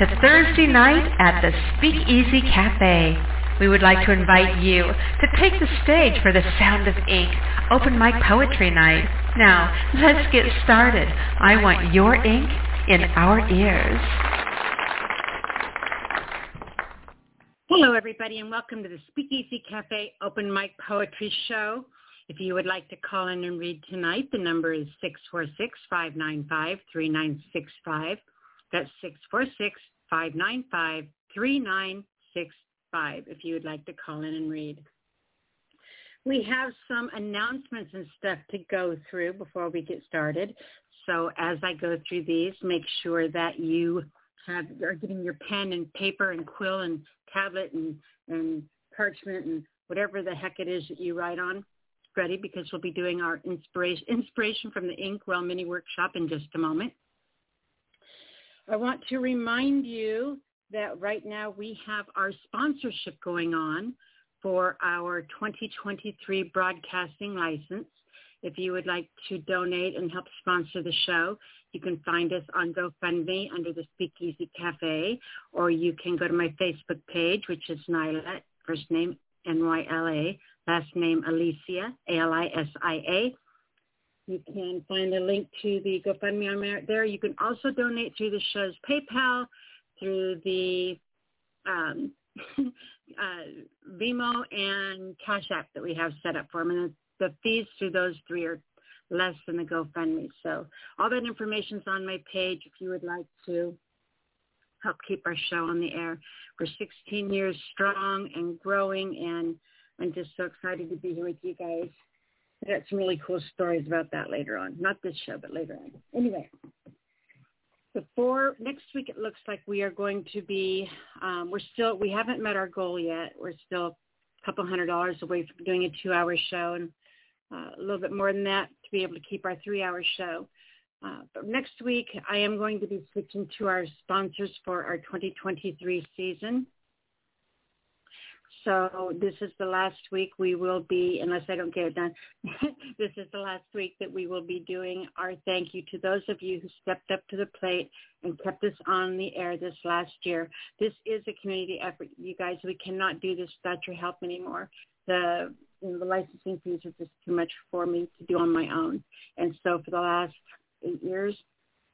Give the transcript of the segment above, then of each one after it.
to Thursday night at the Speakeasy Cafe. We would like to invite you to take the stage for the Sound of Ink Open Mic Poetry Night. Now, let's get started. I want your ink in our ears. Hello, everybody, and welcome to the Speakeasy Cafe Open Mic Poetry Show. If you would like to call in and read tonight, the number is 646-595-3965. That's 646-595-3965 if you would like to call in and read. We have some announcements and stuff to go through before we get started. So as I go through these, make sure that you have are getting your pen and paper and quill and tablet and, and parchment and whatever the heck it is that you write on ready because we'll be doing our inspiration, inspiration from the Inkwell mini workshop in just a moment. I want to remind you that right now we have our sponsorship going on for our 2023 broadcasting license. If you would like to donate and help sponsor the show, you can find us on GoFundMe under the Speakeasy Cafe, or you can go to my Facebook page, which is Nyla, first name N-Y-L-A, last name Alisia, A-L-I-S-I-A. You can find a link to the GoFundMe on there. You can also donate through the show's PayPal, through the um, uh, Venmo and Cash App that we have set up for them. And the fees through those three are less than the GoFundMe. So all that information is on my page if you would like to help keep our show on the air. We're 16 years strong and growing, and I'm just so excited to be here with you guys. I got some really cool stories about that later on. Not this show, but later on. Anyway, before next week, it looks like we are going to be, um, we're still, we haven't met our goal yet. We're still a couple hundred dollars away from doing a two-hour show and uh, a little bit more than that to be able to keep our three-hour show. Uh, but next week, I am going to be switching to our sponsors for our 2023 season. So this is the last week we will be, unless I don't get it done, this is the last week that we will be doing our thank you to those of you who stepped up to the plate and kept us on the air this last year. This is a community effort, you guys. We cannot do this without your help anymore. The you know, the licensing fees are just too much for me to do on my own. And so for the last eight years,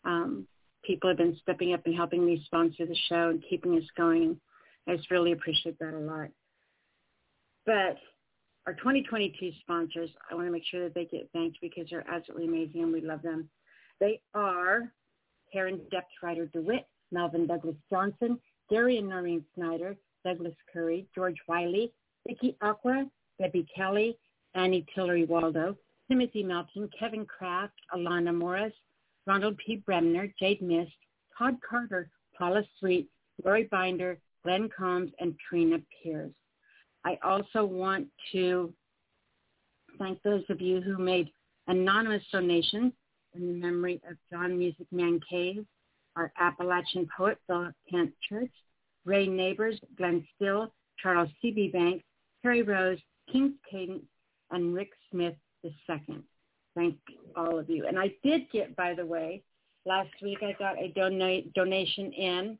um, people have been stepping up and helping me sponsor the show and keeping us going. I just really appreciate that a lot. But our 2022 sponsors, I want to make sure that they get thanked because they're absolutely amazing and we love them. They are Karen Depth Writer DeWitt, Melvin Douglas Johnson, Darian Noreen Snyder, Douglas Curry, George Wiley, Vicky Aqua, Debbie Kelly, Annie Tillery Waldo, Timothy Melton, Kevin Kraft, Alana Morris, Ronald P. Bremner, Jade Mist, Todd Carter, Paula Sweet, Lori Binder, Glenn Combs, and Trina Pierce. I also want to thank those of you who made anonymous donations in the memory of John Music Man Cave, our Appalachian poet, Philip Kent Church, Ray Neighbors, Glenn Still, Charles C.B. Banks, Terry Rose, King's Cadence, and Rick Smith II. Thank all of you. And I did get, by the way, last week I got a donate donation in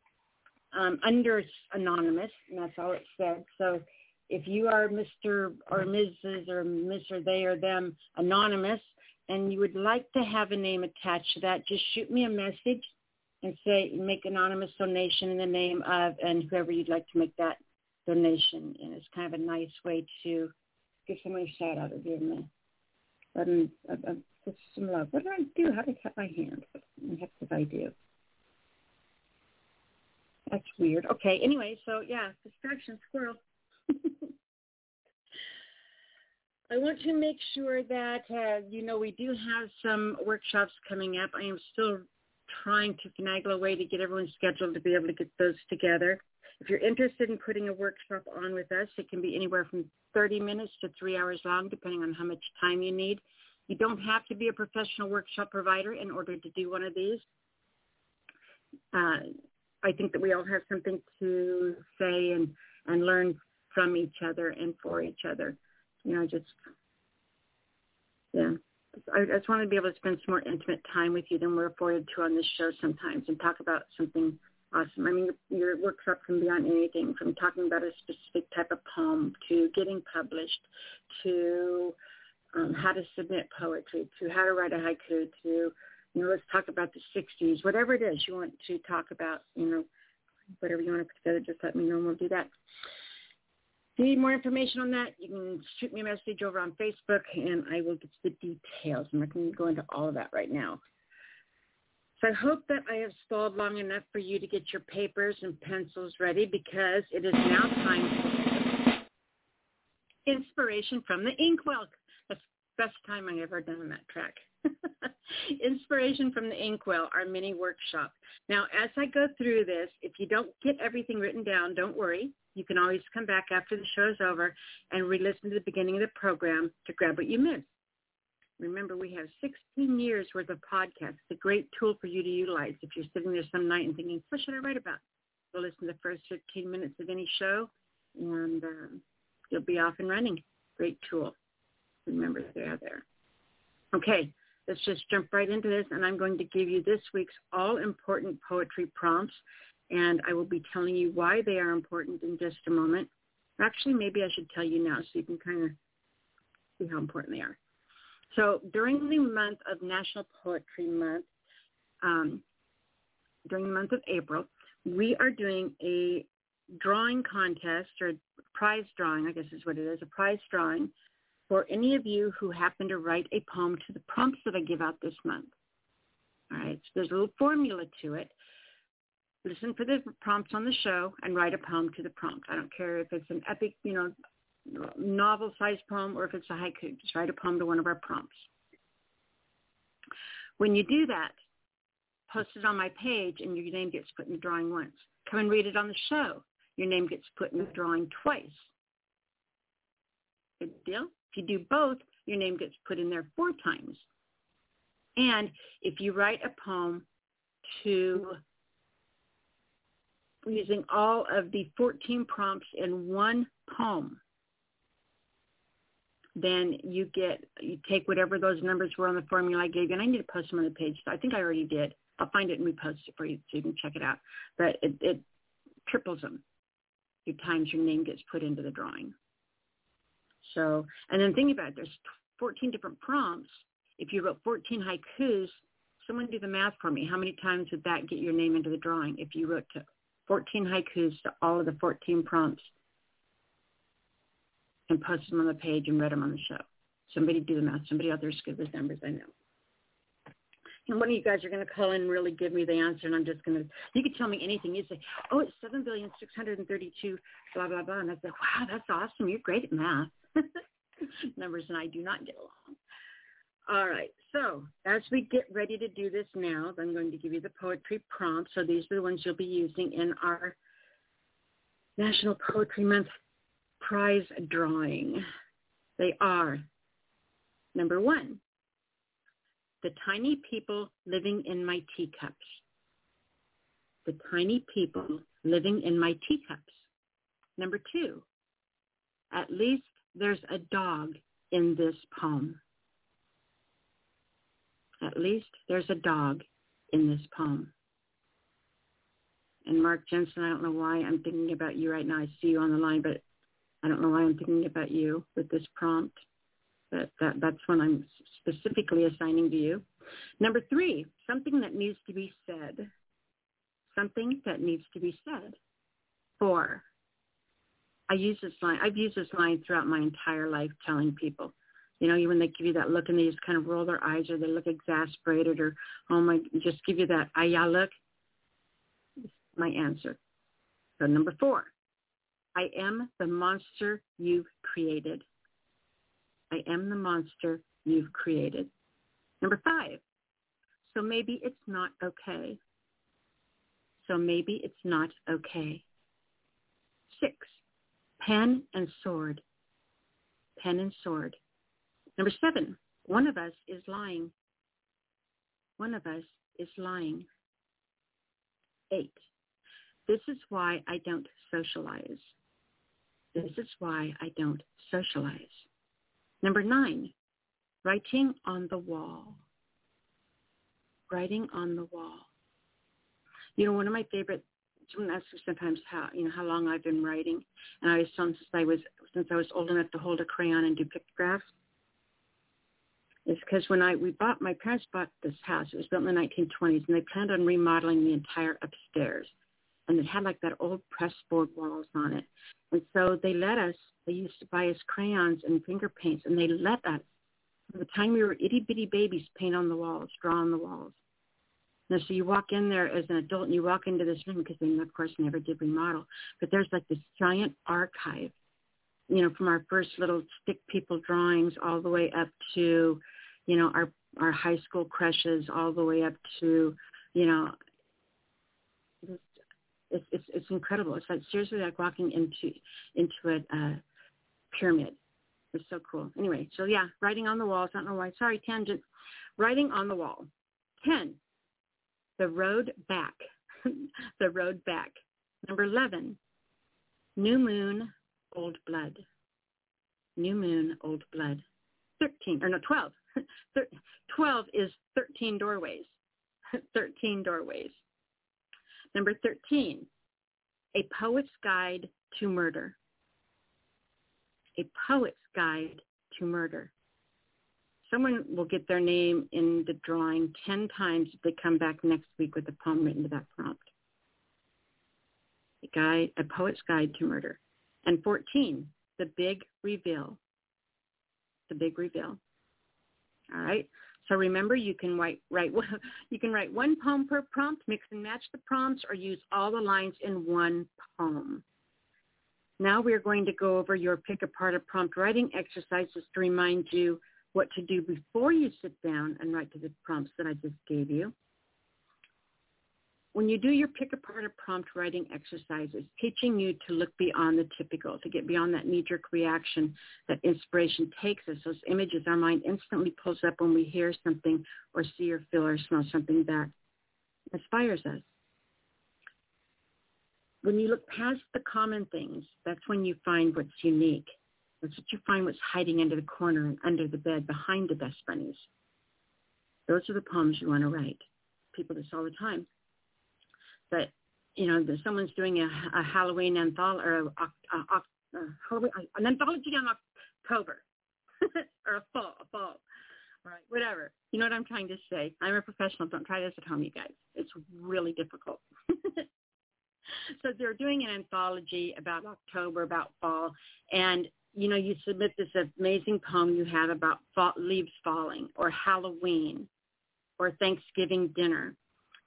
um, under anonymous, and that's all it said. So if you are Mr. or Mrs. or Mr. They or Them anonymous and you would like to have a name attached to that, just shoot me a message and say make anonymous donation in the name of and whoever you'd like to make that donation. And it's kind of a nice way to give someone a shout out or give them a, a some love. What do I do? How do I cut my hand? What the heck did I do? That's weird. Okay, anyway, so yeah, distraction squirrel. I want to make sure that, uh, you know, we do have some workshops coming up. I am still trying to finagle a way to get everyone scheduled to be able to get those together. If you're interested in putting a workshop on with us, it can be anywhere from 30 minutes to three hours long, depending on how much time you need. You don't have to be a professional workshop provider in order to do one of these. Uh, I think that we all have something to say and, and learn from each other and for each other. You know, just yeah. I just want to be able to spend some more intimate time with you than we're afforded to on this show sometimes and talk about something awesome. I mean, your, your workshop can be on anything from talking about a specific type of poem to getting published to um, how to submit poetry to how to write a haiku to, you know, let's talk about the 60s, whatever it is you want to talk about, you know, whatever you want to put together, just let me know and we'll do that. If you need more information on that, you can shoot me a message over on Facebook and I will get the details. I'm not going to go into all of that right now. So I hope that I have stalled long enough for you to get your papers and pencils ready because it is now time for inspiration from the inkwell. That's the best time I've ever done on that track. inspiration from the inkwell, our mini workshop. Now, as I go through this, if you don't get everything written down, don't worry. You can always come back after the show is over and re-listen to the beginning of the program to grab what you missed. Remember, we have 16 years worth of podcasts. It's a great tool for you to utilize if you're sitting there some night and thinking, what should I write about? Go listen to the first 15 minutes of any show, and uh, you'll be off and running. Great tool. Remember, they're there. Okay, let's just jump right into this, and I'm going to give you this week's all-important poetry prompts, and I will be telling you why they are important in just a moment. Actually, maybe I should tell you now so you can kind of see how important they are. So during the month of National Poetry Month, um, during the month of April, we are doing a drawing contest or prize drawing, I guess is what it is, a prize drawing for any of you who happen to write a poem to the prompts that I give out this month. All right, so there's a little formula to it. Listen for the prompts on the show and write a poem to the prompt. I don't care if it's an epic, you know, novel-sized poem or if it's a haiku. Just write a poem to one of our prompts. When you do that, post it on my page and your name gets put in the drawing once. Come and read it on the show. Your name gets put in the drawing twice. Good deal? If you do both, your name gets put in there four times. And if you write a poem to using all of the 14 prompts in one poem, then you get you take whatever those numbers were on the formula I gave you, and I need to post them on the page. So I think I already did. I'll find it and repost it for you so you can check it out. But it, it triples them your times your name gets put into the drawing. So, and then think about it. There's 14 different prompts. If you wrote 14 haikus, someone do the math for me. How many times would that get your name into the drawing if you wrote to 14 haikus to all of the 14 prompts? and posted them on the page and read them on the show. Somebody do the math. Somebody out there is good with numbers, I know. And one of you guys are going to call in and really give me the answer, and I'm just going to, you could tell me anything. You say, oh, it's 7,632, blah, blah, blah. And I say, wow, that's awesome. You're great at math. numbers and I do not get along. All right. So as we get ready to do this now, I'm going to give you the poetry prompt. So these are the ones you'll be using in our National Poetry Month prize drawing. They are, number one, the tiny people living in my teacups. The tiny people living in my teacups. Number two, at least there's a dog in this poem. At least there's a dog in this poem. And Mark Jensen, I don't know why I'm thinking about you right now. I see you on the line, but I don't know why I'm thinking about you with this prompt, but that, that's what I'm specifically assigning to you. Number three, something that needs to be said. Something that needs to be said. Four, I use this line. I've used this line throughout my entire life telling people, you know, when they give you that look and they just kind of roll their eyes or they look exasperated or, oh my, just give you that, ah, yeah, look. My answer. So number four, I am the monster you've created. I am the monster you've created. Number five, so maybe it's not okay. So maybe it's not okay. Six, pen and sword. Pen and sword. Number seven, one of us is lying. One of us is lying. Eight, this is why I don't socialize. This is why I don't socialize. Number nine, writing on the wall. Writing on the wall. You know, one of my favorite someone asks me sometimes how you know how long I've been writing, and I was since I was since I was old enough to hold a crayon and do pictographs. It's because when I we bought my parents bought this house. It was built in the 1920s, and they planned on remodeling the entire upstairs, and it had like that old press board walls on it. And so they let us. They used to buy us crayons and finger paints, and they let us. From the time we were itty bitty babies, paint on the walls, draw on the walls. Now, so you walk in there as an adult and you walk into this room because they, of course, never did remodel. But there's like this giant archive, you know, from our first little stick people drawings all the way up to, you know, our our high school crushes, all the way up to, you know, it's it's it's incredible. It's like seriously like walking into into a uh, pyramid. It's so cool. Anyway, so yeah, writing on the walls. I don't know why. Sorry, tangent. Writing on the wall. Ten the Road Back. the Road Back. Number 11, New Moon, Old Blood. New Moon, Old Blood. 13, or no, 12. 12 is 13 doorways. 13 doorways. Number 13, A Poet's Guide to Murder. A Poet's Guide to Murder someone will get their name in the drawing 10 times if they come back next week with a poem written to that prompt. A, guide, a poet's guide to murder. And 14, the big reveal. The big reveal. All right. So remember, you can write, write you can write one poem per prompt, mix and match the prompts, or use all the lines in one poem. Now we are going to go over your pick apart a prompt writing exercises to remind you what to do before you sit down and write to the prompts that I just gave you. When you do your pick apart a prompt writing exercises, teaching you to look beyond the typical, to get beyond that knee-jerk reaction that inspiration takes us, those images our mind instantly pulls up when we hear something or see or feel or smell something that inspires us. When you look past the common things, that's when you find what's unique that's what you find what's hiding under the corner and under the bed behind the best bunnies. Those are the poems you want to write. People do this all the time. But, you know, someone's doing a, a Halloween anthology or a, a, a, Halloween, an anthology on October or a fall, a fall. Right, whatever. You know what I'm trying to say. I'm a professional. Don't try this at home, you guys. It's really difficult. so they're doing an anthology about October, about fall, and you know, you submit this amazing poem you have about fall, leaves falling or Halloween or Thanksgiving dinner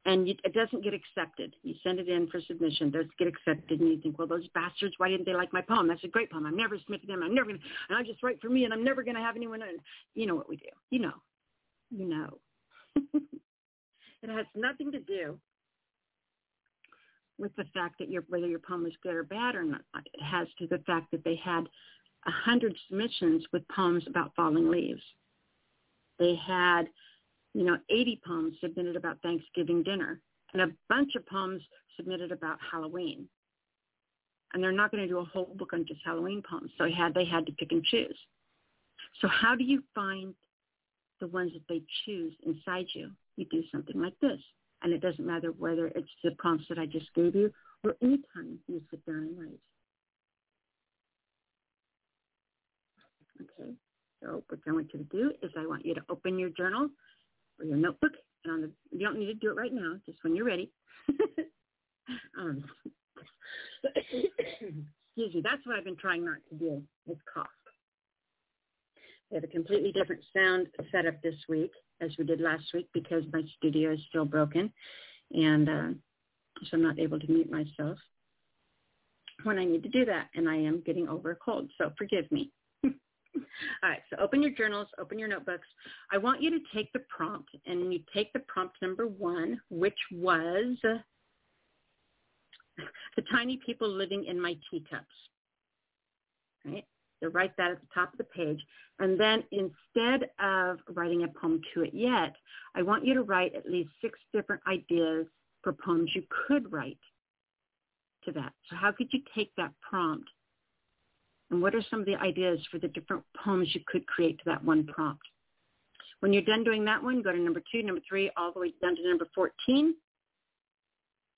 and it doesn't get accepted. You send it in for submission, it doesn't get accepted, and you think, well, those bastards, why didn't they like my poem? That's a great poem. I'm never submitting them. I'm never going to, and I just write for me, and I'm never going to have anyone. In. You know what we do. You know. You know. it has nothing to do with the fact that your whether your poem was good or bad or not. It has to the fact that they had a 100 submissions with poems about falling leaves. They had, you know, 80 poems submitted about Thanksgiving dinner and a bunch of poems submitted about Halloween. And they're not going to do a whole book on just Halloween poems. So had, they had to pick and choose. So how do you find the ones that they choose inside you? You do something like this. And it doesn't matter whether it's the prompts that I just gave you or any time you sit down and write. Okay, so what I want you to do is I want you to open your journal or your notebook, and the you don't need to do it right now, just when you're ready. um, excuse me, that's what I've been trying not to do is cough. We have a completely different sound setup this week as we did last week because my studio is still broken, and uh, so I'm not able to mute myself when I need to do that, and I am getting over a cold, so forgive me. All right, so open your journals, open your notebooks. I want you to take the prompt, and you take the prompt number one, which was the tiny people living in my teacups. Right? So write that at the top of the page. And then instead of writing a poem to it yet, I want you to write at least six different ideas for poems you could write to that. So how could you take that prompt and what are some of the ideas for the different poems you could create to that one prompt? When you're done doing that one, go to number two, number three, all the way down to number 14.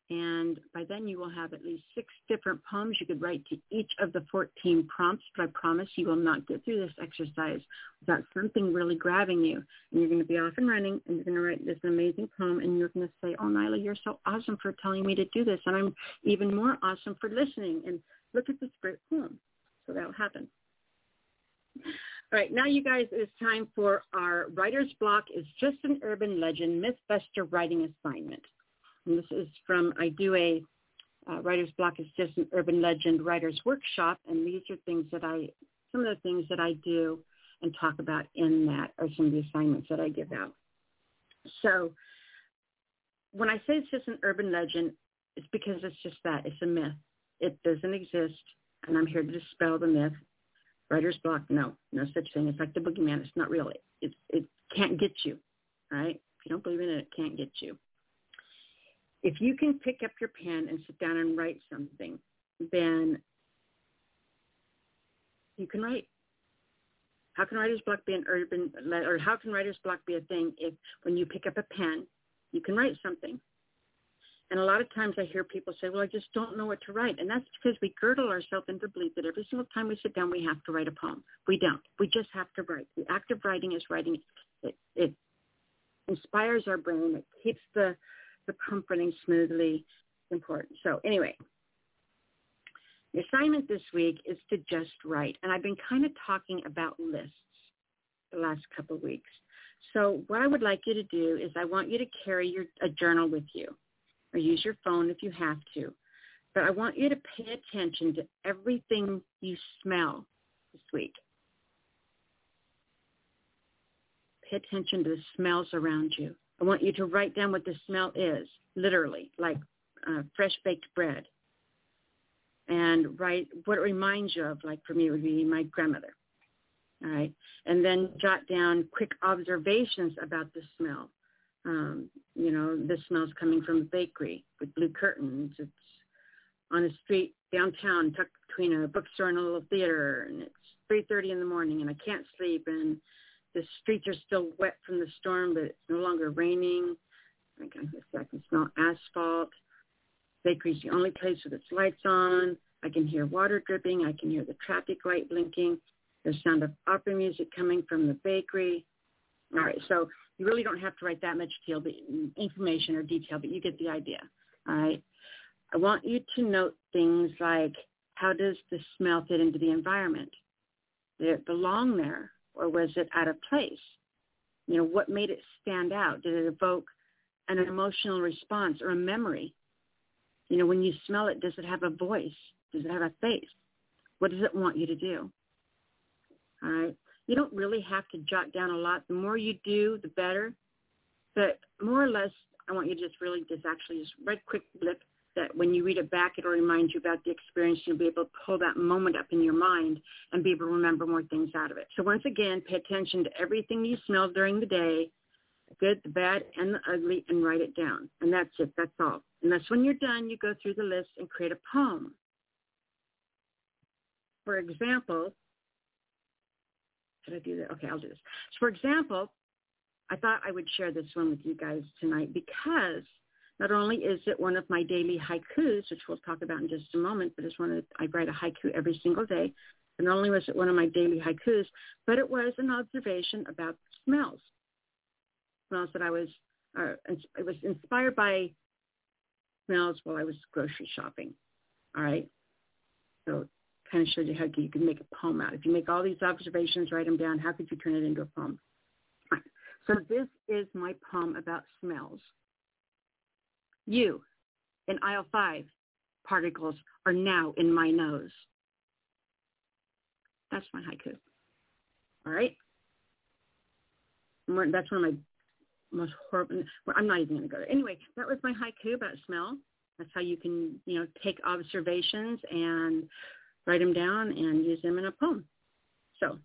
And by then you will have at least six different poems you could write to each of the 14 prompts. But I promise you will not get through this exercise without something really grabbing you. And you're going to be off and running and you're going to write this amazing poem and you're going to say, oh, Nyla, you're so awesome for telling me to do this. And I'm even more awesome for listening. And look at this great poem. So that'll happen. All right, now you guys, it's time for our writer's block is just an urban legend Mythbuster writing assignment. And this is from, I do a uh, writer's block is just an urban legend writer's workshop. And these are things that I, some of the things that I do and talk about in that are some of the assignments that I give out. So when I say it's just an urban legend, it's because it's just that. It's a myth. It doesn't exist. And I'm here to dispel the myth Writer's block, no, no such thing. It's like the boogeyman. It's not real. It, it can't get you, right? If you don't believe in it, it can't get you. If you can pick up your pen and sit down and write something, then you can write. How can writer's block be an urban, or how can writer's block be a thing if when you pick up a pen, you can write something? And a lot of times I hear people say, well, I just don't know what to write. And that's because we girdle ourselves into belief that every single time we sit down, we have to write a poem. We don't. We just have to write. The act of writing is writing. It, it inspires our brain. It keeps the, the pump running smoothly. Important. So anyway, the assignment this week is to just write. And I've been kind of talking about lists the last couple of weeks. So what I would like you to do is I want you to carry your, a journal with you or use your phone if you have to. But I want you to pay attention to everything you smell this week. Pay attention to the smells around you. I want you to write down what the smell is, literally, like uh, fresh baked bread. And write what it reminds you of, like for me it would be my grandmother. All right. And then jot down quick observations about the smell. Um, you know, this smell's coming from a bakery with blue curtains. It's on a street downtown tucked between a bookstore and a little theater and it's 3.30 in the morning and I can't sleep and the streets are still wet from the storm but it's no longer raining. I can, I can smell asphalt. Bakery's the only place with its lights on. I can hear water dripping. I can hear the traffic light blinking. There's sound of opera music coming from the bakery. All right, so you really don't have to write that much detail, but, mm, information or detail, but you get the idea. All right. I want you to note things like how does the smell fit into the environment? Did it belong there or was it out of place? You know, what made it stand out? Did it evoke an emotional response or a memory? You know, when you smell it, does it have a voice? Does it have a face? What does it want you to do? All right you don't really have to jot down a lot. The more you do, the better. But more or less, I want you to just really just actually just write quick blip that when you read it back, it'll remind you about the experience. You'll be able to pull that moment up in your mind and be able to remember more things out of it. So once again, pay attention to everything you smell during the day, the good, the bad, and the ugly, and write it down. And that's it. That's all. And that's when you're done, you go through the list and create a poem. For example, should I do that? Okay, I'll do this. So for example, I thought I would share this one with you guys tonight because not only is it one of my daily haikus, which we'll talk about in just a moment, but it's one of I write a haiku every single day. And not only was it one of my daily haikus, but it was an observation about smells. Smells that I was, uh, it was inspired by smells while I was grocery shopping. All right. So kind of shows you how you can make a poem out. If you make all these observations, write them down, how could you turn it into a poem? So this is my poem about smells. You, in aisle five, particles are now in my nose. That's my haiku. All right? That's one of my most horrible, well, I'm not even going to go there. Anyway, that was my haiku about smell. That's how you can, you know, take observations and write them down and use them in a poem. So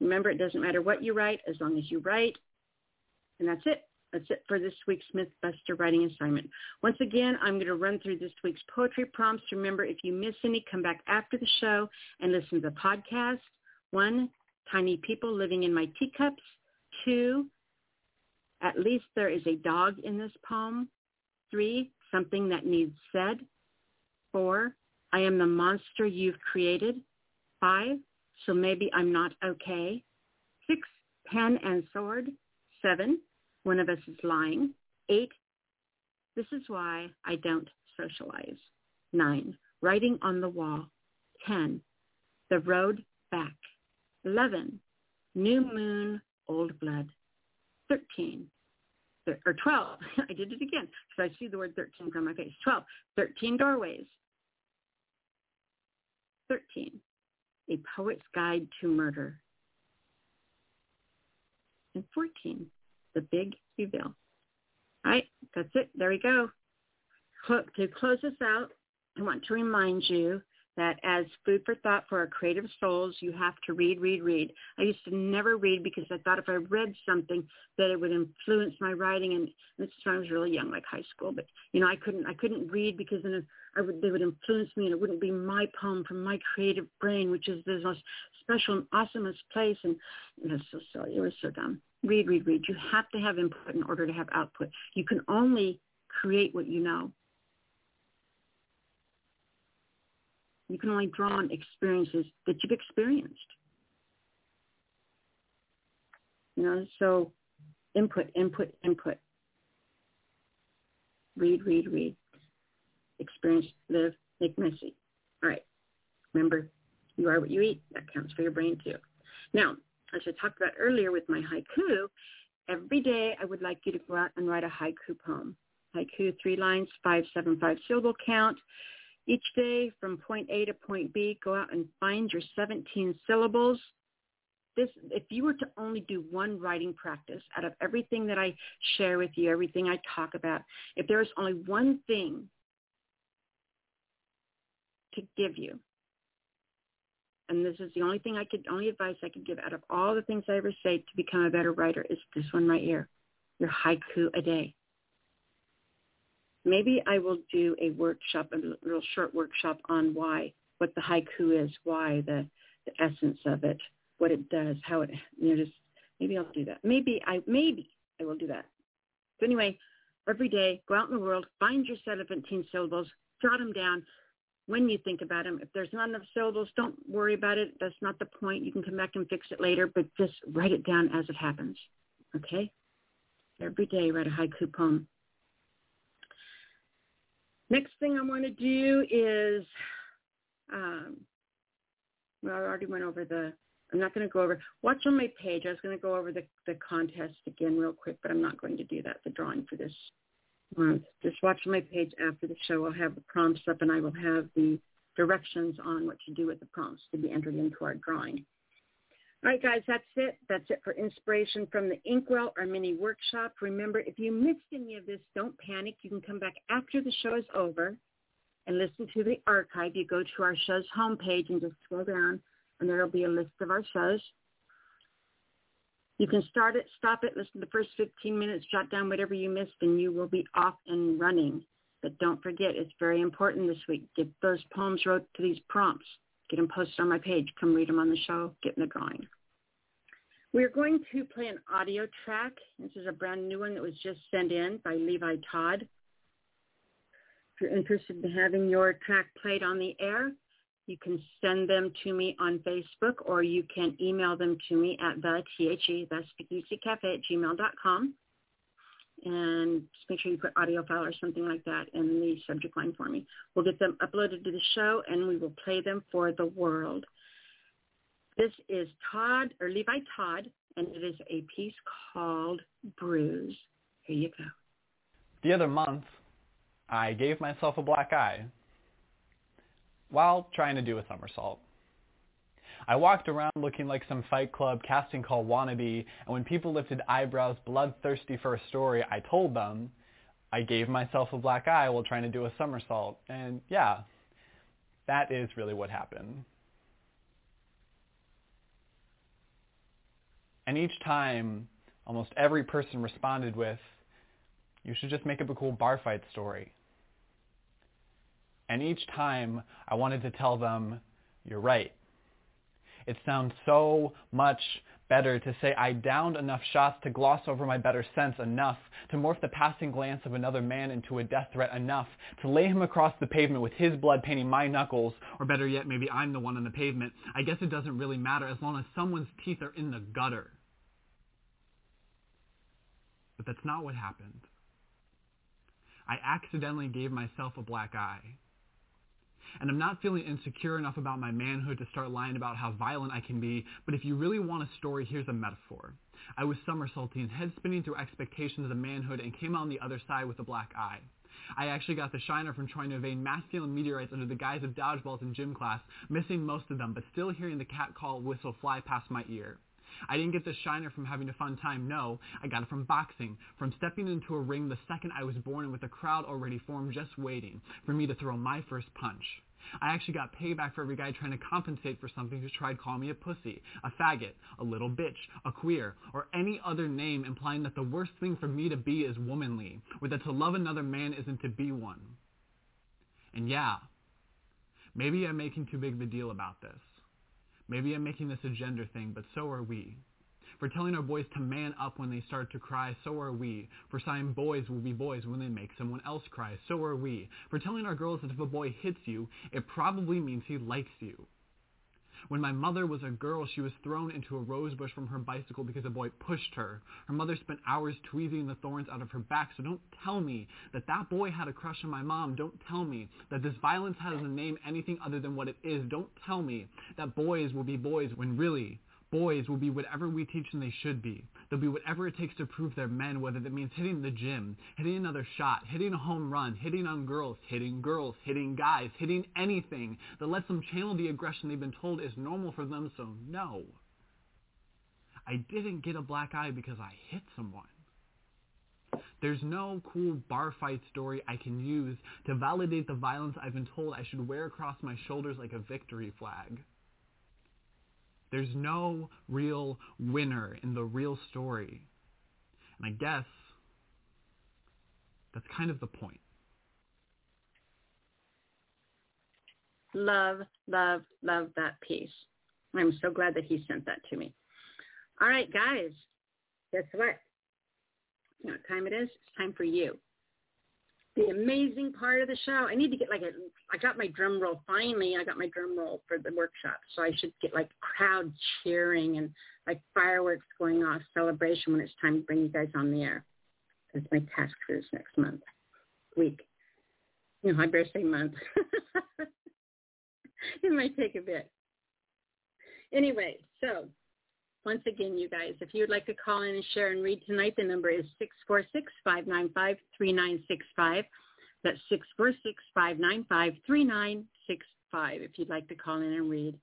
remember, it doesn't matter what you write as long as you write. And that's it. That's it for this week's Mythbuster writing assignment. Once again, I'm going to run through this week's poetry prompts. Remember, if you miss any, come back after the show and listen to the podcast. One, tiny people living in my teacups. Two, at least there is a dog in this poem. Three, something that needs said. Four, I am the monster you've created. Five, so maybe I'm not okay. Six, pen and sword. Seven, one of us is lying. Eight, this is why I don't socialize. Nine, writing on the wall. Ten, the road back. Eleven, new moon, old blood. Thirteen, or 12. I did it again because I see the word 13 from my face. 12. 13 doorways. 13. A Poet's Guide to Murder. And 14. The Big Reveal. All right, that's it. There we go. To close this out, I want to remind you that as food for thought for our creative souls, you have to read, read, read. I used to never read because I thought if I read something that it would influence my writing. And this is when I was really young, like high school. But you know, I couldn't, I couldn't read because then I would, they would influence me, and it wouldn't be my poem from my creative brain, which is the most special and awesomest place. And it was so silly. It was so dumb. Read, read, read. You have to have input in order to have output. You can only create what you know. You can only draw on experiences that you've experienced. You know, so input, input, input. Read, read, read. Experience, live, make messy. All right. Remember, you are what you eat. That counts for your brain too. Now, as I talked about earlier with my haiku, every day I would like you to go out and write a haiku poem. Haiku, three lines, five, seven, five syllable count. Each day from point A to point B, go out and find your 17 syllables. This, if you were to only do one writing practice out of everything that I share with you, everything I talk about, if there is only one thing to give you, and this is the only thing I could, only advice I could give out of all the things I ever say to become a better writer is this one right here, your haiku a day maybe I will do a workshop, a little short workshop on why, what the haiku is, why the, the essence of it, what it does, how it, you know, just maybe I'll do that. Maybe I, maybe I will do that. So anyway, every day, go out in the world, find your set of 17 syllables, jot them down when you think about them. If there's not enough syllables, don't worry about it. That's not the point. You can come back and fix it later, but just write it down as it happens. Okay? Every day, write a haiku poem. Next thing I want to do is, um, well, I already went over the, I'm not going to go over, watch on my page. I was going to go over the, the contest again real quick, but I'm not going to do that, the drawing for this month. Just watch on my page after the show. I'll have the prompts up and I will have the directions on what to do with the prompts to be entered into our drawing. All right, guys, that's it. That's it for inspiration from the Inkwell, our mini workshop. Remember, if you missed any of this, don't panic. You can come back after the show is over and listen to the archive. You go to our show's homepage and just scroll down, and there will be a list of our shows. You can start it, stop it, listen to the first 15 minutes, jot down whatever you missed, and you will be off and running. But don't forget, it's very important this week. Get those poems wrote to these prompts. Get them posted on my page. Come read them on the show. Get in the drawing. We're going to play an audio track. This is a brand new one that was just sent in by Levi Todd. If you're interested in having your track played on the air, you can send them to me on Facebook or you can email them to me at the T-H-E, the at gmail.com and just make sure you put audio file or something like that in the subject line for me. We'll get them uploaded to the show and we will play them for the world. This is Todd or Levi Todd and it is a piece called Bruise. Here you go. The other month, I gave myself a black eye while trying to do a somersault. I walked around looking like some Fight Club casting call wannabe, and when people lifted eyebrows bloodthirsty for a story, I told them I gave myself a black eye while trying to do a somersault. And yeah, that is really what happened. And each time, almost every person responded with, you should just make up a cool bar fight story. And each time I wanted to tell them, you're right. It sounds so much better to say I downed enough shots to gloss over my better sense enough to morph the passing glance of another man into a death threat enough to lay him across the pavement with his blood painting my knuckles, or better yet, maybe I'm the one on the pavement. I guess it doesn't really matter as long as someone's teeth are in the gutter. But that's not what happened. I accidentally gave myself a black eye and I'm not feeling insecure enough about my manhood to start lying about how violent I can be, but if you really want a story, here's a metaphor. I was somersaulting, head spinning through expectations of manhood, and came out on the other side with a black eye. I actually got the shiner from trying to evade masculine meteorites under the guise of dodgeballs in gym class, missing most of them, but still hearing the cat call whistle fly past my ear. I didn't get the shiner from having a fun time, no. I got it from boxing, from stepping into a ring the second I was born and with a crowd already formed just waiting for me to throw my first punch. I actually got payback for every guy trying to compensate for something who tried calling me a pussy, a faggot, a little bitch, a queer, or any other name implying that the worst thing for me to be is womanly, or that to love another man isn't to be one. And yeah, maybe I'm making too big of a deal about this. Maybe I'm making this a gender thing, but so are we. For telling our boys to man up when they start to cry, so are we. For saying boys will be boys when they make someone else cry, so are we. For telling our girls that if a boy hits you, it probably means he likes you. When my mother was a girl, she was thrown into a rose bush from her bicycle because a boy pushed her. Her mother spent hours tweezing the thorns out of her back, so don't tell me that that boy had a crush on my mom. Don't tell me that this violence has a name anything other than what it is. Don't tell me that boys will be boys when really Boys will be whatever we teach them they should be. They'll be whatever it takes to prove they're men, whether that means hitting the gym, hitting another shot, hitting a home run, hitting on girls, hitting girls, hitting guys, hitting anything that lets them channel the aggression they've been told is normal for them, so no. I didn't get a black eye because I hit someone. There's no cool bar fight story I can use to validate the violence I've been told I should wear across my shoulders like a victory flag. There's no real winner in the real story. And I guess that's kind of the point. Love, love, love that piece. I'm so glad that he sent that to me. All right, guys, guess what? You know what time it is? It's time for you the amazing part of the show. I need to get like a, I got my drum roll finally. I got my drum roll for the workshop. So I should get like crowd cheering and like fireworks going off, celebration when it's time to bring you guys on the air. That's my task for this next month, week. You know, I better say month. it might take a bit. Anyway, so once again, you guys, if you would like to call in and share and read tonight, the number is 646-595-3965. That's 646-595-3965 if you'd like to call in and read.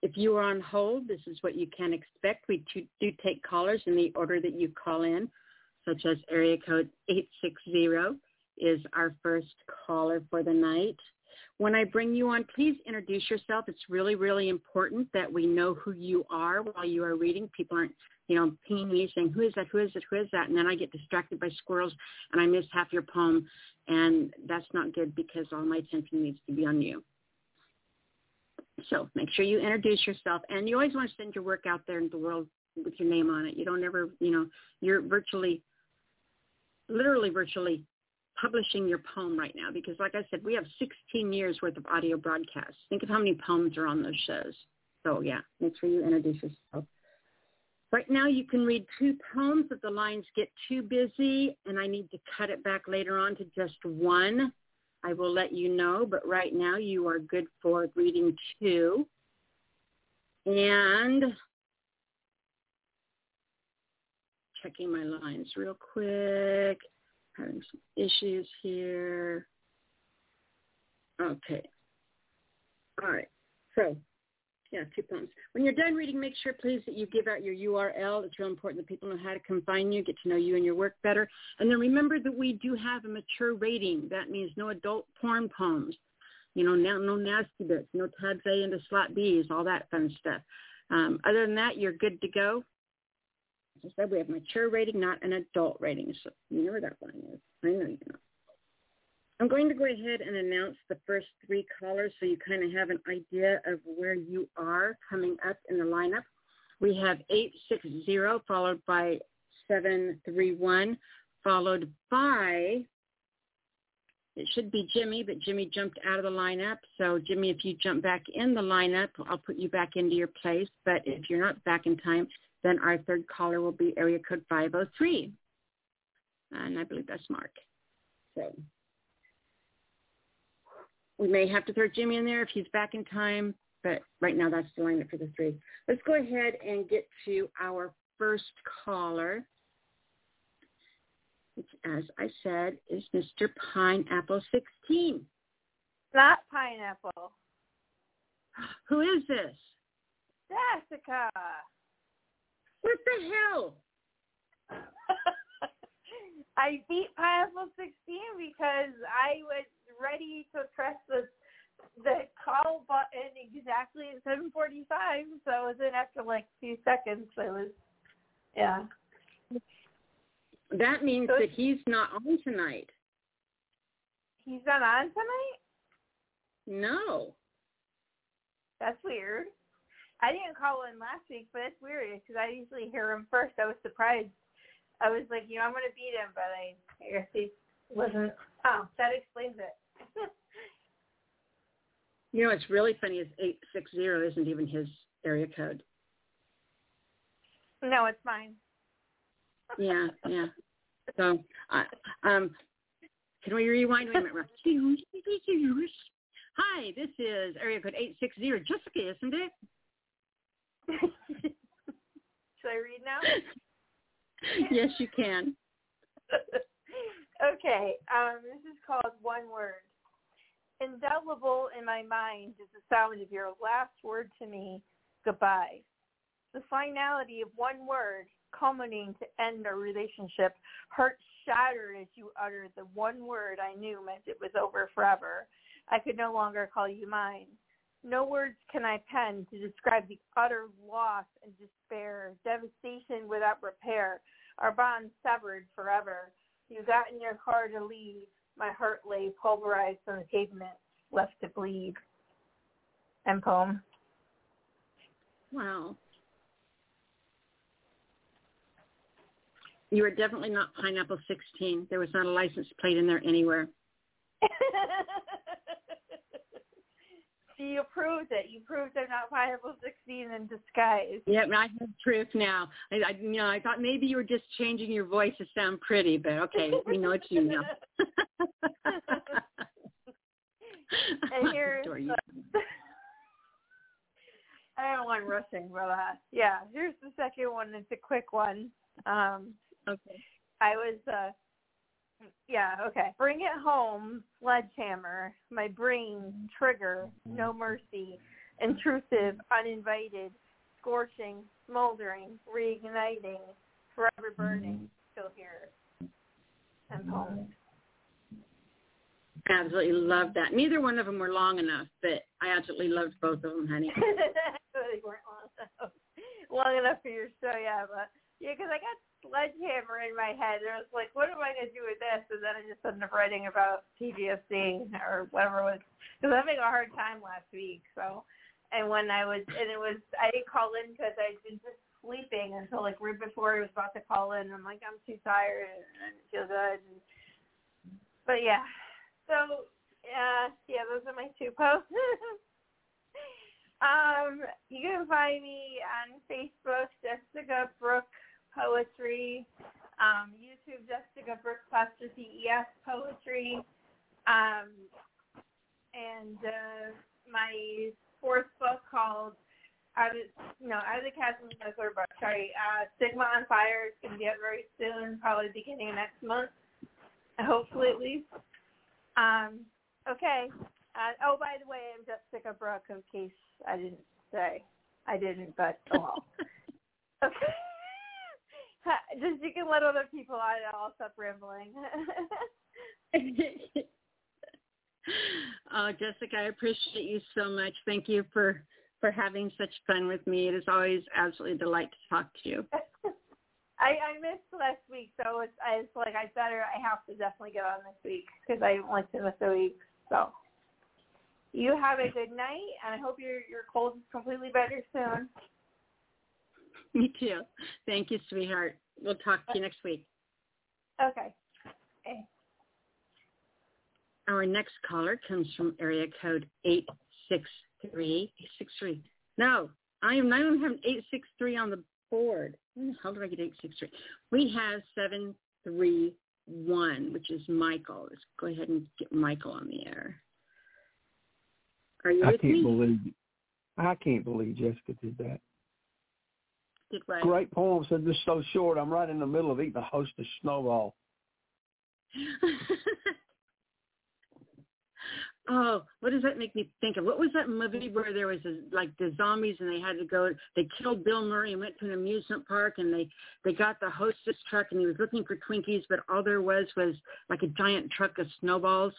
If you are on hold, this is what you can expect. We do take callers in the order that you call in, such as area code 860 is our first caller for the night. When I bring you on, please introduce yourself. It's really, really important that we know who you are while you are reading. People aren't, you know, pinging me saying, who is that, who is it, who is that? And then I get distracted by squirrels and I miss half your poem. And that's not good because all my attention needs to be on you. So make sure you introduce yourself. And you always want to send your work out there in the world with your name on it. You don't ever, you know, you're virtually, literally virtually publishing your poem right now because like I said, we have 16 years worth of audio broadcasts. Think of how many poems are on those shows. So yeah, make sure you introduce yourself. Right now you can read two poems if the lines get too busy and I need to cut it back later on to just one. I will let you know, but right now you are good for reading two. And checking my lines real quick having some issues here. Okay. All right. So, yeah, two poems. When you're done reading, make sure, please, that you give out your URL. It's real important that people know how to find you, get to know you and your work better. And then remember that we do have a mature rating. That means no adult porn poems. You know, no, no nasty bits, no tabs A into slot Bs, all that fun stuff. Um, other than that, you're good to go. Said, we have mature rating, not an adult rating. So you know where that line is. I know you know. I'm going to go ahead and announce the first three callers so you kind of have an idea of where you are coming up in the lineup. We have 860 followed by 731 followed by it should be Jimmy, but Jimmy jumped out of the lineup. So Jimmy, if you jump back in the lineup, I'll put you back into your place. But if you're not back in time, then our third caller will be area code 503. And I believe that's Mark. So we may have to throw Jimmy in there if he's back in time, but right now that's the lineup for the three. Let's go ahead and get to our first caller which, as I said, is Mr. Pineapple 16. Not Pineapple. Who is this? Jessica. What the hell? I beat Pineapple 16 because I was ready to press the the call button exactly at 7:45. So it was in after like two seconds. I was, yeah. That means so that he's not on tonight. He's not on tonight? No. That's weird. I didn't call in last week, but it's weird because I usually hear him first. I was surprised. I was like, you know, I'm going to beat him, but I, I guess he wasn't. Oh, that explains it. you know, what's really funny is 860 isn't even his area code. No, it's mine yeah, yeah. So, uh, um, can we rewind? Wait a minute. Hi, this is area code 860. Jessica, isn't it? Should I read now? yes, you can. okay, um, this is called One Word. Indelible in my mind is the sound of your last word to me, goodbye. The finality of one word culminating to end our relationship. Heart shattered as you uttered the one word I knew meant it was over forever. I could no longer call you mine. No words can I pen to describe the utter loss and despair, devastation without repair, our bond severed forever. You got in your car to leave. My heart lay pulverized on the pavement, left to bleed. End poem. Wow. You were definitely not Pineapple 16. There was not a license plate in there anywhere. You proved it. You proved I'm not Pineapple 16 in disguise. Yep, I have proof now. I, I, you know, I thought maybe you were just changing your voice to sound pretty, but okay, we know it's you now. and here's the, I don't want rushing, but uh, yeah, here's the second one. It's a quick one. Um, Okay. I was uh yeah, okay. Bring it home, sledgehammer, my brain, trigger, mm-hmm. no mercy, intrusive, uninvited, scorching, smoldering, reigniting, forever mm-hmm. burning, still here. And home. Absolutely love that. Neither one of them were long enough, but I absolutely loved both of them, honey. they weren't long enough. Long enough for your show, yeah, but yeah, because I got sledgehammer in my head. And I was like, what am I going to do with this? And then I just ended up writing about PTSD or whatever it was. Because I was having a hard time last week. So, and when I was, and it was, I didn't call in because I'd been just sleeping until like right before I was about to call in. I'm like, I'm too tired and I didn't feel good. And, but yeah, so yeah, yeah, those are my two posts. um, you can find me on Facebook, Jessica Brooke poetry. Um, YouTube Jessica Brooks apostrophe ES poetry. Um, and uh, my fourth book called out of no out of the chasm my third book sorry uh, Stigma on Fire is going to be out very soon probably beginning of next month hopefully at least um, okay uh, oh by the way I'm Jessica Brooke in case I didn't say I didn't but oh well okay just you can let other people on. I'll stop rambling. oh, Jessica, I appreciate you so much. Thank you for for having such fun with me. It is always absolutely a delight to talk to you. I, I missed last week, so it's, I was like, I better, I have to definitely get on this week because I want to miss a week. So you have a good night, and I hope your your cold is completely better soon. Me too. Thank you, sweetheart. We'll talk to you next week. Okay. okay. Our next caller comes from area code 863. 863. No, I am. I don't have 863 on the board. How did I get 863? We have 731, which is Michael. Let's go ahead and get Michael on the air. Are you I with can't me? believe I can't believe Jessica did that. Great poem, said this so short. I'm right in the middle of eating a hostess snowball. oh, what does that make me think of? What was that movie where there was a, like the zombies and they had to go? They killed Bill Murray and went to an amusement park and they they got the hostess truck and he was looking for Twinkies, but all there was was like a giant truck of snowballs.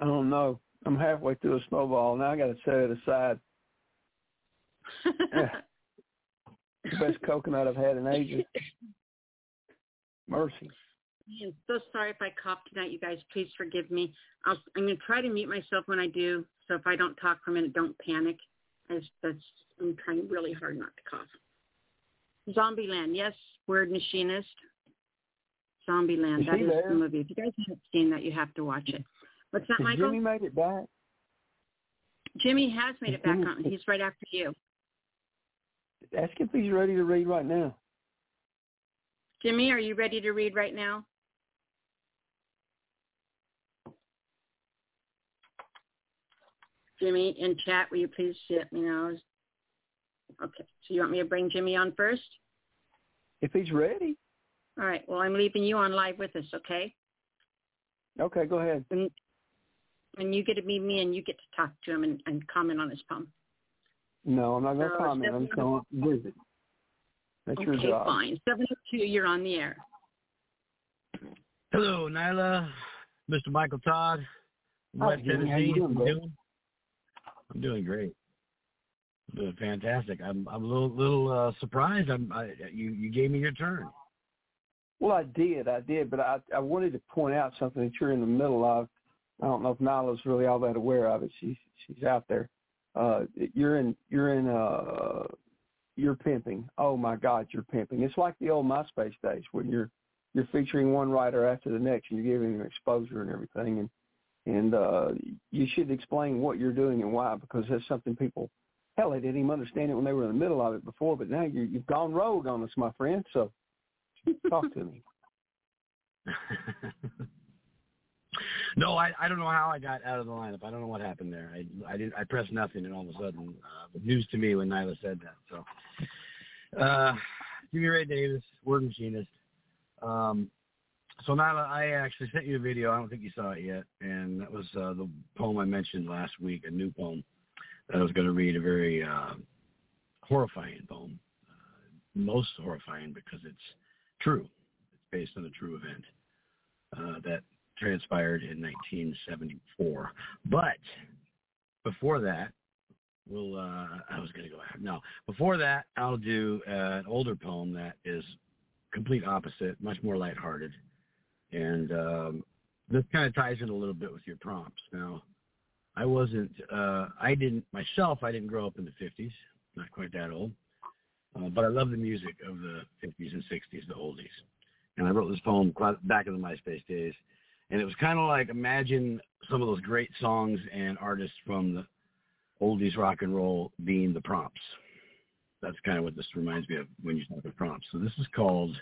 I don't know. I'm halfway through a snowball. Now I got to set it aside. Eh. The best coconut I've had in ages. Mercy. I'm so sorry if I cough tonight, you guys. Please forgive me. I'll, I'm going to try to mute myself when I do. So if I don't talk for a minute, don't panic. I just, that's, I'm trying really hard not to cough. Zombieland, yes, word machinist. Zombieland, Is that he there? the movie. If you guys haven't seen that, you have to watch it. What's that, Michael? Jimmy made it back? Jimmy has made it back on. He's right after you. Ask if he's ready to read right now. Jimmy, are you ready to read right now? Jimmy, in chat, will you please let me know? Okay, so you want me to bring Jimmy on first? If he's ready. All right, well, I'm leaving you on live with us, okay? Okay, go ahead. And, and you get to meet me and you get to talk to him and, and comment on his poem. No, I'm not going to comment. I'm just going to visit. That's your okay, job. fine. 702, you're on the air. Hello, Nyla, Mr. Michael Todd, Hi, West How Tennessee. you doing, I'm doing, I'm doing great. I'm doing fantastic. I'm I'm a little little uh, surprised. I'm I, you you gave me your turn. Well, I did, I did, but I I wanted to point out something that you're in the middle of. I don't know if Nyla's really all that aware of it. She's she's out there. Uh, you're in you're in uh you're pimping. Oh my God, you're pimping. It's like the old MySpace days when you're you're featuring one writer after the next and you're giving them exposure and everything and and uh you should explain what you're doing and why because that's something people hell they didn't even understand it when they were in the middle of it before but now you you've gone rogue on us my friend so talk to me no, I I don't know how I got out of the lineup. I don't know what happened there. I I didn't I pressed nothing and all of a sudden uh, news to me when Nyla said that. So, uh, Jimmy Ray Davis, word machinist. Um, so Nyla, I actually sent you a video. I don't think you saw it yet, and that was uh, the poem I mentioned last week, a new poem that I was going to read, a very uh, horrifying poem, uh, most horrifying because it's true. It's based on a true event uh, that transpired in 1974. But before that, we'll. Uh, I was going to go. ahead. No, before that, I'll do uh, an older poem that is complete opposite, much more lighthearted, and um, this kind of ties in a little bit with your prompts. Now, I wasn't. Uh, I didn't myself. I didn't grow up in the 50s. Not quite that old. Uh, but I love the music of the 50s and 60s, the oldies. And I wrote this poem back in the MySpace days. And it was kind of like imagine some of those great songs and artists from the oldies rock and roll being the prompts. That's kind of what this reminds me of when you talk of prompts. So this is called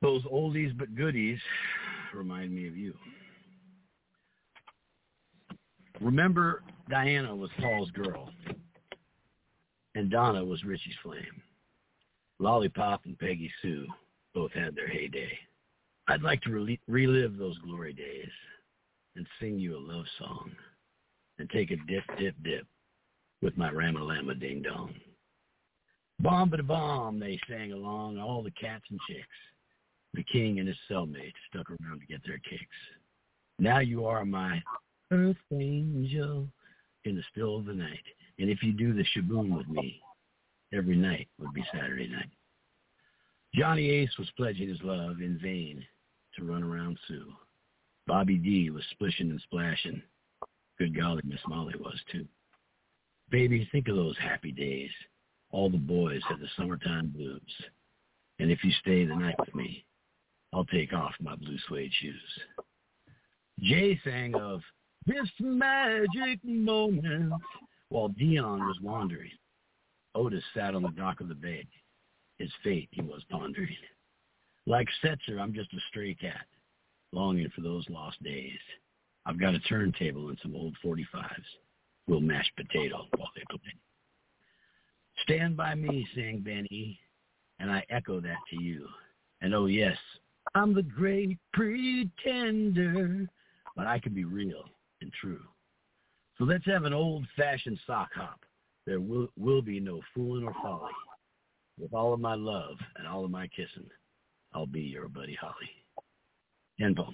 Those Oldies But Goodies Remind Me of You. Remember, Diana was Paul's girl, and Donna was Ritchie's flame. Lollipop and Peggy Sue both had their heyday. I'd like to rel- relive those glory days and sing you a love song and take a dip, dip, dip with my Ramalama Ding Dong. Bomb but a bomb, they sang along, all the cats and chicks. The king and his cellmate stuck around to get their kicks. Now you are my earth angel in the still of the night. And if you do the shaboom with me, every night would be Saturday night. Johnny Ace was pledging his love in vain to run around Sue. Bobby D was splishing and splashing. Good golly, Miss Molly was too. Baby, think of those happy days All the boys had the summertime blues. And if you stay the night with me, I'll take off my blue suede shoes. Jay sang of this magic moment while Dion was wandering. Otis sat on the dock of the bay. His fate he was pondering. Like Setzer, I'm just a stray cat, longing for those lost days. I've got a turntable and some old 45s. We'll mash potato while they play. Stand by me, sang Benny, and I echo that to you. And oh yes, I'm the great pretender, but I can be real and true. So let's have an old-fashioned sock hop. There will, will be no fooling or folly. With all of my love and all of my kissing, I'll be your buddy Holly. Info.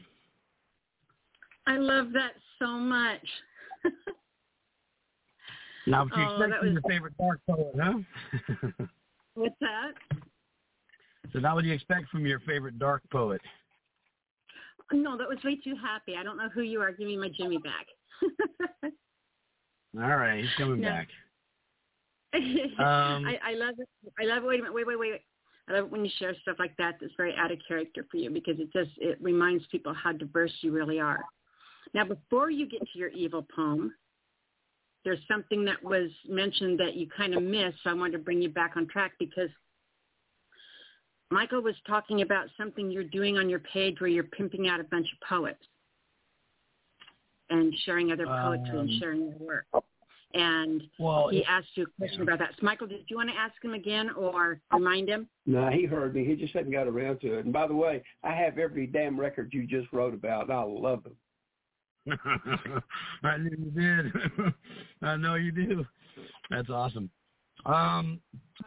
I love that so much. now, what you Oh, that was- your favorite dark poet, huh? What's that? so now what do you expect from your favorite dark poet? No, that was way too happy. I don't know who you are. Give me my Jimmy back. All right, he's coming No. back. Um, I, I love it. I love. Wait a minute. Wait, wait, wait. I love it when you share stuff like that. That's very out of character for you because it just it reminds people how diverse you really are. Now, before you get to your evil poem, there's something that was mentioned that you kind of missed. So I wanted to bring you back on track because Michael was talking about something you're doing on your page where you're pimping out a bunch of poets and sharing other poetry and Um, sharing their work. And well, he asked you a question about that. So Michael, did you want to ask him again or remind him? No, he heard me. He just hadn't got around to it. And by the way, I have every damn record you just wrote about, I love them. I knew you did. I know you do. That's awesome. Um,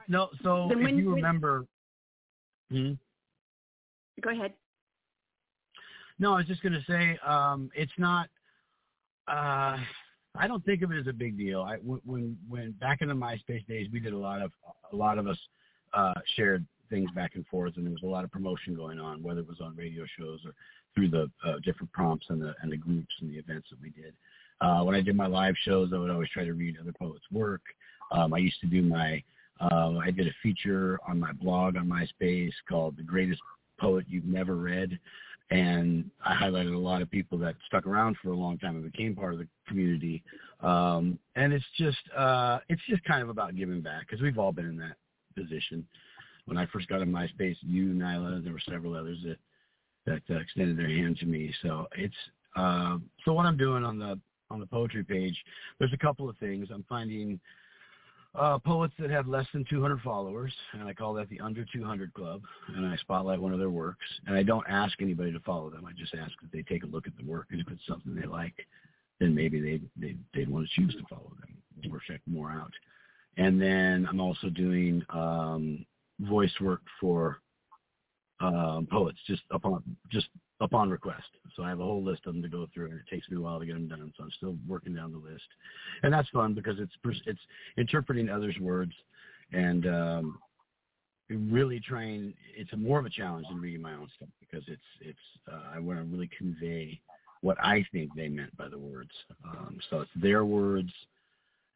no, so Then if when- you when- remember, hmm? Go ahead. no, I was just going to say, um, it's not. Uh, I don't think of it as a big deal. I when when, back in the MySpace days, we did a lot of a lot of us uh, shared things back and forth, and there was a lot of promotion going on, whether it was on radio shows or through the uh, different prompts and the and the groups and the events that we did. Uh, when I did my live shows, I would always try to read other poets' work. Um, I used to do my uh, I did a feature on my blog on MySpace called "The Greatest Poet You've Never Read," and I highlighted a lot of people that stuck around for a long time and became part of the community. Um, and it's just uh, it's just kind of about giving back because we've all been in that position. When I first got on MySpace, you, Nyla, there were several others that that uh, extended their hand to me. So it's uh, so what I'm doing on the on the poetry page. There's a couple of things I'm finding. Uh, poets that have less than 200 followers, and I call that the Under 200 Club, and I spotlight one of their works, and I don't ask anybody to follow them. I just ask that they take a look at the work, and if it's something they like, then maybe they they they'd want to choose to follow them or check more out. And then I'm also doing um, voice work for um, poets just upon just upon request. So I have a whole list of them to go through, and it takes me a while to get them done. So I'm still working down the list, and that's fun because it's it's interpreting others' words and um, really trying. It's more of a challenge than reading my own stuff because it's it's uh, I want to really convey what I think they meant by the words. Um, so it's their words,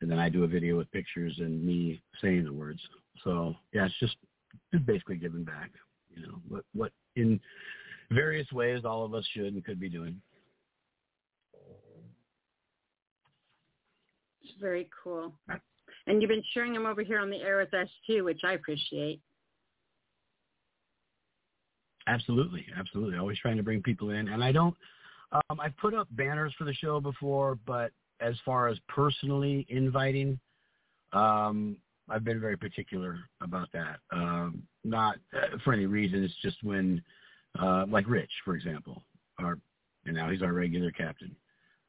and then I do a video with pictures and me saying the words. So yeah, it's just basically giving back. You know what what in various ways all of us should and could be doing. It's very cool. And you've been sharing them over here on the air with us too, which I appreciate. Absolutely, absolutely. Always trying to bring people in, and I don't. Um, I've put up banners for the show before, but as far as personally inviting, um, I've been very particular about that. Um, not uh, for any reason. It's just when, uh, like Rich, for example, our and now he's our regular captain.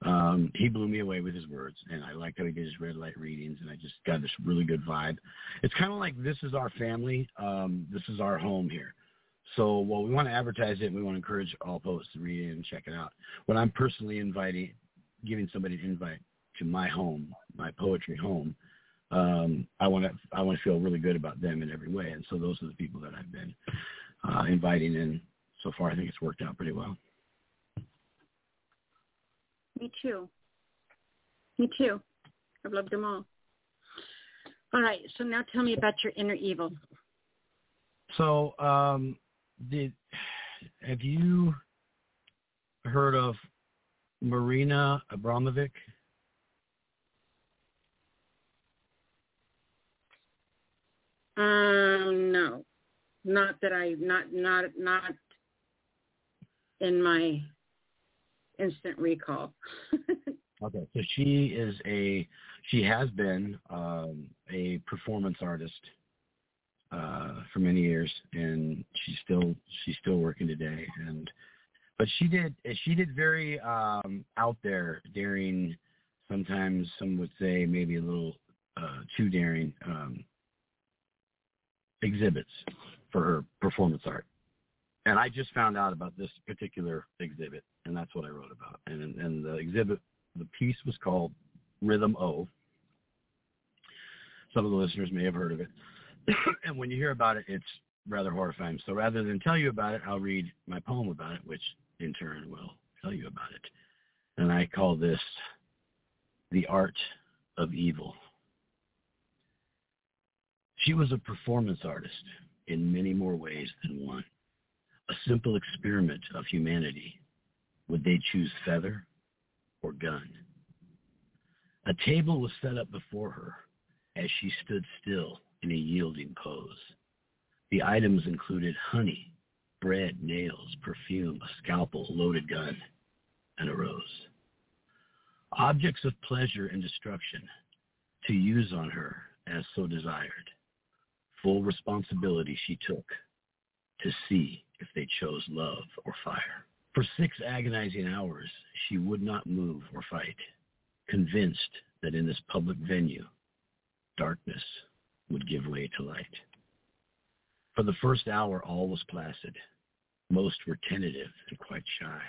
Um, he blew me away with his words, and I liked how he did his red light readings, and I just got this really good vibe. It's kind of like this is our family. Um, this is our home here. So while we want to advertise it, we want to encourage all poets to read it and check it out. When I'm personally inviting, giving somebody an invite to my home, my poetry home, um, I want to I want to feel really good about them in every way. And so those are the people that I've been uh, inviting, and so far I think it's worked out pretty well. Me too. Me too. I've loved them all. All right. So now tell me about your inner evil. So, um, did have you heard of Marina Abramovic? Um, no, not that I not not not in my instant recall. okay, so she is a she has been um, a performance artist uh, for many years, and she's still she's still working today. And but she did she did very um, out there, daring. Sometimes some would say maybe a little uh, too daring um, exhibits for her performance art. And I just found out about this particular exhibit, and that's what I wrote about. And and the exhibit, the piece was called Rhythm O. Some of the listeners may have heard of it. and when you hear about it, it's rather horrifying. So rather than tell you about it, I'll read my poem about it, which in turn will tell you about it. And I call this The Art of Evil. She was a performance artist in many more ways than one. A simple experiment of humanity. Would they choose feather or gun? A table was set up before her as she stood still in a yielding pose. The items included honey, bread, nails, perfume, a scalpel, a loaded gun, and a rose. Objects of pleasure and destruction to use on her as so desired full responsibility she took to see if they chose love or fire. For six agonizing hours, she would not move or fight, convinced that in this public venue, darkness would give way to light. For the first hour, all was placid. Most were tentative and quite shy.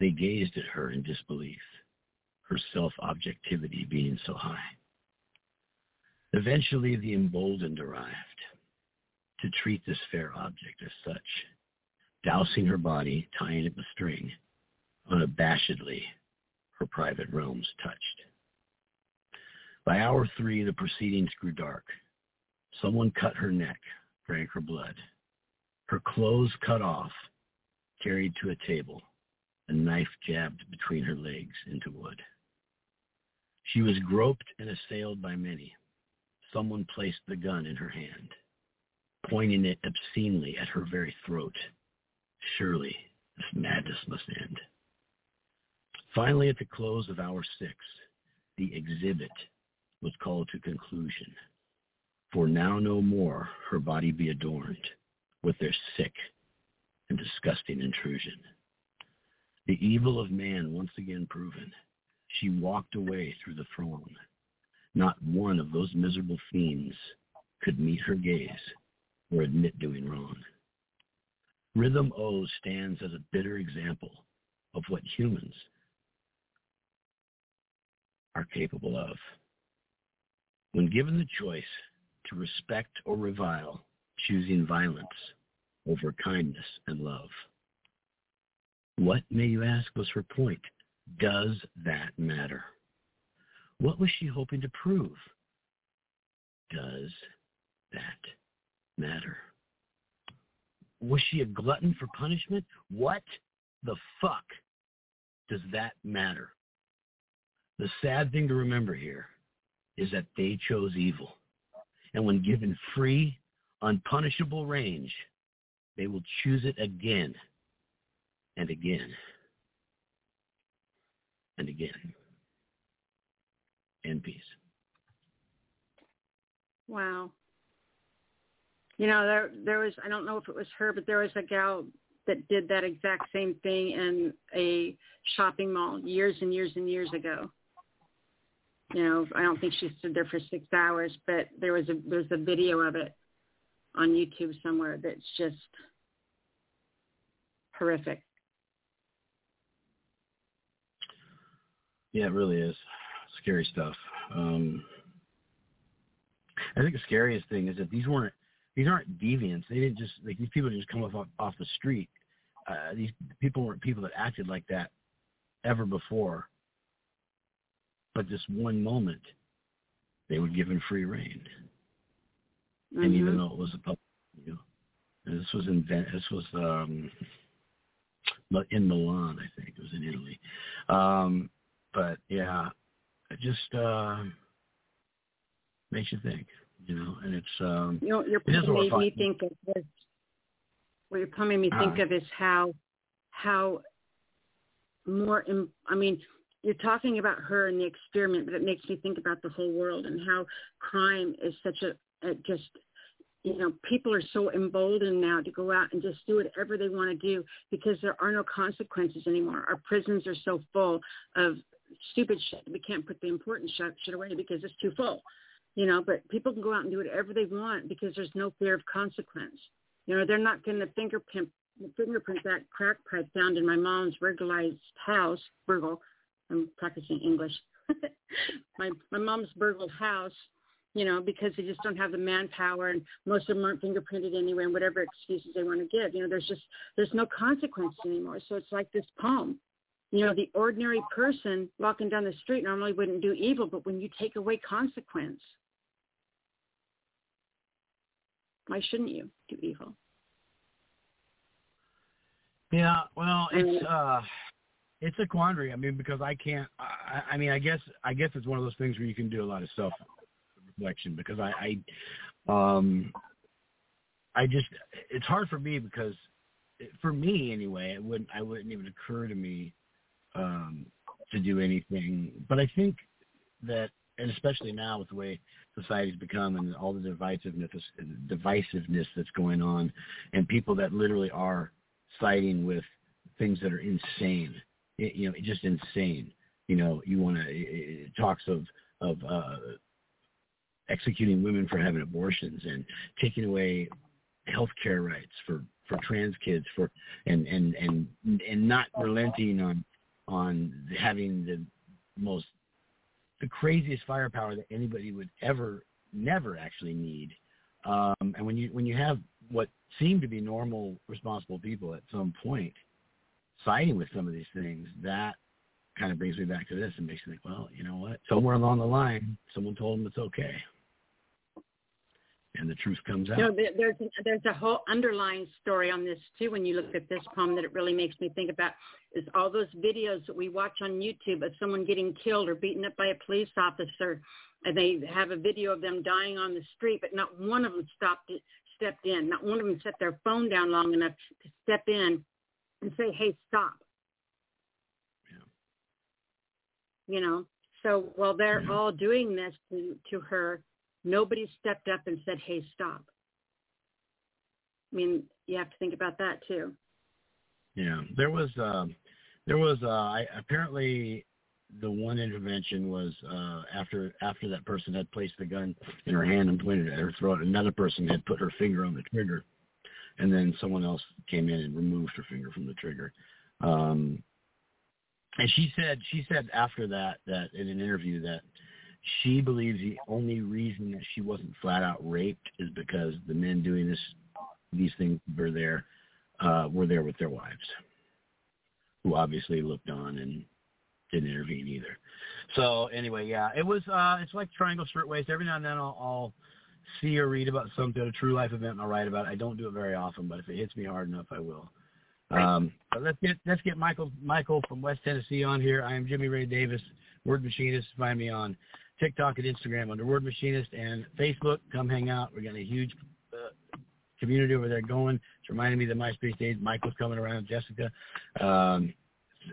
They gazed at her in disbelief, her self-objectivity being so high. Eventually, the emboldened arrived to treat this fair object as such, dousing her body, tying it with string, unabashedly her private realms touched. By hour three, the proceedings grew dark. Someone cut her neck, drank her blood. Her clothes cut off, carried to a table, a knife jabbed between her legs into wood. She was groped and assailed by many, someone placed the gun in her hand, pointing it obscenely at her very throat. Surely this madness must end. Finally, at the close of hour six, the exhibit was called to conclusion. For now no more her body be adorned with their sick and disgusting intrusion. The evil of man once again proven, she walked away through the throng, not one of those miserable fiends could meet her gaze or admit doing wrong. Rhythm O stands as a bitter example of what humans are capable of. When given the choice to respect or revile, choosing violence over kindness and love. What, may you ask, was her point? Does that matter? What was she hoping to prove? Does that matter? Was she a glutton for punishment? What the fuck does that matter? The sad thing to remember here is that they chose evil. And when given free, unpunishable range, they will choose it again and again and again and peace. Wow. You know, there there was I don't know if it was her, but there was a gal that did that exact same thing in a shopping mall years and years and years ago. You know, I don't think she stood there for six hours, but there was a there's a video of it on YouTube somewhere that's just horrific. Yeah, it really is scary stuff. Um, I think the scariest thing is that these weren't these aren't deviants. They didn't just like these people didn't just come off off the street. Uh, these people weren't people that acted like that ever before. But this one moment they were given free reign. Mm-hmm. And even though it was a public, you know, this was in this was um, in Milan, I think it was in Italy. Um, but yeah, it just uh, makes you think, you know, and it's um, you know, your it is point made me think of this. What your point made me think Uh-huh. of is how how more. Im- I mean, you're talking about her and the experiment, but it makes me think about the whole world and how crime is such a, a just. You know, people are so emboldened now to go out and just do whatever they want to do because there are no consequences anymore. Our prisons are so full of stupid shit. We can't put the important shit away because it's too full. You know, but people can go out and do whatever they want because there's no fear of consequence. You know, they're not going to fingerprint fingerprint that crack pipe found in my mom's burglarized house. Burgle. I'm practicing English. my my mom's burgled house. You know, because they just don't have the manpower, and most of them aren't fingerprinted anyway, and whatever excuses they want to give. You know, there's just there's no consequence anymore. So it's like this poem. You know, the ordinary person walking down the street normally wouldn't do evil, but when you take away consequence, why shouldn't you do evil? Yeah, well, it's uh it's a quandary. I mean, because I can't. I, I mean, I guess I guess it's one of those things where you can do a lot of self reflection because I, I, um, I just it's hard for me because for me anyway, it wouldn't I wouldn't even occur to me um, to do anything. But I think that, and especially now with the way society's become and all the divisiveness divisiveness that's going on, and people that literally are siding with things that are insane. It, you know, just insane. You know, you want to talks of of uh, executing women for having abortions and taking away health care rights for for trans kids for and and and and not relenting on on having the most the craziest firepower that anybody would ever never actually need. Um and when you when you have what seem to be normal responsible people at some point siding with some of these things that kind of brings me back to this and makes me think well you know what? Somewhere along the line someone told them it's okay and the truth comes out there- there's there's a whole underlying story on this too. When you look at this poem, that it really makes me think about is all those videos that we watch on YouTube of someone getting killed or beaten up by a police officer, and they have a video of them dying on the street, but not one of them stopped it, stepped in. Not one of them set their phone down long enough to step in and say, "Hey, stop." Yeah. You know, so while they're Yeah. all doing this to to her, nobody stepped up and said, "Hey, stop." I mean, you have to think about that too. Yeah, there was um, there was uh, I, apparently the one intervention was uh, after after that person had placed the gun in her hand and pointed it at her throat. Another person had put her finger on the trigger, and then someone else came in and removed her finger from the trigger. Um, and she said she said after that that in an interview that she believes the only reason that she wasn't flat out raped is because the men doing this these things were there uh, were there with their wives, who obviously looked on and didn't intervene either. So anyway, yeah, it was. Uh, it's like Triangle Shirtwaist. Every now and then I'll, I'll see or read about something, a true life event, and I'll write about it. I don't do it very often, but if it hits me hard enough, I will. Um, but let's get let's get Michael Michael from West Tennessee on here. I am Jimmy Ray Davis, Word Machinist. Find me on TikTok and Instagram under Word Machinist and Facebook. Come hang out. We're getting a huge uh, community over there going. It's reminding me that MySpace days. Michael's coming around. Jessica. Um,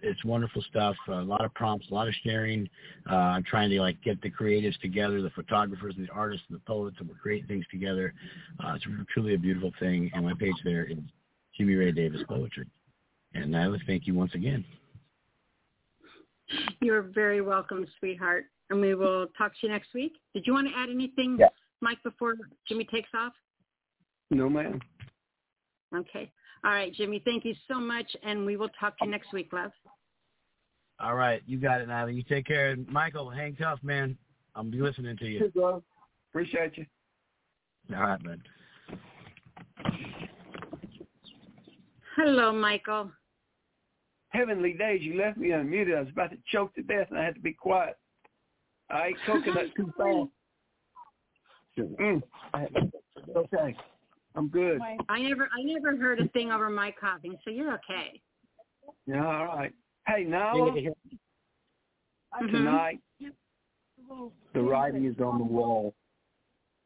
it's wonderful stuff. a lot of prompts, a lot of sharing. Uh, I'm trying to like get the creatives together, the photographers, and the artists, and the poets, and we're creating things together. Uh, it's truly a beautiful thing. And my page there is Jimmy Ray Davis Poetry. And Nyla, thank you once again. You're very welcome, sweetheart. And we will talk to you next week. Did you want to add anything, Yeah. Mike, before Jimmy takes off? No, ma'am. Okay. All right, Jimmy, thank you so much, and we will talk to you next week, love. All right, you got it, Nyla. You take care. And Michael, hang tough, man. I'm be listening to you. Good, bro. Appreciate you. All right, bud. Hello, Michael. Heavenly days, you left me unmuted. I was about to choke to death, and I had to be quiet. I ate coconut too fast. Mm. Okay, I'm good. I never I never heard a thing over my coughing, so you're okay. Yeah, all right. Hey, Nala, Mhm. tonight the writing is on the wall.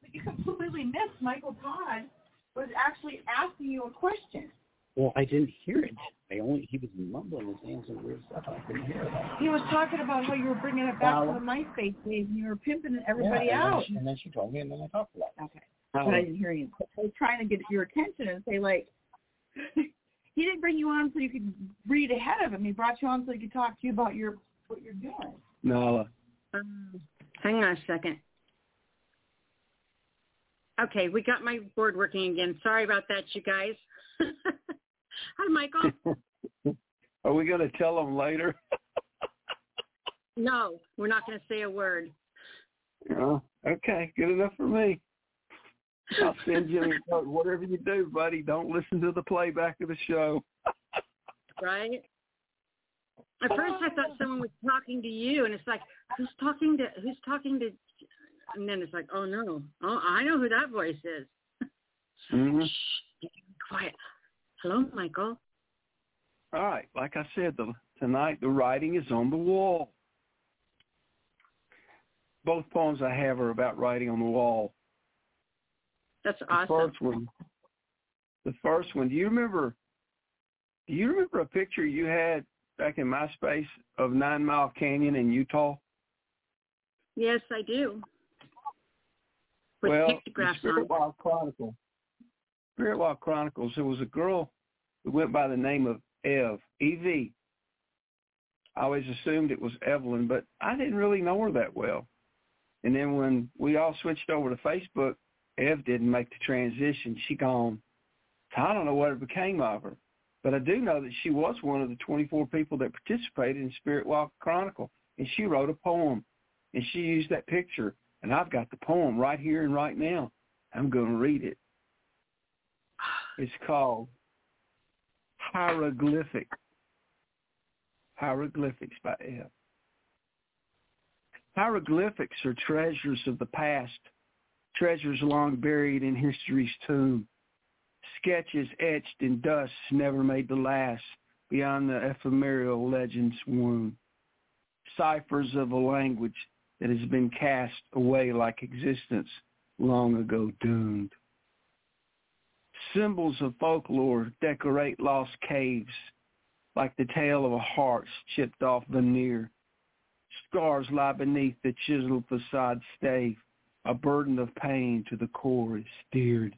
But you completely missed Michael Todd was actually asking you a question. Well, I didn't hear it. I only he was mumbling and saying some weird stuff. I couldn't hear it. He was talking about how you were bringing it back Wow. to the MySpace days and you were pimping everybody yeah, and out. Then she, and then she told me, and then I talked about it. Okay. But I didn't hear you. I was trying to get your attention and say like, he didn't bring you on so you could read ahead of him. He brought you on so he could talk to you about your what you're doing. Nala. Um, hang on a second. Okay, we got my board working again. Sorry about that, you guys. Hi, Michael. Are we going to tell them later? No, we're not going to say a word. Oh, okay, good enough for me. I'll send you. Whatever you do, buddy, don't listen to the playback of the show. right? At first, I thought someone was talking to you, and it's like, who's talking to who's talking to? And then it's like, oh no, oh I know who that voice is. hmm Shh, quiet. Hello, Michael. All right, like I said, the, tonight the writing is on the wall. Both poems I have are about writing on the wall. That's awesome. The first one, the first one. Do you remember? Do you remember a picture you had back in MySpace of Nine Mile Canyon in Utah? Yes, I do. With well, the pictographs Spirit. Wild Chronicle. Spirit Walk Chronicles. There was a girl who went by the name of Ev. E-V. I always assumed it was Evelyn, but I didn't really know her that well. And then when we all switched over to Facebook, Ev didn't make the transition. She gone. I don't know what became of her. But I do know that she was one of the 24 people that participated in Spirit Walk Chronicle. And she wrote a poem. And she used that picture. And I've got the poem right here and right now. I'm going to read it. It's called Hieroglyphic. Hieroglyphics by Ev. Hieroglyphics are treasures of the past, treasures long buried in history's tomb, sketches etched in dust never made to last beyond the ephemeral legend's womb, ciphers of a language that has been cast away like existence long ago doomed. Symbols of folklore decorate lost caves like the tale of a heart's chipped off veneer. Scars lie beneath the chiseled facade stave. A burden of pain to the core is steered.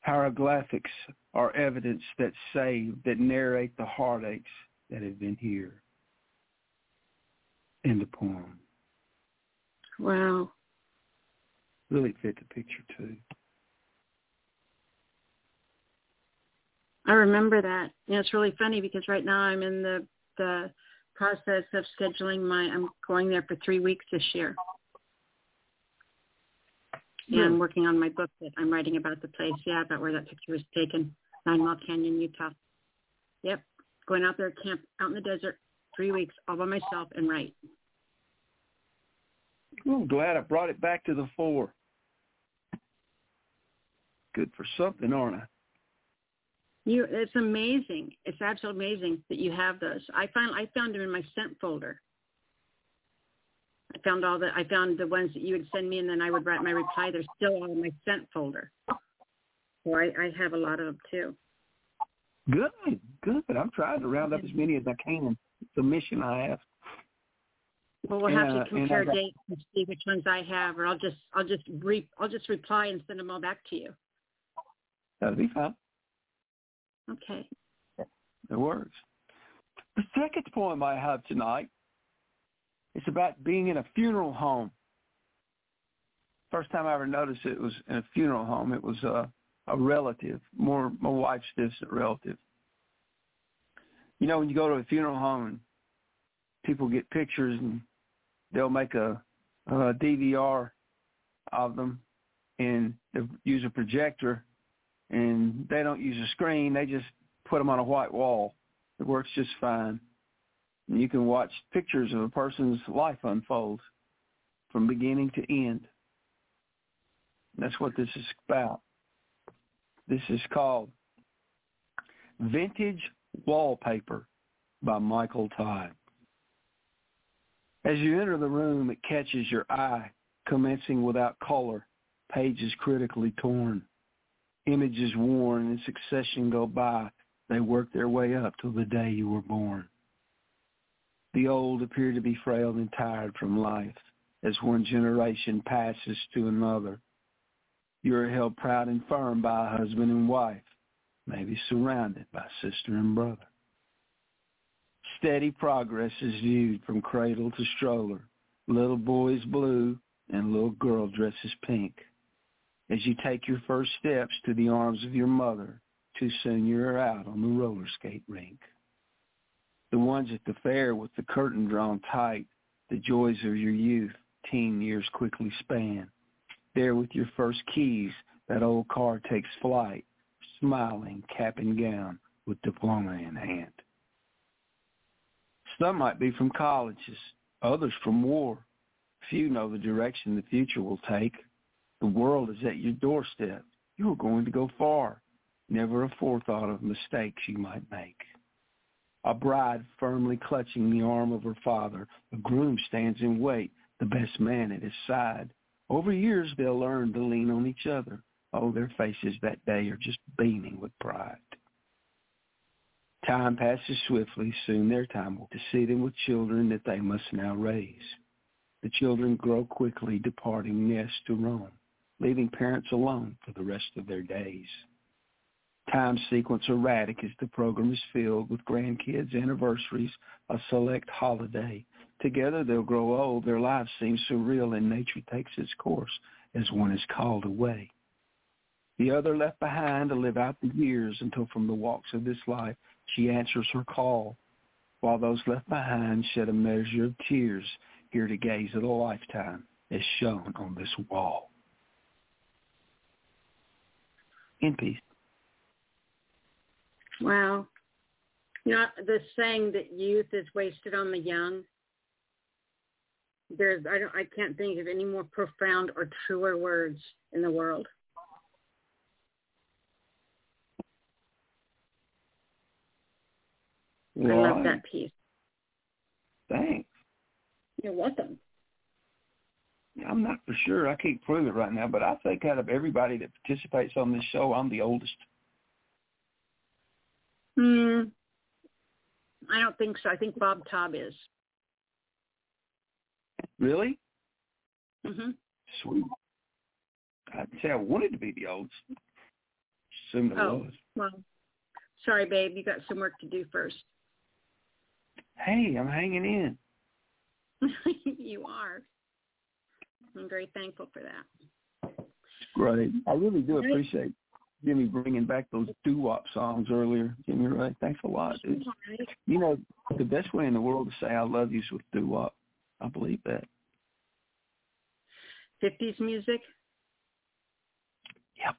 Hieroglyphics are evidence that save, that narrate the heartaches that have been here. In the poem. Wow. Really fit the picture too. I remember that. Yeah, it's really funny because right now I'm in the the process of scheduling my. I'm going there for three weeks this year. Yeah, I'm hmm. working on my book that I'm writing about the place. Yeah, about where that picture was taken, Nine Mile Canyon, Utah. Yep, going out there, camp out in the desert, three weeks all by myself and write. I'm glad I brought it back to the fore. Good for something, aren't I? You, it's amazing. It's absolutely amazing that you have those. I found I found them in my sent folder. I found all the I found the ones that you would send me, and then I would write my reply. They're still all in my sent folder. So I, I have a lot of them too. Good, good. I'm trying to round up as many as I can. It's a mission I have. Well, we'll have Yeah, to uh, and compare I got- dates and see which ones I have, or I'll just I'll just re I'll just reply and send them all back to you. That'll be fine. Okay. It works. The second poem I have tonight is about being in a funeral home. First time I ever noticed it was in a funeral home. It was a, a relative, more my wife's distant relative. You know, when you go to a funeral home and people get pictures and they'll make a, a DVR of them and they'll use a projector and they don't use a screen. They just put them on a white wall. It works just fine. And you can watch pictures of a person's life unfold from beginning to end. That's what this is about. This is called Vintage Wallpaper by Michael Todd. As you enter the room, it catches your eye, commencing without color, pages critically torn, images worn in succession go by. They work their way up till the day you were born. The old appear to be frail and tired from life as one generation passes to another. You are held proud and firm by a husband and wife, maybe surrounded by sister and brother. Steady progress is viewed from cradle to stroller. Little boy's blue and little girl dresses pink. As you take your first steps to the arms of your mother, too soon you're out on the roller skate rink. The ones at the fair with the curtain drawn tight, the joys of your youth, teen years quickly span. There with your first keys, that old car takes flight, smiling cap and gown with diploma in hand. Some might be from colleges, others from war. Few know the direction the future will take. The world is at your doorstep. You are going to go far. Never a forethought of mistakes you might make. A bride firmly clutching the arm of her father. A groom stands in wait, the best man at his side. Over years, they'll learn to lean on each other. Oh, their faces that day are just beaming with pride. Time passes swiftly. Soon their time will see them with children that they must now raise. The children grow quickly, departing nest to roam, leaving parents alone for the rest of their days. Time sequence erratic as the program is filled with grandkids, anniversaries, a select holiday. Together they'll grow old. Their lives seem surreal and nature takes its course as one is called away. The other left behind to live out the years until from the walks of this life she answers her call, while those left behind shed a measure of tears here to gaze at a lifetime as shown on this wall. In peace. Wow. You know, the saying that youth is wasted on the young. There's I don't I can't think of any more profound or truer words in the world. I love that piece. Thanks. You're welcome. I'm not for sure. I can't prove it right now, but I think out of everybody that participates on this show, I'm the oldest. Hmm. I don't think so. I think Bob Tobb is. Really? Mhm. Sweet. I'd say I wanted to be the oldest. Assumed I Oh. was. Well, sorry, babe. You got some work to do first. Hey, I'm hanging in. you are. I'm very thankful for that. Great. I really do appreciate Jimmy bringing back those doo-wop songs earlier. Jimmy Ray, thanks a lot, dude. You know, the best way in the world to say I love you is with doo-wop. I believe that. 50s music. Yep.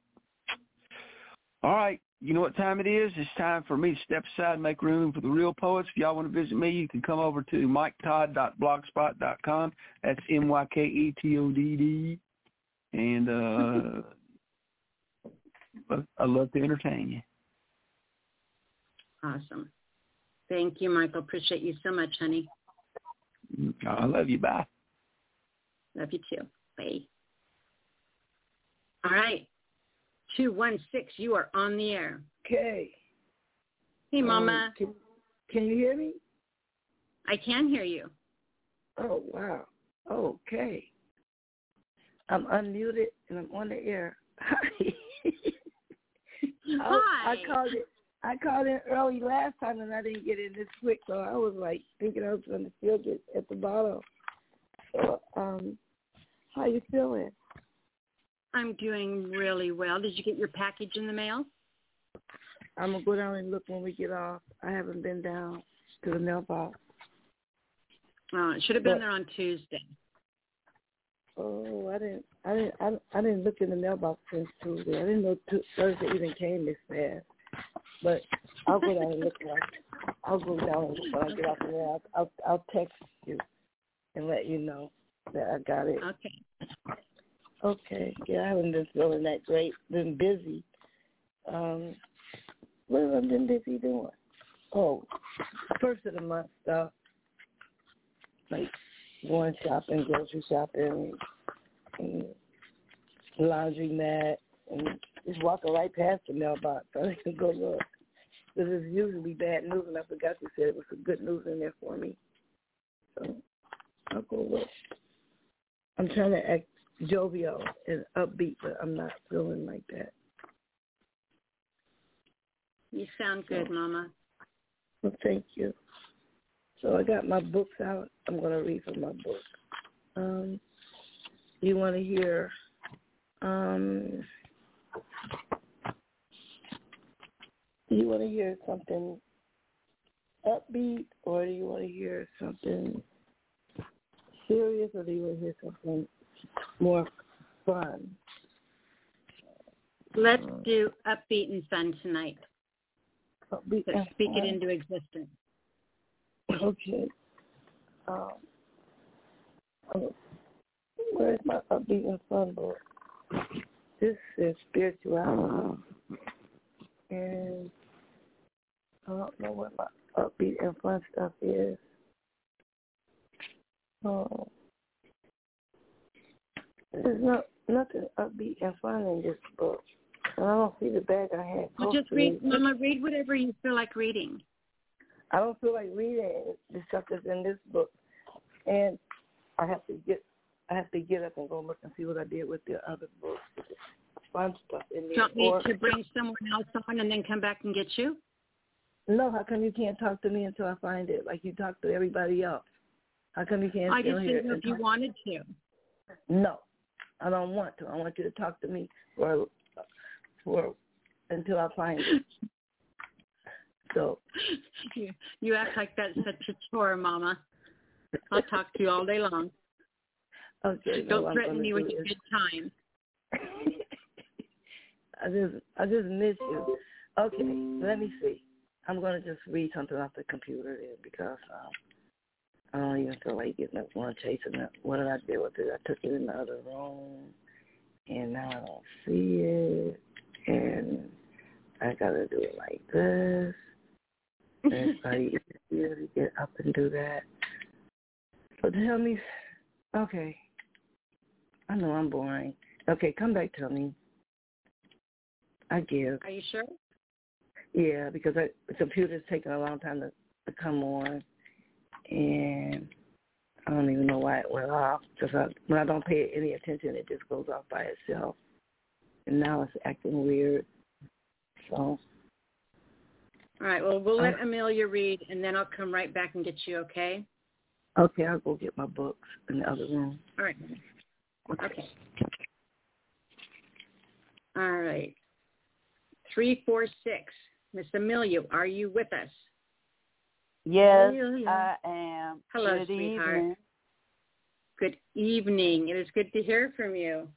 All right. You know what time it is? It's time for me to step aside and make room for the real poets. If y'all want to visit me, you can come over to myketodd.blogspot.com. That's M-Y-K-E-T-O-D-D. And uh, I love to entertain you. Awesome. Thank you, Michael. Appreciate you so much, honey. I love you. Bye. Love you too. Bye. All right. 216, you are on the air. Okay. Hey, Um, Mama. can, can you hear me? I can hear you. Oh, wow. Okay. I'm unmuted and I'm on the air. Hi. I, I called it. I called in early last time and I didn't get in this quick, so I was like thinking I was going to still get at the bottom. So, um, how you feeling? I'm doing really well. Did you get your package in the mail? I'm gonna go down and look when we get off. I haven't been down to the mailbox. Oh, it should have been But- there on Tuesday. Oh, I didn't, I didn't, I, I didn't look in the mailbox since Tuesday. I didn't know t- Thursday even came this fast. But I'll go down and look. When I, I'll go down and look when I get off the there. I'll, I'll, I'll text you and let you know that I got it. Okay. Okay. Yeah, I haven't been feeling that great. Been busy. Um, what have I been busy doing? Oh, first of the month stuff. Like going shopping, grocery shopping, and laundry mat, and just walking right past the mailbox. I didn't go look. Because it's usually bad news, and I forgot to say it was some good news in there for me. So I'll go look. I'm trying to act jovial and upbeat, but I'm not feeling like that. You sound good, Mama. Well, thank you. So I got my books out. I'm going to read from my book. Um, you want to hear? Um, you want to hear something upbeat, or do you want to hear something serious, or do you want to hear something more fun? Let's do upbeat and fun tonight. And speak it into existence. Okay. Um, oh, where's my upbeat and fun book? This is spirituality. And I don't know what my upbeat and fun stuff is. Oh. There's no, nothing upbeat and fun in this book. And I don't see the bag I had. Well, just read. Mama. Read whatever you feel like reading. I don't feel like reading the stuff that's in this book, and I have to get I have to get up and go look and see what I did with the other books, fun stuff in Do there. you want me to bring someone else on and then come back and get you? no, how come you can't talk to me until I find it? Like you talk to everybody else. How come you can't? I just didn't know if you wanted to. No, I don't want to. I want you to talk to me for for until I find it. So You, you act like that's such a chore, Mama. I'll talk to you all day long. okay, Don't threaten me with is- good time. I just I just miss you. Okay, let me see. I'm gonna just read something off the computer because um, Oh, I don't even feel like getting up one chasing it. What did I do with it? I took it in the other room and now I don't see it and I gotta do it like this. And it's probably easier to get up and do that. So tell me okay. I know I'm boring. Okay, come back to me. I give. Are you sure? Yeah, because I, the computer's taking a long time to, to come on, and I don't even know why it went off. Because I, when I don't pay any attention, it just goes off by itself. And now it's acting weird. So All right. Well, we'll let Amelia read, and then I'll come right back and get you. Okay? okay, I'll go get my books in the other room. All right. Okay. All right. Three four six. Miss Amelia, are you with us? Yes. I am. Hello, Good sweetheart. evening. Good evening. It is good to hear from you.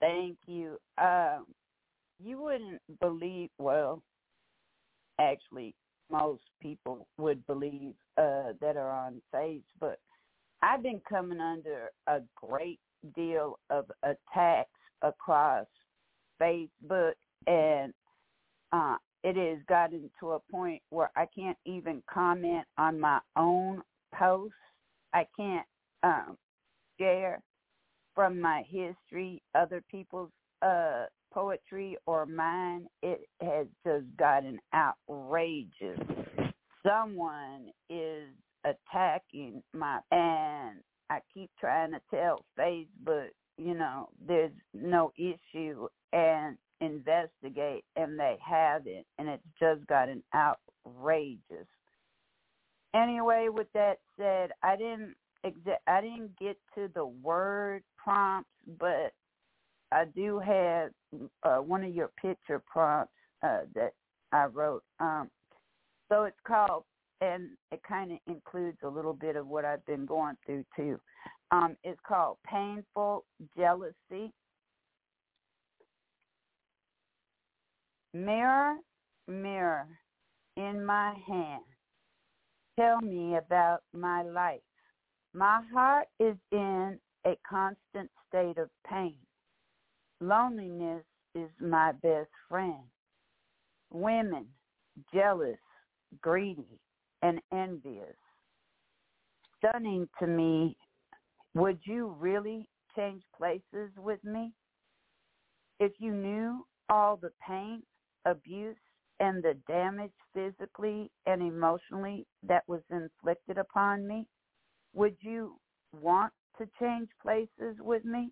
Thank you. Um, you wouldn't believe, well, actually, most people would believe uh, that are on Facebook. I've been coming under a great deal of attacks across Facebook, and uh, it has gotten to a point where I can't even comment on my own posts. I can't um, share from my history other people's uh, poetry or mine. It has just gotten outrageous. Someone is attacking my and I keep trying to tell Facebook, you know, there's no issue and investigate and they haven't and it's just gotten outrageous. Anyway, with that said, I didn't exa- I didn't get to the word prompts, but I do have uh, one of your picture prompts uh, that I wrote. Um, so it's called, and it kind of includes a little bit of what I've been going through too. Um, it's called Painful Jealousy. Mirror, mirror in my hand, tell me about my life. My heart is in a constant state of pain. Loneliness is my best friend. Women, jealous, greedy, and envious. Stunning to me, would you really change places with me? If you knew all the pain, abuse, and the damage physically and emotionally that was inflicted upon me, would you want to change places with me?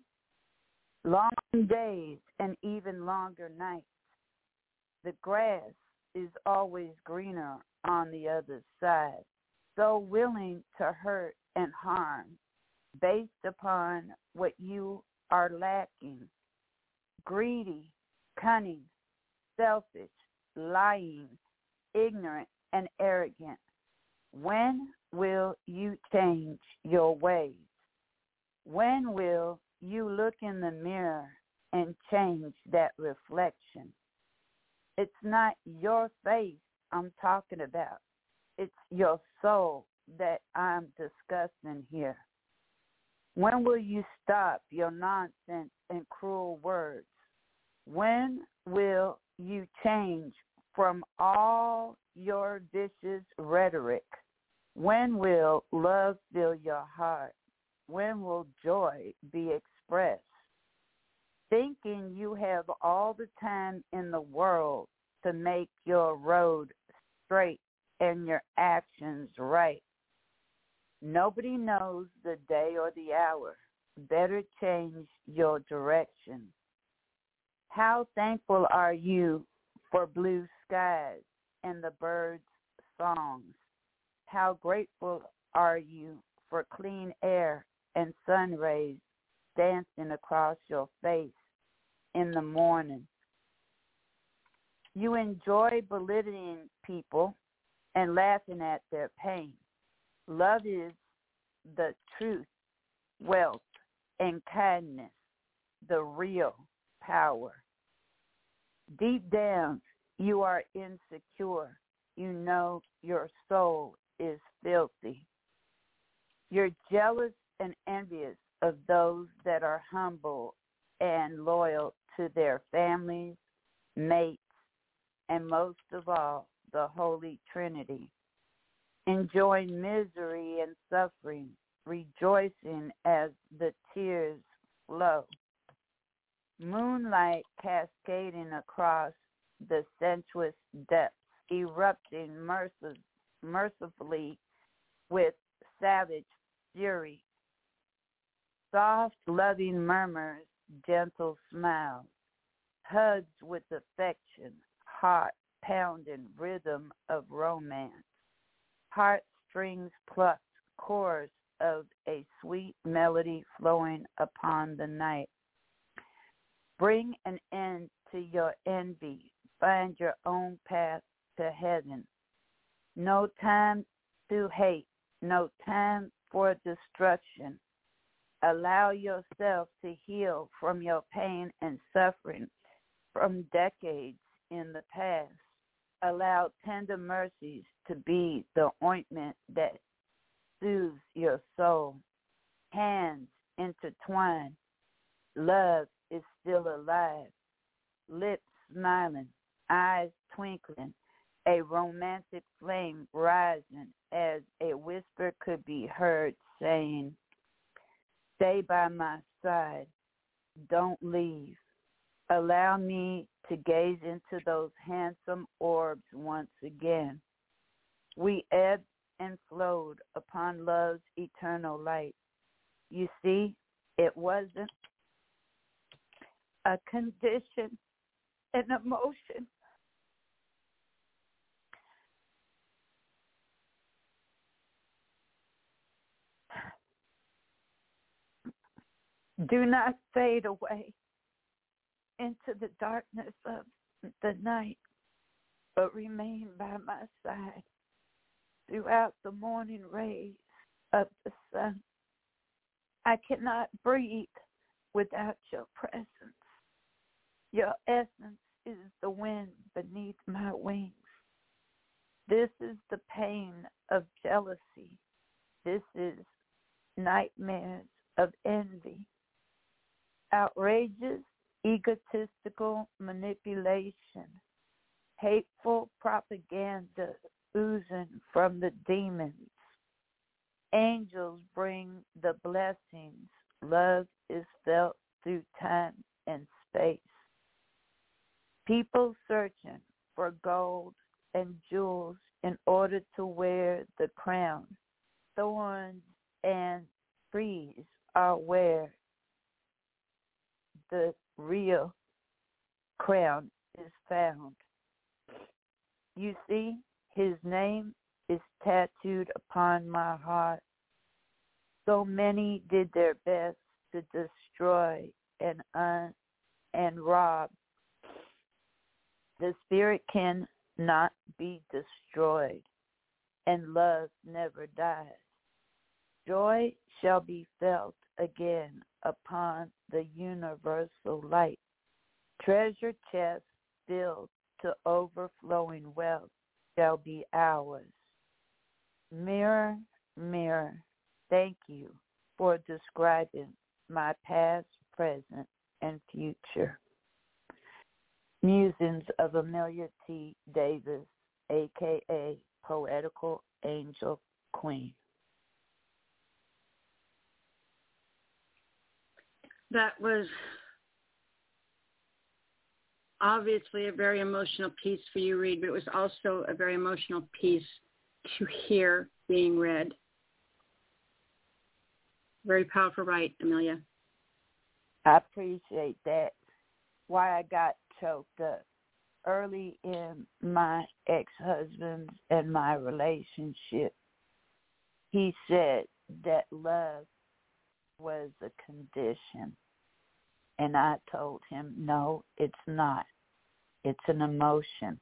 Long days and even longer nights. The grass is always greener on the other side, so willing to hurt and harm based upon what you are lacking. Greedy, cunning, selfish, lying, ignorant, and arrogant. When will you change your ways? When will you look in the mirror and change that reflection? It's not your face I'm talking about. It's your soul that I'm discussing here. When will you stop your nonsense and cruel words? When will you change from all your vicious rhetoric? When will love fill your heart? When will joy be expressed? Thinking you have all the time in the world to make your road straight and your actions right. Nobody knows the day or the hour. Better change your direction. How thankful are you for blue skies and the birds' songs? How grateful are you for clean air and sun rays dancing across your face in the morning? You enjoy belittling people and laughing at their pain. Love is the truth, wealth, and kindness, the real power. Deep down, you are insecure. You know your soul is filthy. You're jealous and envious of those that are humble and loyal to their families, mates, and most of all, the Holy Trinity. Enjoying misery and suffering, rejoicing as the tears flow. Moonlight cascading across the sensuous depths, erupting mercil- mercifully with savage fury. Soft, loving murmurs, gentle smiles, hugs with affection, heart pounding rhythm of romance, heartstrings plucked, chorus of a sweet melody flowing upon the night. Bring an end to your envy. Find your own path to heaven. No time to hate. No time for destruction. Allow yourself to heal from your pain and suffering from decades in the past. Allow tender mercies to be the ointment that soothes your soul. Hands intertwined. Love still alive. Lips smiling, eyes twinkling, a romantic flame rising as a whisper could be heard saying, Stay by my side. Don't leave. Allow me to gaze into those handsome orbs once again. We ebbed and flowed upon love's eternal light. You see, it wasn't a condition, an emotion. Do not fade away into the darkness of the night, but remain by my side throughout the morning rays of the sun. I cannot breathe without your presence. Your essence is the wind beneath my wings. This is the pain of jealousy. This is nightmares of envy, outrageous, egotistical manipulation, hateful propaganda oozing from the demons. Angels bring the blessings. Love is felt through time and space. People searching for gold and jewels in order to wear the crown. Thorns and trees are where the real crown is found. You see, his name is tattooed upon my heart. So many did their best to destroy and un- and rob. The spirit can not be destroyed, and love never dies. Joy shall be felt again upon the universal light. Treasure chests filled to overflowing wealth shall be ours. Mirror, mirror, thank you for describing my past, present, and future. Musings of Amelia T. Davis, aka Poetical Angel Queen. That was obviously a very emotional piece for you, Reed, but it was also a very emotional piece to hear being read. Very powerful right, Amelia. I appreciate that. Why I got choked up early in my ex-husband's and my relationship. He said that love was a condition. And I told him, no, it's not. It's an emotion.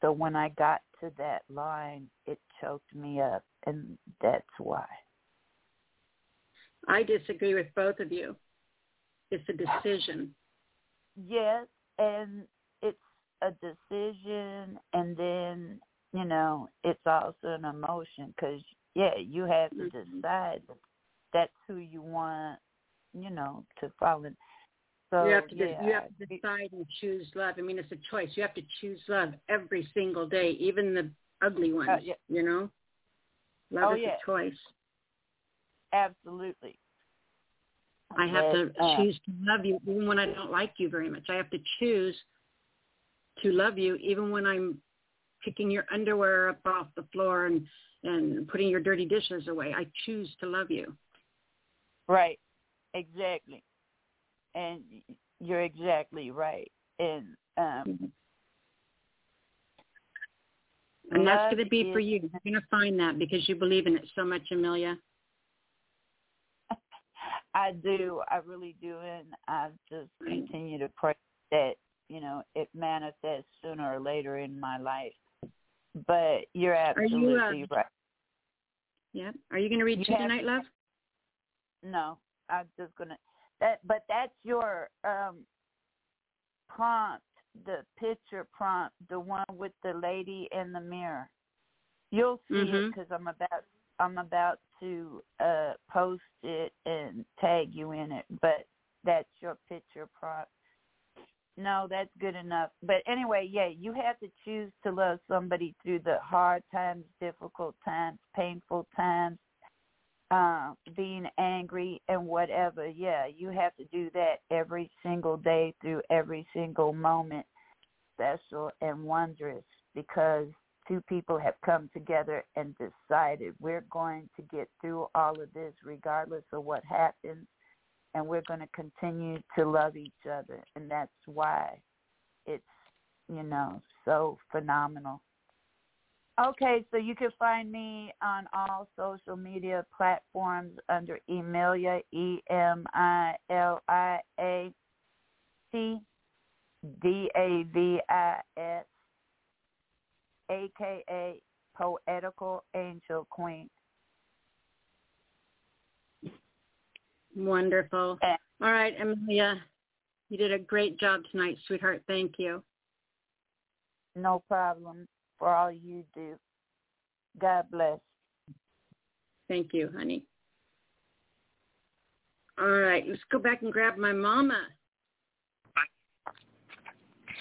So when I got to that line, it choked me up, and that's why. I disagree with both of you. It's a decision. Yes, and it's a decision, and then, you know, it's also an emotion because, yeah, you have to Mm-hmm. decide that that's who you want, you know, to follow. So you have to yeah, you have to decide and choose love. I mean, it's a choice. You have to choose love every single day, even the ugly ones. Uh, yeah. You know, love Oh, is yeah. a choice. absolutely. I have to uh, choose to love you even when I don't like you very much. I have to choose to love you even when I'm picking your underwear up off the floor and and putting your dirty dishes away. I choose to love you. Right. Exactly. And you're exactly right. And um And that's going to be for you. You're going to find that because you believe in it so much, Amelia. I do, I really do and I just continue to pray that, you know, it manifests sooner or later in my life. But you're Are you, uh, absolutely right. Yeah. Are you going to read You two tonight, love? No, I'm just gonna that but that's your um prompt, the picture prompt, the one with the lady in the mirror. You'll see it Mhm. because I'm about I'm about to uh post it and tag you in it, but that's your picture prompt. No, that's good enough. But anyway, yeah, you have to choose to love somebody through the hard times, difficult times, painful times, uh, being angry and whatever. Yeah, you have to do that every single day through every single moment, special and wondrous, because two people have come together and decided we're going to get through all of this regardless of what happens, and we're going to continue to love each other, and that's why it's you know so phenomenal. Okay, so you can find me on all social media platforms under Emilia, E M I L I A T D A V I S, aka Poetical Angel Queen. Wonderful. And All right, Amelia. You did a great job tonight, sweetheart. Thank you. no problem for all you do. God bless. Thank you, honey. All right, let's go back and grab my mama.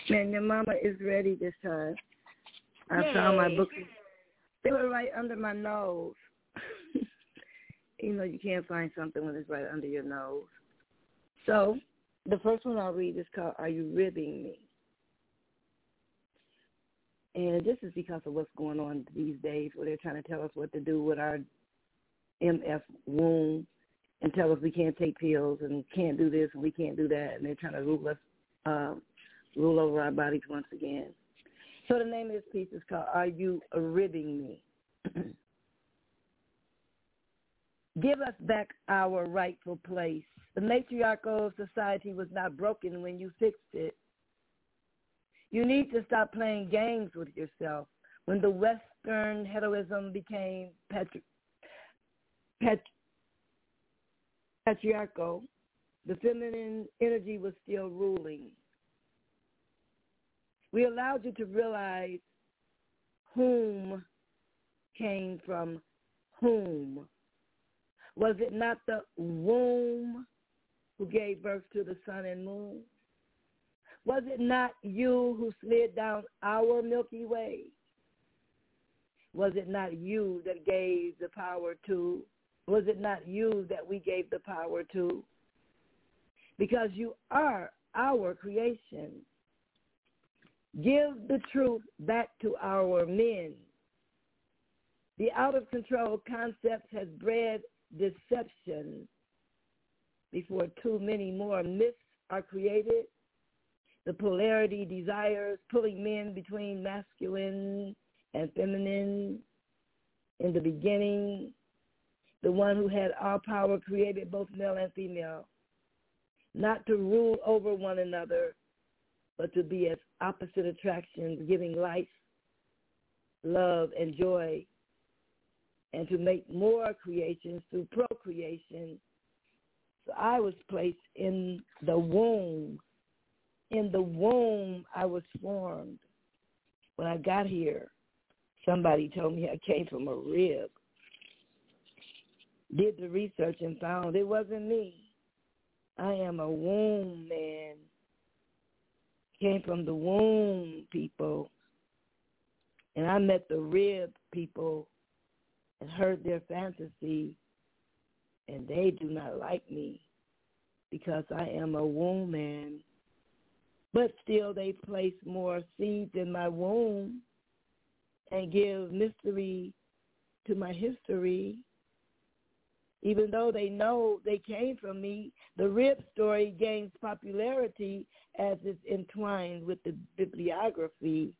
Man, your mama is ready this time. I Yay. found my book. They were right under my nose. you know, you can't find something when it's right under your nose. So, the first one I'll read is called Are You Ribbing Me? And this is because of what's going on these days where they're trying to tell us what to do with our MF womb and tell us we can't take pills and can't do this and we can't do that. And they're trying to rule us, uh, rule over our bodies once again. So the name of this piece is called Are You Ribbing Me? Give us back our rightful place. The matriarchal society was not broken when you fixed it. You need to stop playing games with yourself. When the Western heroism became patri- pat- patriarchal, the feminine energy was still ruling. We allowed you to realize whom came from whom. Was it not the womb who gave birth to the sun and moon? Was it not you who slid down our Milky Way? Was it not you that gave the power to? Was it not you that we gave the power to? Because you are our creation. Give the truth back to our men. The out of control concept has bred deception before too many more myths are created. The polarity desires pulling men between masculine and feminine. In the beginning, the one who had all power created both male and female, not to rule over one another, but to be as opposite attractions, giving life, love, and joy, and to make more creations through procreation. So I was placed in the womb. In the womb, I was formed. When I got here, somebody told me I came from a rib. Did the research and found it wasn't me. I am a womb man came from the womb people. And I met the rib people and heard their fantasy, and they do not like me because I am a womb man. But still, they place more seeds in my womb and give mystery to my history. Even though they know they came from me, the rib story gains popularity as it's entwined with the bibliography.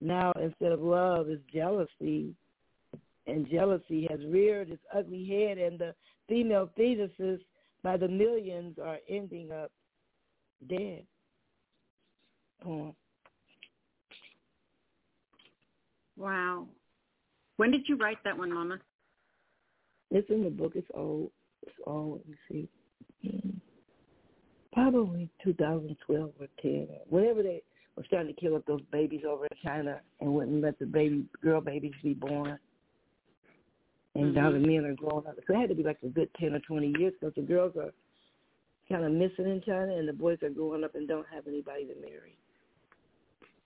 Now, instead of love, is jealousy. And jealousy has reared its ugly head, and the female fetuses by the millions are ending up dead. Poem. Wow. When did you write that one, Mama? It's in the book. It's old. It's old. Let me see. Mm. Probably 2012 or 10. Whenever they were starting to kill up those babies over in China and wouldn't let the baby girl babies be born. And Mm-hmm. now the men are growing up. So it had to be like a good 10 or 20 years because the girls are kind of missing in China and the boys are growing up and don't have anybody to marry.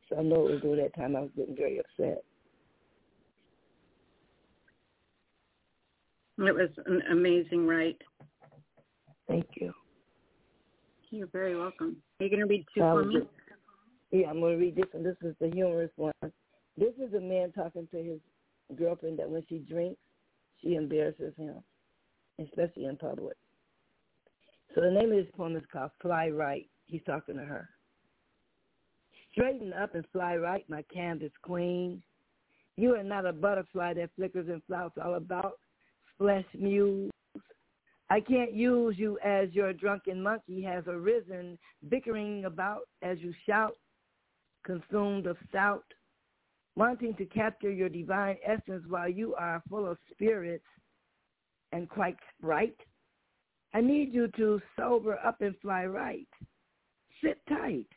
So I know it was during that time I was getting very upset. It was an amazing write. Thank you. You're very welcome. Are you going to read two for me? Yeah, I'm going to read this one. This is the humorous one. This is a man talking to his girlfriend that when she drinks, she embarrasses him, especially in public. So the name of this poem is called Fly Right. He's talking to her. Straighten up and fly right, my canvas queen. You are not a butterfly that flickers and flouts all about flesh muse. I can't use you as your drunken monkey has arisen, bickering about as you shout, consumed of stout, wanting to capture your divine essence while you are full of spirits and quite right. I need you to sober up and fly right. Sit tight.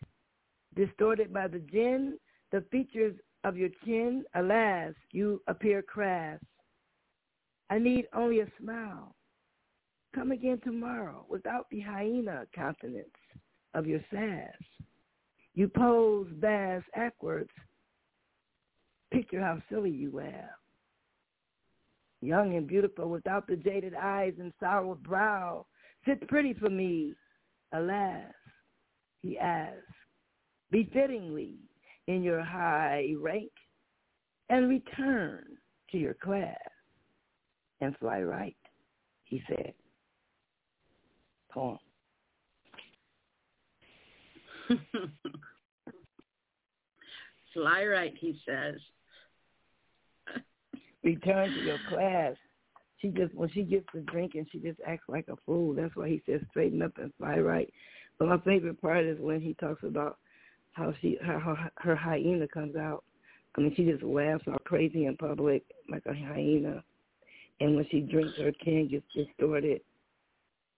Distorted by the gin, the features of your chin, alas, you appear crass. I need only a smile. Come again tomorrow without the hyena countenance of your sass. You pose bass backwards. Picture how silly you are. Young and beautiful without the jaded eyes and sour brow. Sit pretty for me, alas, he asks, befittingly in your high rank, and return to your class and fly right, he said. Poem. fly right, he says. return to your class. She just when she gets to drinking, she just acts like a fool. That's why he says straighten up and fly right. But my favorite part is when he talks about how she how her, her hyena comes out. I mean, she just laughs all crazy in public like a hyena, and when she drinks, her can gets distorted,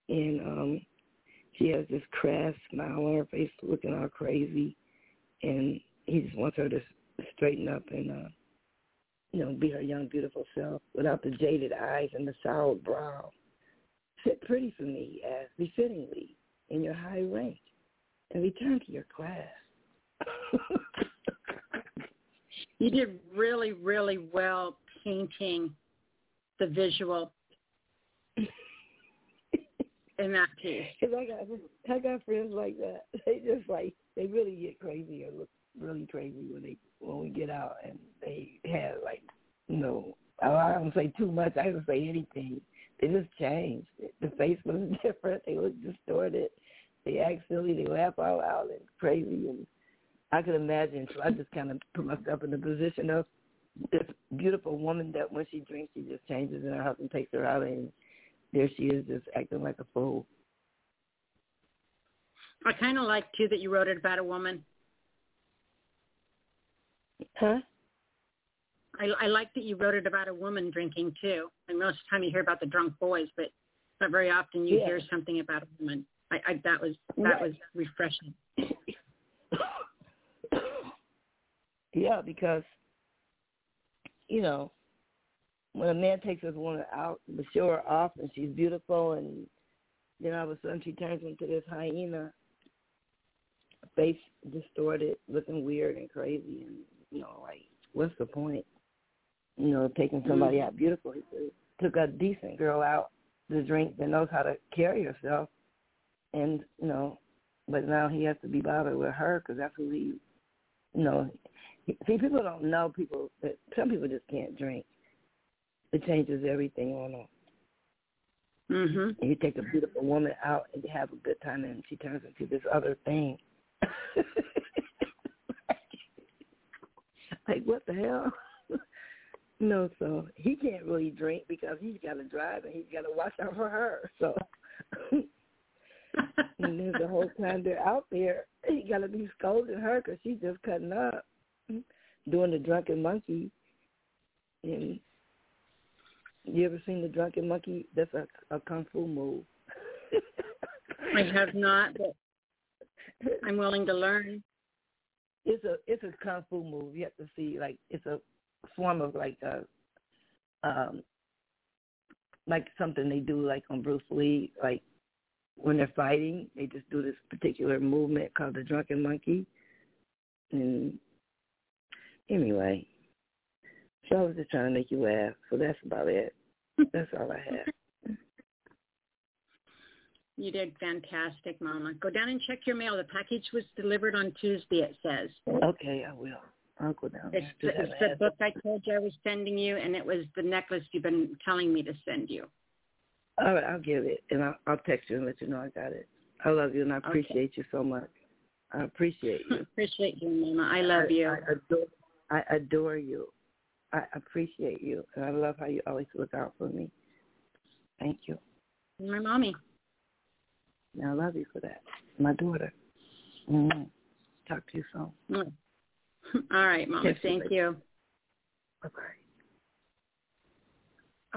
and um, she has this crass smile on her face, looking all crazy, and he just wants her to straighten up and uh, you know, be her young, beautiful self without the jaded eyes and the soured brow. Sit pretty for me as befittingly in your high rank and return to your class. you did really, really well painting the visual in that piece. Cause I got I got friends like that. They just like they really get crazy or look really crazy when they when we get out and they have like you know I don't say too much. I don't say anything. They just changed. The face was different. They look distorted. They act silly. They laugh out loud and crazy. And I could imagine. So I just kind of put myself in the position of this beautiful woman that when she drinks, she just changes, and her husband takes her out, and there she is, just acting like a fool. I kind of like too that you wrote it about a woman Huh? I, I like that you wrote it about a woman drinking too. And most of the time you hear about the drunk boys, but not very often you yeah. hear something about a woman. I, I that was that right. was refreshing. yeah, because you know when a man takes his woman out to show her off and she's beautiful and then all of a sudden she turns into this hyena face distorted looking weird and crazy and you know, like, what's the point? You know, taking somebody mm-hmm. out beautiful. He took a decent girl out to drink that knows how to carry herself, and you know, but now he has to be bothered with her because that's who he, you know. See, people don't know people that some people just can't drink. It changes everything on them. Mhm. You take a beautiful woman out and you have a good time, and she turns into this other thing. like what the hell? no, so he can't really drink because he's got to drive and he's got to watch out for her. So and then the whole time they're out there, he got to be scolding her because she's just cutting up, doing the drunken monkey. And you ever seen the drunken monkey? That's a, a kung fu move. I have not, but I'm willing to learn it's a it's a kung fu move. You have to see like it's a form of like a um like something they do like on Bruce Lee, like when they're fighting, they just do this particular movement called the drunken monkey. And anyway, so I was just trying to make you laugh. So that's about it. That's all I have. You did fantastic, Mama. Go down and check your mail. The package was delivered on Tuesday, it says. Okay, I will. I'll go down. It's, the, it's the book I told you I was sending you, and it was the necklace you've been telling me to send you. All right, I'll give it, and I'll, I'll text you and let you know I got it. I love you, and I appreciate okay. you so much. I appreciate you. I appreciate you, Mama. I love I, you. I adore, I adore you. I appreciate you, and I love how you always look out for me. Thank you. My mommy. And I love you for that. My daughter. Mm-hmm. Talk to you soon. Mm. All right, Mama. Yes, Thank you. Bye-bye.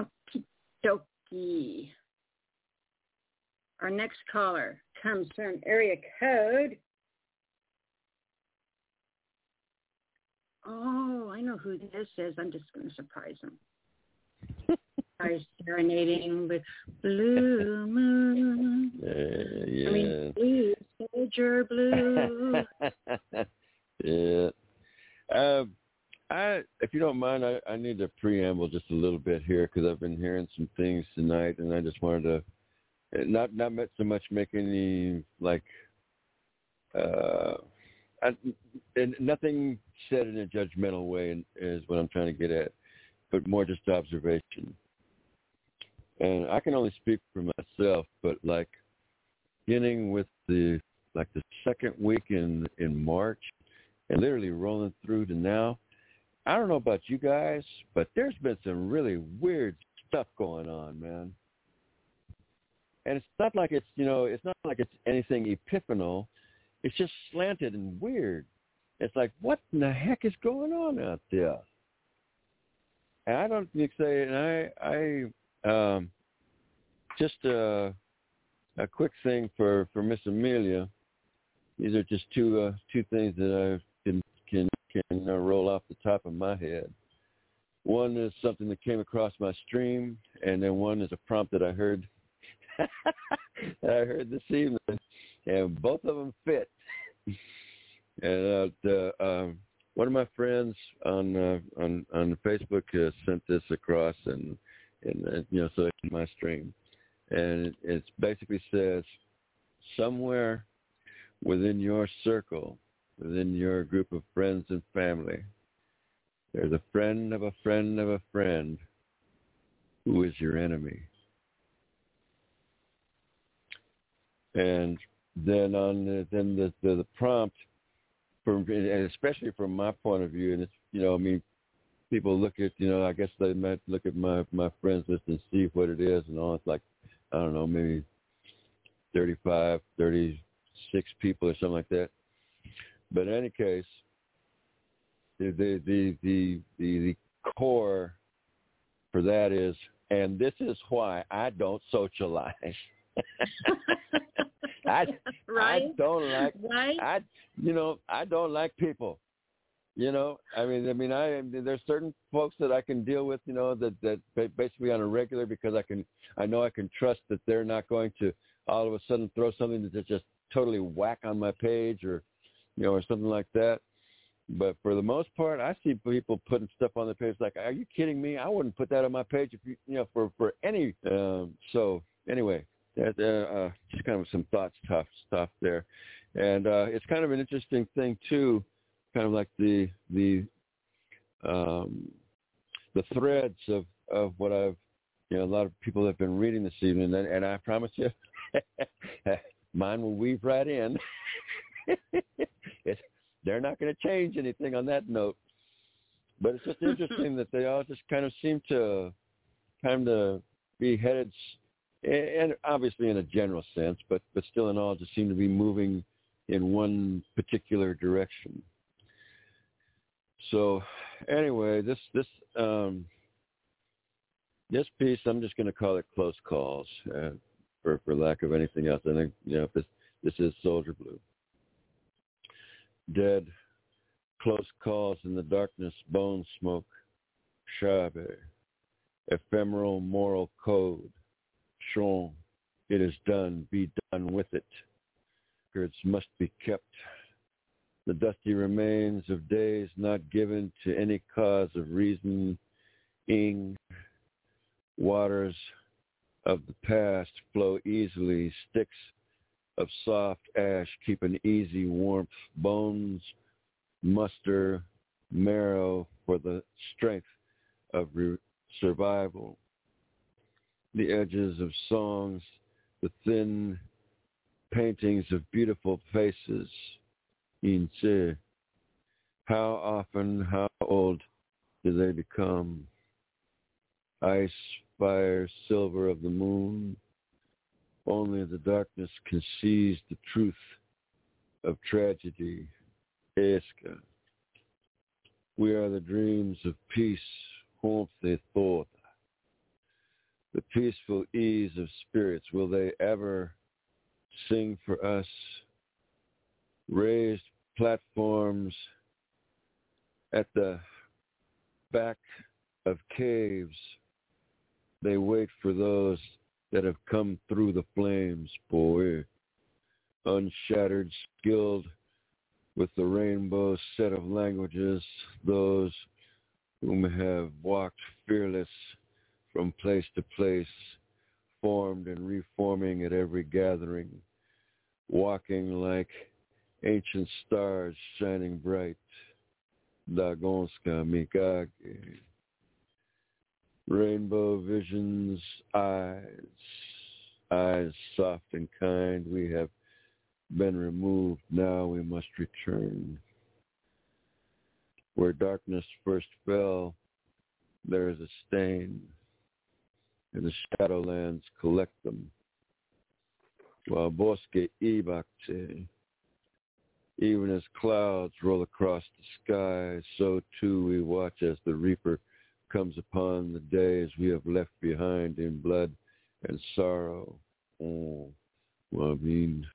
Okie dokie. Our next caller comes from area code. Oh, I know who this is. I'm just going to surprise him. vampires serenading with blue moon. Uh, yeah. I mean, blue soldier blue. yeah. Um, I, if you don't mind, I, I need to preamble just a little bit here because I've been hearing some things tonight, and I just wanted to not not so much make any like uh, I, and nothing said in a judgmental way is what I'm trying to get at, but more just observation. And I can only speak for myself, but like beginning with the like the second week in in March, and literally rolling through to now. I don't know about you guys, but there's been some really weird stuff going on, man. And it's not like it's you know it's not like it's anything epiphanal. It's just slanted and weird. It's like what in the heck is going on out there? And I don't think say, and I I um just a a quick thing for for Miss Amelia. These are just two uh, two things that I can can can uh, roll off the top of my head. One is something that came across my stream, and then one is a prompt that I heard that I heard this evening, and both of them fit. and uh, um, one of my friends on uh, on on Facebook uh, sent this across, and and uh, you know, so it's my stream, and it it's basically says somewhere within your circle, within your group of friends and family, there's a friend of a friend of a friend who is your enemy. And then on the, then the, the the prompt, from and especially from my point of view, and it's you know I mean, people look at you know I guess they might look at my my friends list and see what it is and all. It's like I don't know maybe thirty five, thirty six people or something like that. But in any case, the the the the the, the core for that is, and this is why I don't socialize. I right? I don't like right? I you know I don't like people. You know, I mean, I mean, I there's certain folks that I can deal with, you know, that that basically on a regular because I can I know I can trust that they're not going to all of a sudden throw something that's just totally whack on my page or you know or something like that. But for the most part, I see people putting stuff on their page like, "Are you kidding me? I wouldn't put that on my page if you you know for for any." Um, so anyway, that, uh, uh, just kind of some thoughts, tough stuff there, and uh, it's kind of an interesting thing too, kind of like the the um, the threads of of what I've you know a lot of people have been reading this evening, and, and I promise you, mine will weave right in. it's, they're not going to change anything on that note, but it's just interesting that they all just kind of seem to kind of be headed and obviously in a general sense, but but still in all, just seem to be moving in one particular direction. So, anyway, this this um, this piece, I'm just going to call it close calls, uh, for for lack of anything else. I think you know this this is Soldier Blue. Dead, close calls in the darkness, bone smoke, Shabe, ephemeral moral code Sean, it is done. Be done with it. Records must be kept. The dusty remains of days not given to any cause of reasoning. Waters of the past flow easily. Sticks of soft ash keep an easy warmth. Bones muster marrow for the strength of re- survival the edges of songs, the thin paintings of beautiful faces. Inse. How often, how old do they become? Ice, fire, silver of the moon. Only the darkness can seize the truth of tragedy. Eska. We are the dreams of peace, warmth, thought the peaceful ease of spirits, will they ever sing for us? Raised platforms at the back of caves, They wait for those that have come through the flames, boy. Unshattered, skilled with the rainbow set of languages, those whom have walked fearless from place to place, formed and reforming at every gathering, walking like ancient stars shining bright. Dagonska Mikage. Rainbow visions, eyes, eyes soft and kind, we have been removed, now we must return. Where darkness first fell, there is a stain, and the shadowlands collect them. While Bosque Ibakte, even as clouds roll across the sky, so too we watch as the reaper comes upon the days we have left behind in blood and sorrow. Oh, well, I mean,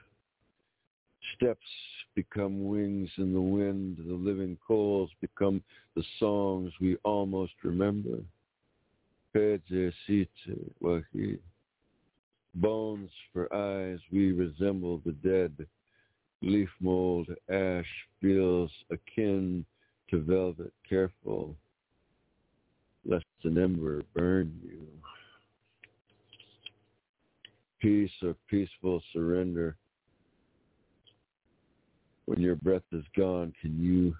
steps become wings in the wind. The living coals become the songs we almost remember. Bones for eyes, we resemble the dead. Leaf mold, ash feels akin to velvet, careful, lest an ember burn you. Peace or peaceful surrender. When your breath is gone, can you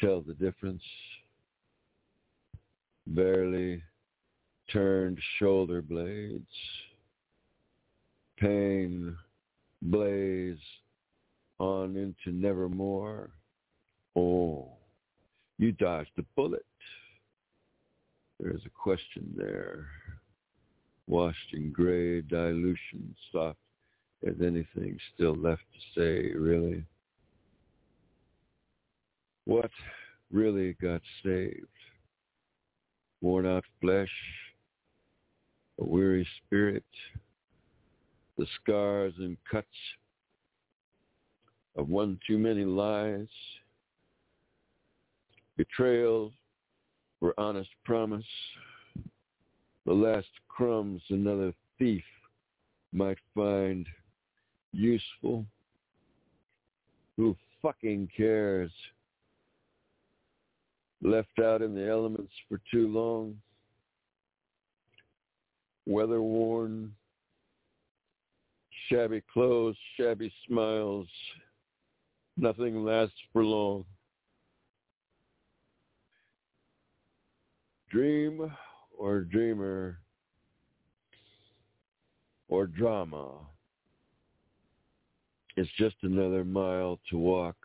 tell the difference? Barely turned shoulder blades. Pain blaze on into nevermore. Oh, you dodged a bullet. There's a question there. Washed in gray dilution, soft as anything still left to say, really. What really got saved? Worn out flesh, a weary spirit, the scars and cuts of one too many lies, betrayals for honest promise, the last crumbs another thief might find useful. Who fucking cares? Left out in the elements for too long, weather worn, shabby clothes, shabby smiles, Nothing lasts for long. Dream or dreamer or drama. It's just another mile to walk.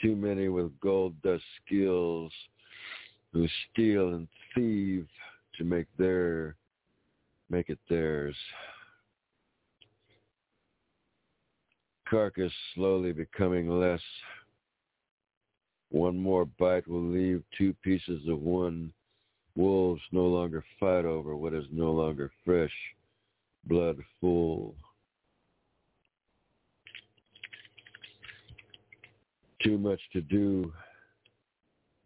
Too many with gold dust skills who steal and thieve to make their make it theirs. carcass slowly becoming less. One more bite will leave two pieces of one. Wolves no longer fight over what is no longer fresh, blood full. Too much to do,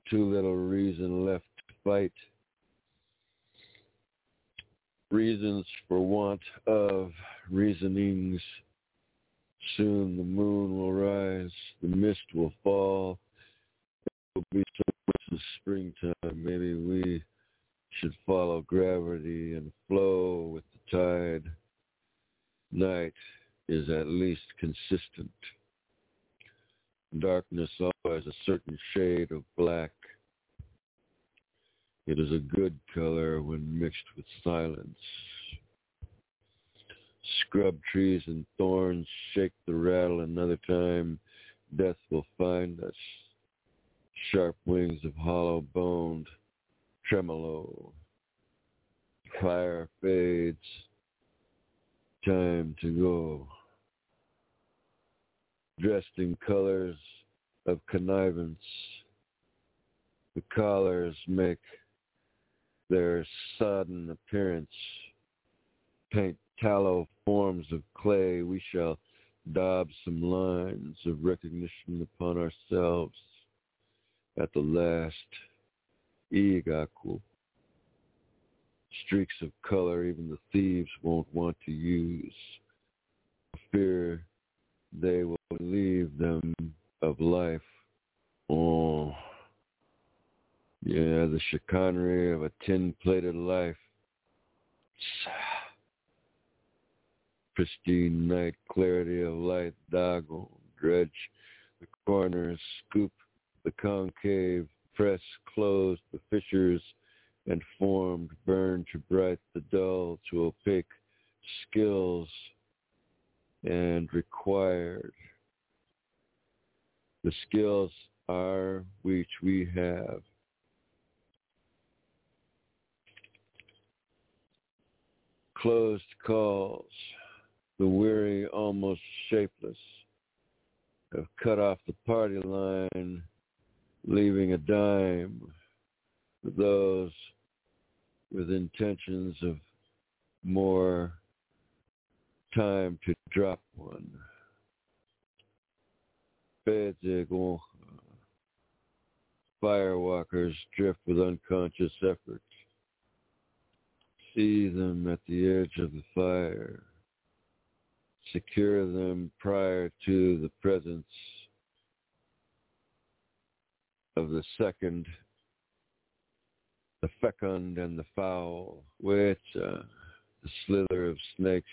too little reason left to fight. Reasons for want of reasonings Soon the moon will rise, the mist will fall. It will be so much in springtime. Maybe we should follow gravity and flow with the tide. Night is at least consistent. Darkness always a certain shade of black. It is a good color when mixed with silence. Scrub trees and thorns shake the rattle another time. Death will find us. Sharp wings of hollow boned tremolo. Fire fades. Time to go. Dressed in colors of connivance, the collars make their sudden appearance, paint tallow forms of clay, we shall daub some lines of recognition upon ourselves at the last Igaku. streaks of color even the thieves won't want to use. Fear they will leave them of life. Oh, yeah, the chicanery of a tin-plated life. Pristine night, clarity of light, doggle, dredge, the corners, scoop, the concave, press, closed, the fissures, and formed, burn to bright, the dull to opaque, skills, and required. The skills are which we have. Closed calls, the weary almost shapeless, have cut off the party line, leaving a dime for those with intentions of more time to drop one. Firewalkers drift with unconscious effort. See them at the edge of the fire. Secure them prior to the presence of the second, the fecund and the foul, which uh, the slither of snakes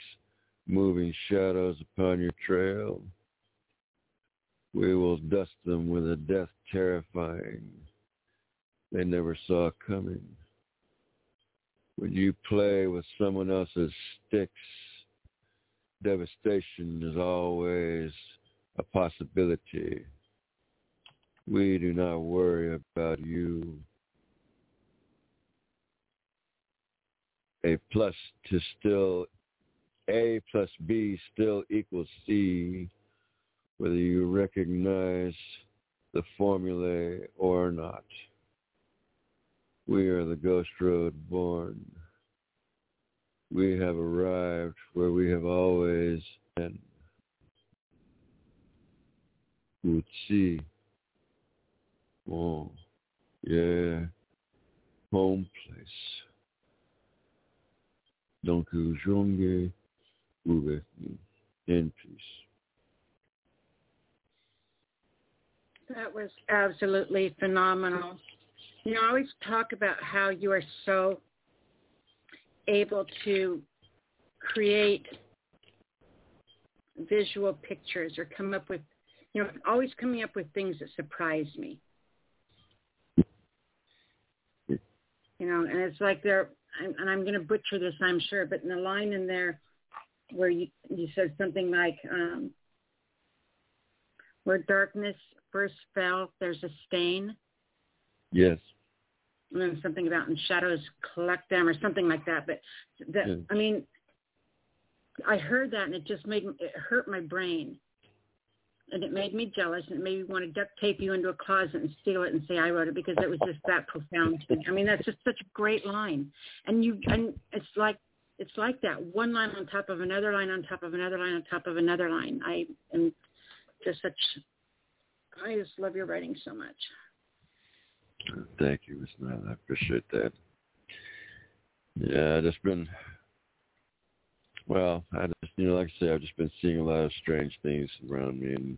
moving shadows upon your trail. We will dust them with a death terrifying they never saw coming. When you play with someone else's sticks, devastation is always a possibility. We do not worry about you. A plus to still a plus B still equals C, whether you recognize the formulae or not. We are the Ghost Road born. We have arrived where we have always been. Utsi. Oh, yeah, home place. Donc, jonge with me in peace. That was absolutely phenomenal. You always talk about how you are so able to create visual pictures or come up with, you know, always coming up with things that surprise me. You know, and it's like they're, and I'm going to butcher this, I'm sure, but in the line in there, where you you said something like um, where darkness first fell, there's a stain. Yes. And something about and shadows collect them or something like that. But that yes. I mean, I heard that and it just made it hurt my brain. And it made me jealous and it made me want to duct tape you into a closet and steal it and say I wrote it because it was just that profound to me. I mean, that's just such a great line. And you and it's like it's like that one line on top of another line on top of another line on top of another line. I am just such. I just love your writing so much. Thank you, Miss Nile. I appreciate that. Yeah, just been. Well, I just you know, like I say, I've just been seeing a lot of strange things around me, and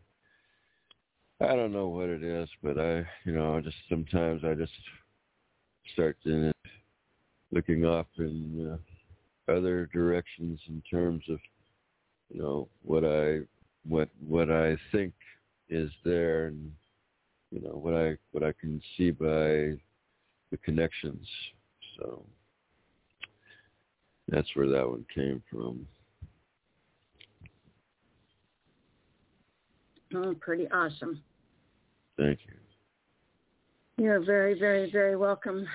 I don't know what it is, but I, you know, I just sometimes I just start in looking off in uh, other directions in terms of you know what I what what I think is there and you know what I what I can see by the connections. So that's where that one came from. Oh, pretty awesome. Thank you. You're very, very, very welcome.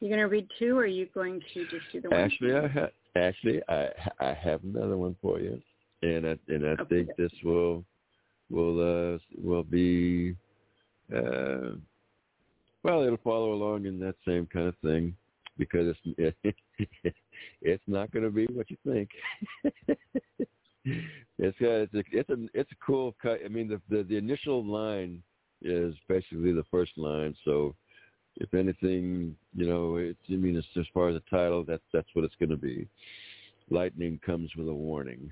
You're going to read two, or are you going to just do the one? Actually, I ha- actually I I have another one for you, and I and I okay. think this will will uh will be uh well it'll follow along in that same kind of thing because it's it's not going to be what you think. it's a, it's a it's a it's a cool cut. I mean the, the the initial line is basically the first line, so if anything, you know, it's, I mean, it's, as far as the title, that's that's what it's going to be. Lightning comes with a warning.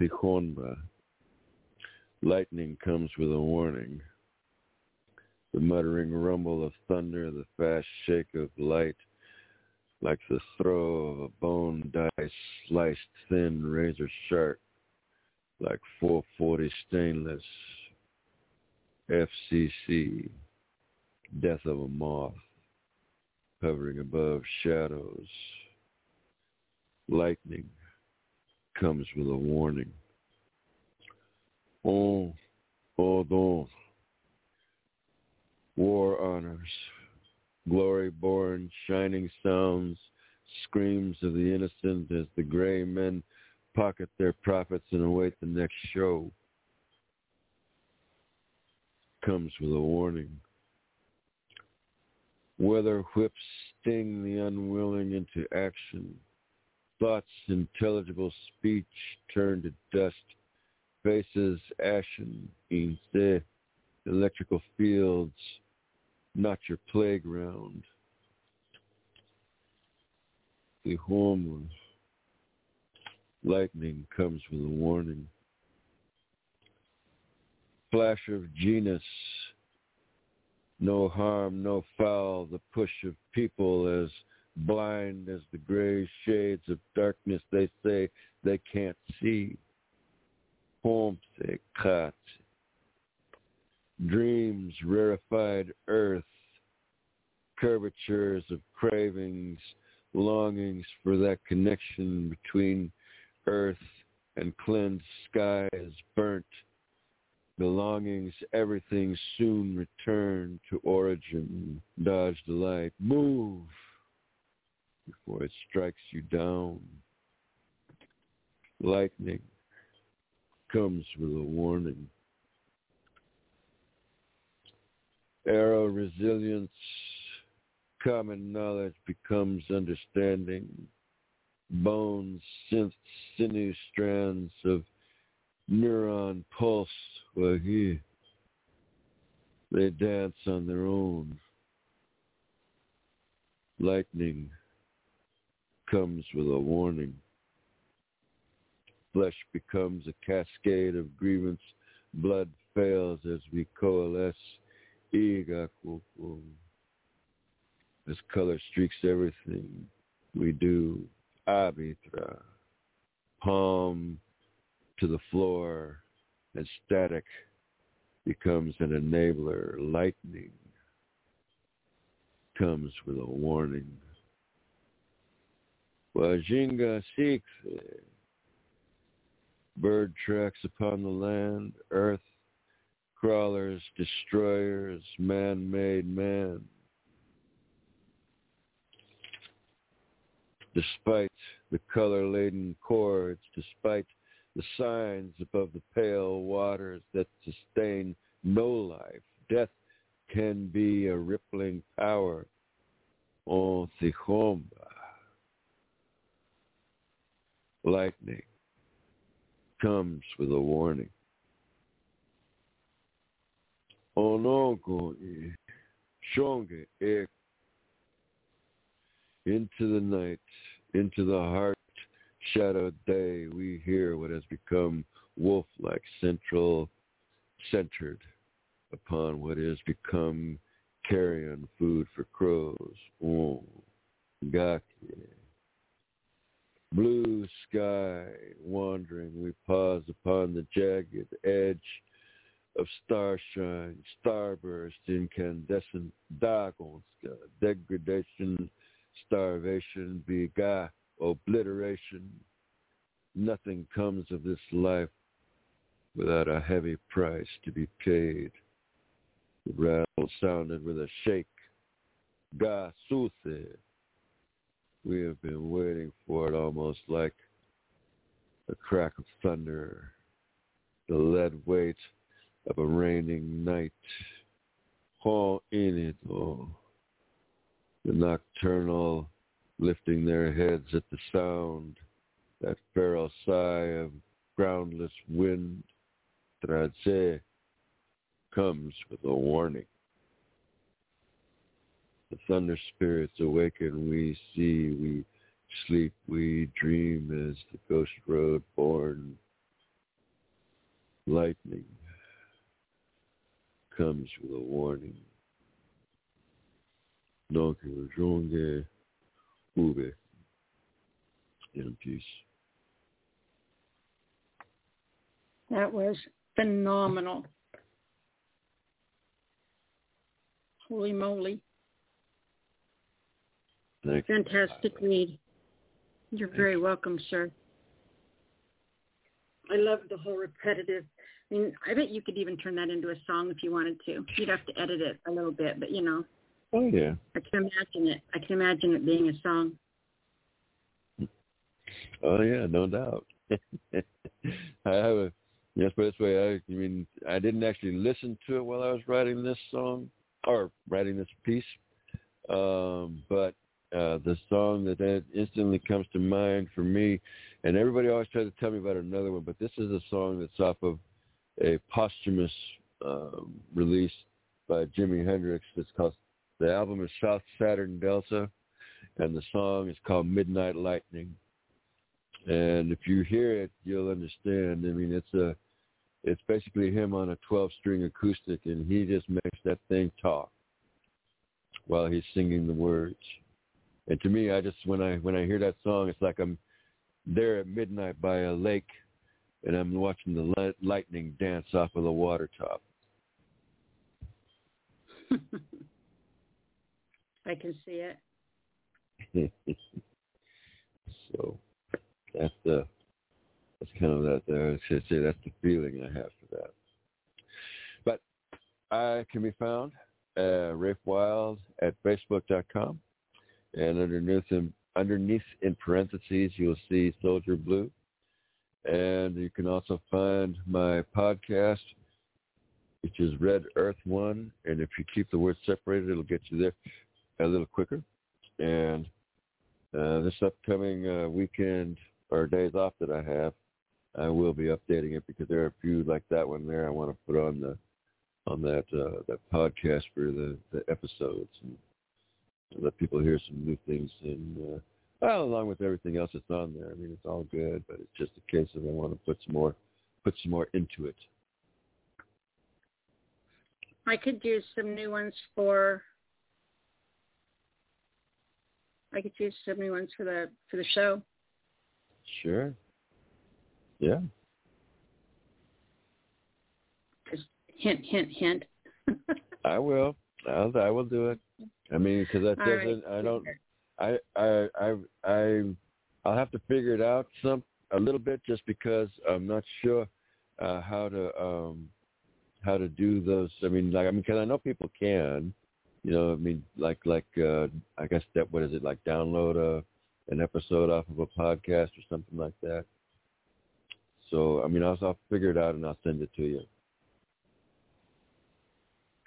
Tikhonba. Lightning comes with a warning. The muttering rumble of thunder, the fast shake of light, like the throw of a bone dice sliced thin, razor sharp, like 440 stainless, FCC, death of a moth, hovering above shadows. Lightning comes with a warning. Oh, oh, don't. War honors, glory-born, shining sounds, screams of the innocent as the gray men pocket their profits and await the next show comes with a warning. Weather whips sting the unwilling into action. Thoughts, intelligible speech turn to dust. Faces ashen, instead electrical fields, not your playground. The home lightning comes with a warning flash of genus, no harm, no foul, the push of people as blind as the gray shades of darkness they say they can't see. Homse kat. Dreams, rarefied earth, curvatures of cravings, longings for that connection between earth and cleansed skies, burnt belongings, everything soon return to origin. Dodge the light. Move before it strikes you down. Lightning comes with a warning. Arrow resilience, common knowledge becomes understanding. Bones, synth, sinew strands of neuron pulse where he they dance on their own. Lightning comes with a warning. Flesh becomes a cascade of grievance. Blood fails as we coalesce. As color streaks everything we do. Abitra. Palm to the floor and static becomes an enabler. Lightning comes with a warning. Wajinga seeks bird tracks upon the land, earth, crawlers, destroyers, man-made man. Despite the color-laden chords, despite the signs above the pale waters that sustain no life. Death can be a rippling power. On Tikhomba. Lightning comes with a warning. Onongo shonge ek into the night, into the heart shadowed day, we hear what has become wolf-like, central, centered upon what has become carrion food for crows. Oh, gaki. Blue sky wandering, we pause upon the jagged edge of starshine, starburst, incandescent, dagonska, degradation, starvation, biga, obliteration. Nothing comes of this life without a heavy price to be paid. The rattle sounded with a shake. Ga. We have been waiting for it almost like a crack of thunder, the lead weight of a raining night. All in it, oh. The nocturnal lifting their heads at the sound, that feral sigh of groundless wind, Tradze comes with a warning. The thunder spirits awaken, we see, we sleep, we dream as the ghost road born. Lightning comes with a warning. Donc, jonge ube in peace. That was phenomenal. Holy moly. Thank you. Fantastic read. You're very welcome, sir. I love the whole repetitive. I mean, I bet you could even turn that into a song if you wanted to. You'd have to edit it a little bit, but you know, Oh yeah. I can imagine it. I can imagine it being a song. Oh yeah, no doubt. I have a yes, but this way. I, I mean, I didn't actually listen to it while I was writing this song or writing this piece, um, but uh, the song that, that instantly comes to mind for me, and everybody always tries to tell me about another one, but this is a song that's off of a posthumous um, release by Jimi Hendrix. It's called the album is South Saturn Delta, and the song is called Midnight Lightning. And if you hear it, you'll understand. I mean, it's a, it's basically him on a 12-string acoustic, and he just makes that thing talk while he's singing the words. And to me, I just when I when I hear that song, it's like I'm there at midnight by a lake, and I'm watching the light, lightning dance off of the water top. I can see it. so that's the that's kind of that. Uh, I should say that's the feeling I have for that. But I can be found uh, Rafe Wild at Facebook.com, and underneath in, underneath in parentheses you'll see Soldier Blue, and you can also find my podcast, which is Red Earth One, and if you keep the words separated, it'll get you there a little quicker. And uh, this upcoming uh, weekend or days off that I have, I will be updating it because there are a few like that one there I want to put on the on that uh, that podcast for the, the episodes and let people hear some new things and uh, well along with everything else that's on there. I mean it's all good, but it's just a case of I want to put some more put some more into it. I could use some new ones for I could use some new ones for the for the show. Sure. Yeah. Just hint, hint, hint. I will. I'll, I will do it. I mean, because that All doesn't. right. I don't. I I I I I'll have to figure it out some a little bit just because I'm not sure uh, how to um how to do those. I mean, like I mean, because I know people can. You know, I mean, like like uh I guess that what is it like? Download a an episode off of a podcast or something like that. So I mean, I'll, I'll figure it out and I'll send it to you.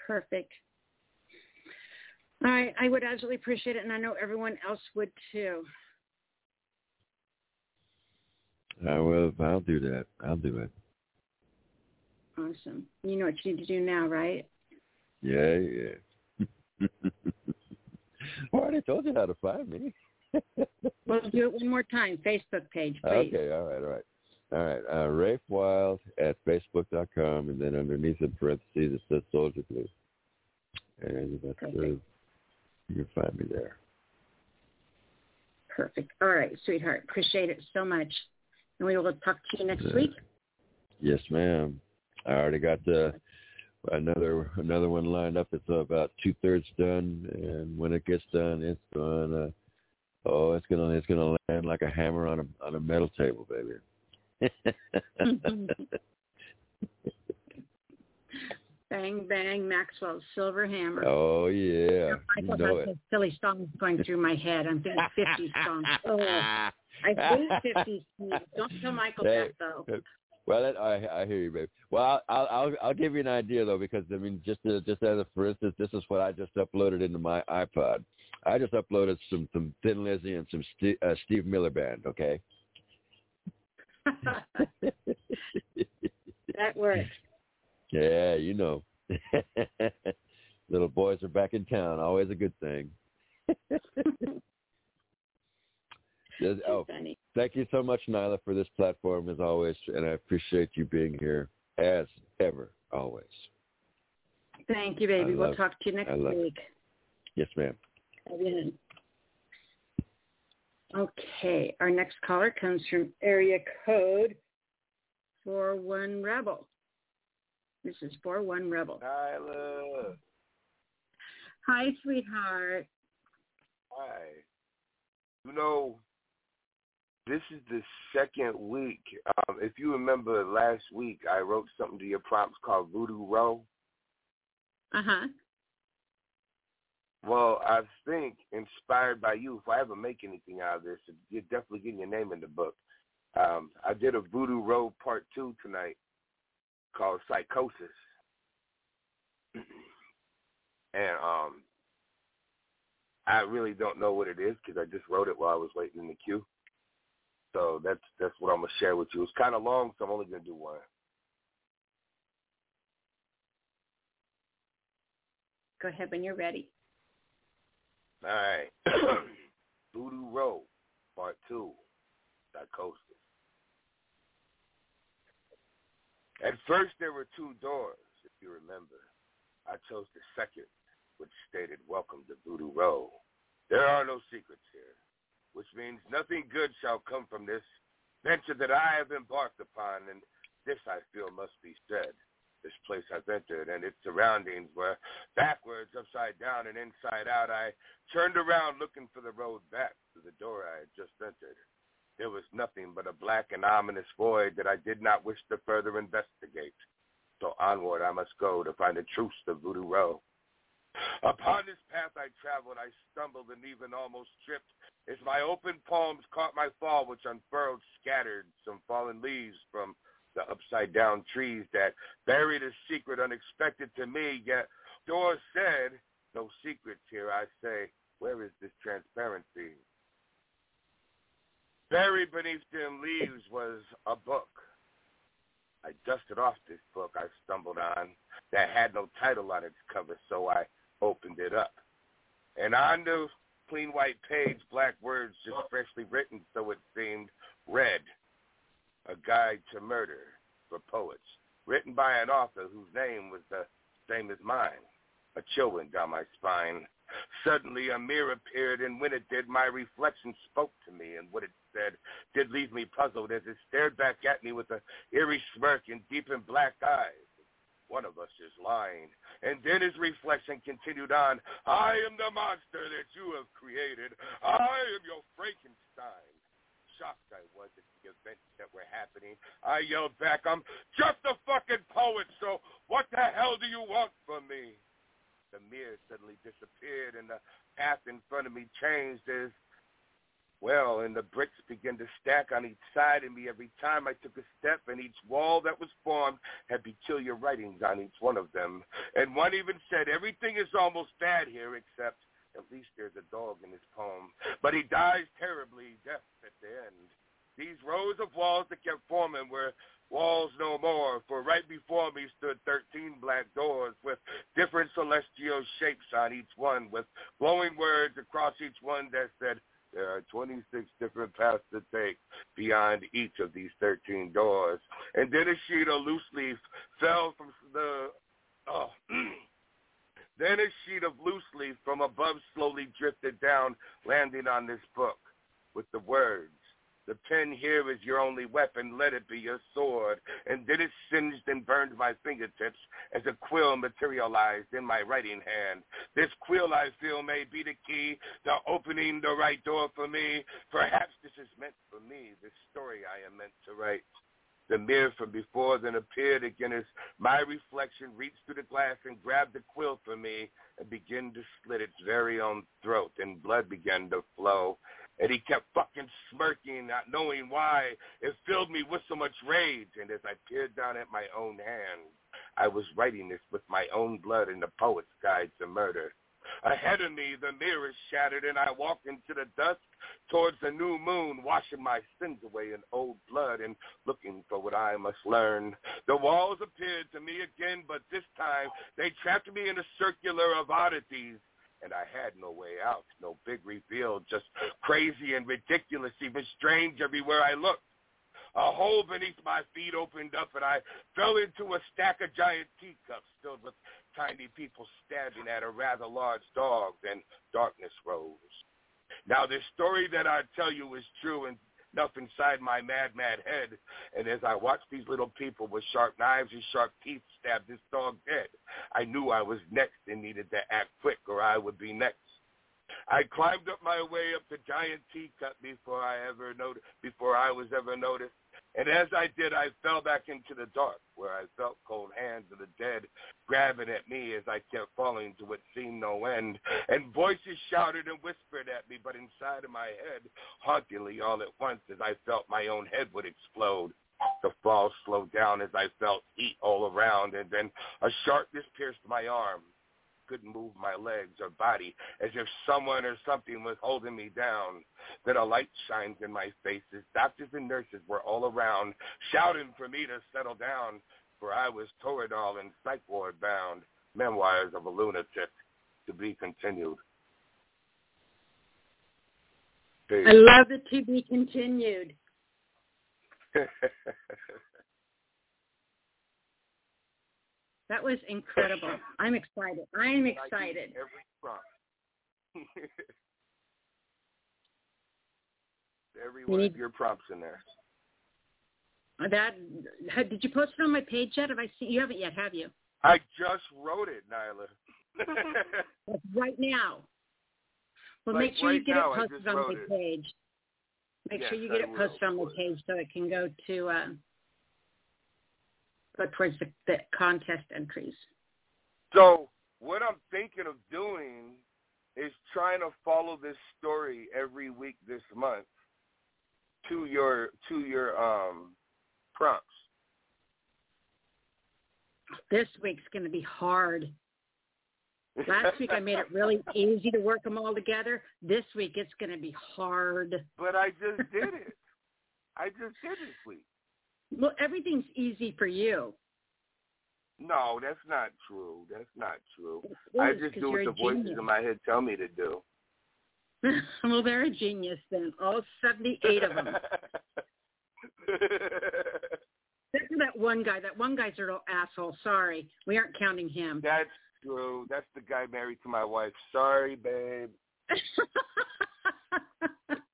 Perfect. All right, I would absolutely appreciate it, and I know everyone else would too. I will. I'll do that. I'll do it. Awesome. You know what you need to do now, right? Yeah, yeah. well, I already told you how to find me. Well, do it one more time. Facebook page, please. Okay, all right, all right. All right, uh, Rafe Wild at Facebook.com, and then underneath in parentheses it says Soldier Blue. And that's Perfect. You can find me there. Perfect. All right, sweetheart. Appreciate it so much. And we will talk to you next Yeah. week. Yes, ma'am. I already got the another another one lined up. It's about two thirds done, and when it gets done, it's gonna oh, it's gonna it's gonna land like a hammer on a on a metal table, baby. Bang, bang, Maxwell's Silver Hammer. oh yeah, you Michael know has it. silly songs going through my head. I'm thinking 50s songs. Oh, I think 50s songs. Don't tell Michael that, though. Well, I I hear you, babe. Well, I'll I'll I'll give you an idea though, because I mean, just to, just as a for instance, this is what I just uploaded into my iPod. I just uploaded some some Thin Lizzy and some Steve, uh, Steve Miller Band. Okay. that works. Yeah, you know. Little boys are back in town. Always a good thing. oh, funny. thank you so much, Nyla, for this platform as always, and I appreciate you being here as ever, always. Thank you, baby. I We'll talk to you next love- week. Yes, ma'am. Again. Okay, our next caller comes from area code 41 Rebel. This is 41 Rebel. Nyla. Hi, sweetheart. Hi. You know, this is the second week. Um, if you remember last week, I wrote something to your prompts called Voodoo Row. Uh-huh. Well, I think inspired by you, if I ever make anything out of this, you're definitely getting your name in the book. Um, I did a Voodoo Row Part 2 tonight called Psychosis. and um, I really don't know what it is because I just wrote it while I was waiting in the queue. So that's that's what I'm gonna share with you. It's kind of long, so I'm only gonna do one. Go ahead when you're ready. All right. Voodoo Row, Part 2, Psychosis. At first, there were two doors, if you remember. I chose the second, which stated, Welcome to Voodoo Row. There are no secrets here, which means nothing good shall come from this venture that I have embarked upon, and this, I feel, must be said. This place I've entered and its surroundings were backwards, upside down, and inside out. I turned around looking for the road back to the door I had just entered. There was nothing but a black and ominous void that I did not wish to further investigate. So onward I must go to find the truth of Voodoo Row. Upon this path I traveled, I stumbled and even almost tripped as my open palms caught my fall, which unfurled, scattered some fallen leaves from the upside-down trees that buried a secret unexpected to me, yet door said, no secrets here, I say, where is this transparency? Buried beneath them leaves was a book. I dusted off this book I stumbled on that had no title on its cover, so I opened it up. And on the clean white page, black words just freshly written, so it seemed, read, A Guide to Murder for Poets, written by an author whose name was the same as mine. A chill went down my spine. Suddenly a mirror appeared, and when it did, my reflection spoke to me, and what it said did leave me puzzled as it stared back at me with a eerie smirk and deep and black eyes. One of us is lying. And then his reflection continued on, I am the monster that you have created. I am your Frankenstein. Shocked I was at the events that were happening. I yelled back, I'm just a fucking poet, so what the hell do you want from me? The mirror suddenly disappeared and the path in front of me changed as well, and the bricks began to stack on each side of me every time I took a step, and each wall that was formed had peculiar writings on each one of them. And one even said, everything is almost bad here except at least there's a dog in his poem. But he dies terribly, death at the end. These rows of walls that kept forming were walls no more, for right before me stood 13 black doors with different celestial shapes on each one, with glowing words across each one that said, there are 26 different paths to take beyond each of these 13 doors. And then a sheet of loose leaf fell from the... Oh, then a sheet of loose leaf from above slowly drifted down, landing on this book with the words, the pen here is your only weapon. Let it be your sword. And then it singed and burned my fingertips as a quill materialized in my writing hand. This quill, I feel, may be the key to opening the right door for me. Perhaps this is meant for me, this story I am meant to write. The mirror from before then appeared again as my reflection reached through the glass and grabbed the quill for me and began to slit its very own throat, and blood began to flow. And he kept fucking smirking, not knowing why. It filled me with so much rage. And as I peered down at my own hand, I was writing this with my own blood in the poet's guide to murder. Ahead of me, the mirror shattered, and I walked into the dusk towards the new moon, washing my sins away in old blood and looking for what I must learn. The walls appeared to me again, but this time they trapped me in a circular of oddities and I had no way out, no big reveal, just crazy and ridiculous, even strange everywhere I looked. A hole beneath my feet opened up and I fell into a stack of giant teacups filled with tiny people stabbing at a rather large dog. Then darkness rose. Now this story that I tell you is true and enough inside my mad, mad head. And as I watched these little people with sharp knives and sharp teeth stab this dog dead, I knew I was next and needed to act quick or I would be next. I climbed up my way up the giant teacup before I ever noticed, before I was ever noticed. And as I did, I fell back into the dark, where I felt cold hands of the dead grabbing at me as I kept falling to what seemed no end. And voices shouted and whispered at me, but inside of my head, hauntingly all at once, as I felt my own head would explode. The fall slowed down as I felt heat all around, and then a sharpness pierced my arm couldn't move my legs or body, as if someone or something was holding me down. Then a light shines in my face as doctors and nurses were all around, shouting for me to settle down, for I was Toradol and psych ward bound. Memoirs of a lunatic to be continued. Peace. I love it to be continued. That was incredible. I'm excited. I'm excited. Every prompt. Every one of your props in there. That did you post it on my page yet? Have I seen you haven't yet, have you? I just wrote it, Nyla. right now. Well, like make sure right you get now, it posted on my it. page. Make yes, sure you get I it posted will, on my page so it can go to uh, towards the, the contest entries. So what I'm thinking of doing is trying to follow this story every week this month to your to your um prompts. This week's going to be hard. Last week I made it really easy to work them all together. This week it's going to be hard. But I just did it. I just did this week. Well, everything's easy for you. No, that's not true. That's not true. It I just do what the voices genius. in my head tell me to do. well, they're a genius then. All 78 of them. Except for that one guy. That one guy's a real asshole. Sorry. We aren't counting him. That's true. That's the guy married to my wife. Sorry, babe.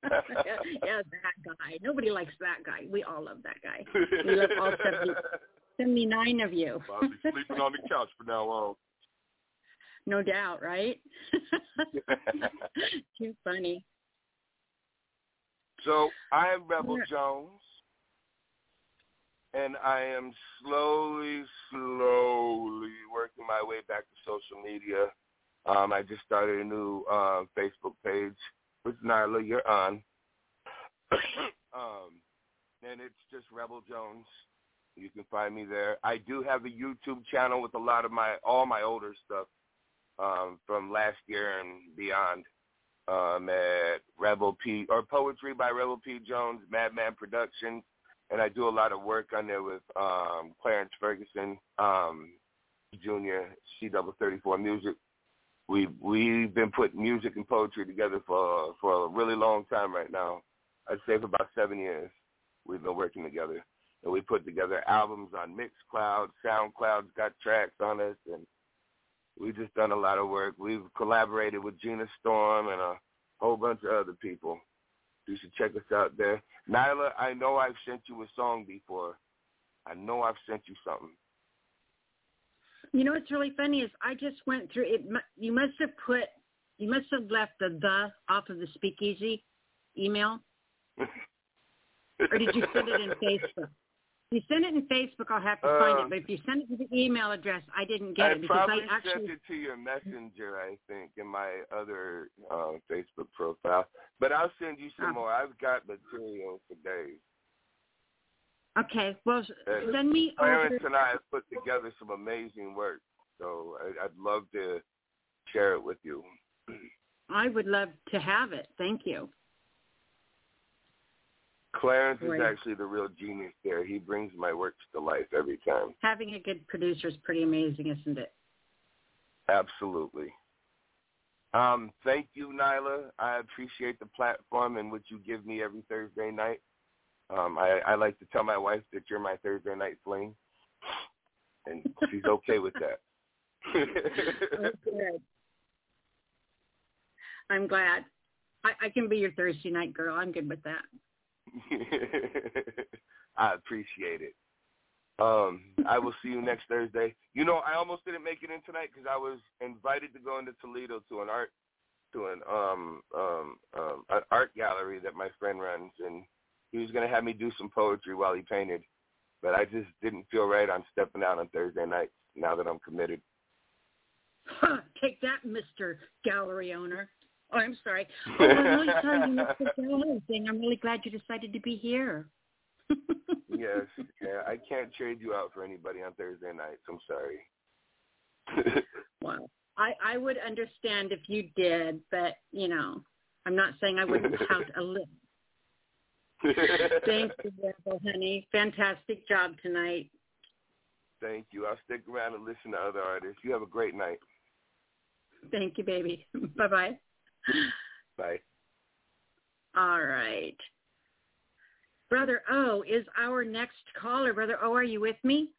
yeah, that guy. Nobody likes that guy. We all love that guy. We love all 70, 79 of you. I'll be sleeping on the couch from now on. no doubt, right? Too funny. So I am Rebel Jones, and I am slowly, slowly working my way back to social media. Um, I just started a new uh, Facebook page with Nyla. You're on, um, and it's just Rebel Jones. You can find me there. I do have a YouTube channel with a lot of my all my older stuff um, from last year and beyond um, at Rebel P or Poetry by Rebel P Jones, Madman Productions, and I do a lot of work on there with um, Clarence Ferguson, um, Junior, C double thirty four Music. We've we've been putting music and poetry together for for a really long time right now. I'd say for about seven years we've been working together, and we put together albums on Mixcloud, SoundCloud's got tracks on us, and We've just done a lot of work. We've collaborated with Gina Storm and a whole bunch of other people. You should check us out there. Nyla, I know I've sent you a song before. I know I've sent you something. You know what's really funny is I just went through it. You must have put, you must have left the the off of the speakeasy email, or did you send it in Facebook? If you send it in Facebook, I'll have to find it. Um, But if you send it to the email address, I didn't get I it because probably I actually. sent it to your messenger, I think, in my other uh, Facebook profile. But I'll send you some Oh. more. I've got material for days. Okay, well, Uh, send me over. Clarence and I have put together some amazing work. So I, I'd love to share it with you. I would love to have it. Thank you. Clarence Right. is actually the real genius there. He brings my works to life every time. Having a good producer is pretty amazing, isn't it? Absolutely. Um, thank you, Nyla. I appreciate the platform and what you give me every Thursday night. Um, I, I like to tell my wife that you're my Thursday night fling, and she's okay with that. Oh, good. I'm glad. I, I can be your Thursday night girl. I'm good with that. I appreciate it. Um, I will see you next Thursday. You know, I almost didn't make it in tonight because I was invited to go into Toledo to an art to an um um um an art gallery that my friend runs, and he was gonna have me do some poetry while he painted, but I just didn't feel right on stepping out on Thursday nights now that I'm committed. Huh, take that, Mr. Gallery owner. Oh, I'm sorry. Oh, I'm really sorry you missed the gallery thing. I'm really glad you decided to be here. yes, yeah, I can't trade you out for anybody on Thursday nights. I'm sorry. Wow. I, I would understand if you did, but, you know, I'm not saying I wouldn't count a little. Thank you, Rebel, honey. Fantastic job tonight. Thank you. I'll stick around and listen to other artists. You have a great night. Thank you, baby. Bye-bye. Bye. All right. Brother O is our next caller. Brother O, are you with me?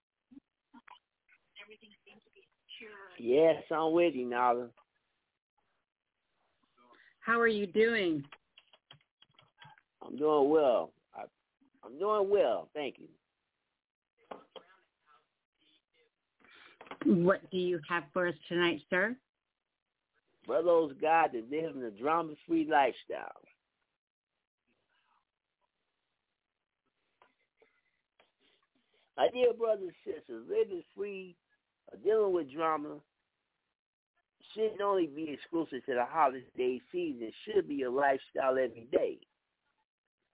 Yes, I'm with you, Nyla. How are you doing? I'm doing well. I, I'm doing well. Thank you. What do you have for us tonight, sir? Guys that live in a drama-free lifestyle. My dear brothers and sisters, living free, or dealing with drama, shouldn't only be exclusive to the holiday season. It should be a lifestyle every day.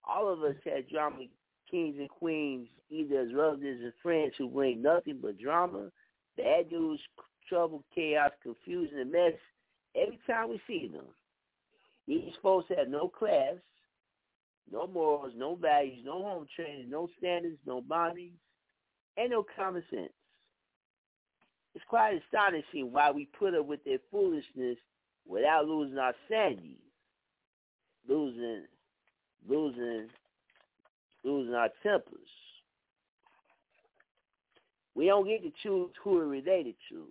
All of us had drama kings and queens, either as relatives or friends who bring nothing but drama, bad news, trouble, chaos, confusion, and mess every time we see them. These folks have no class, no morals, no values, no home training, no standards, no bondings, and no common sense. It's quite astonishing why we put up with their foolishness without losing our sanity, losing, losing, losing our tempers. We don't get to choose who we're related to.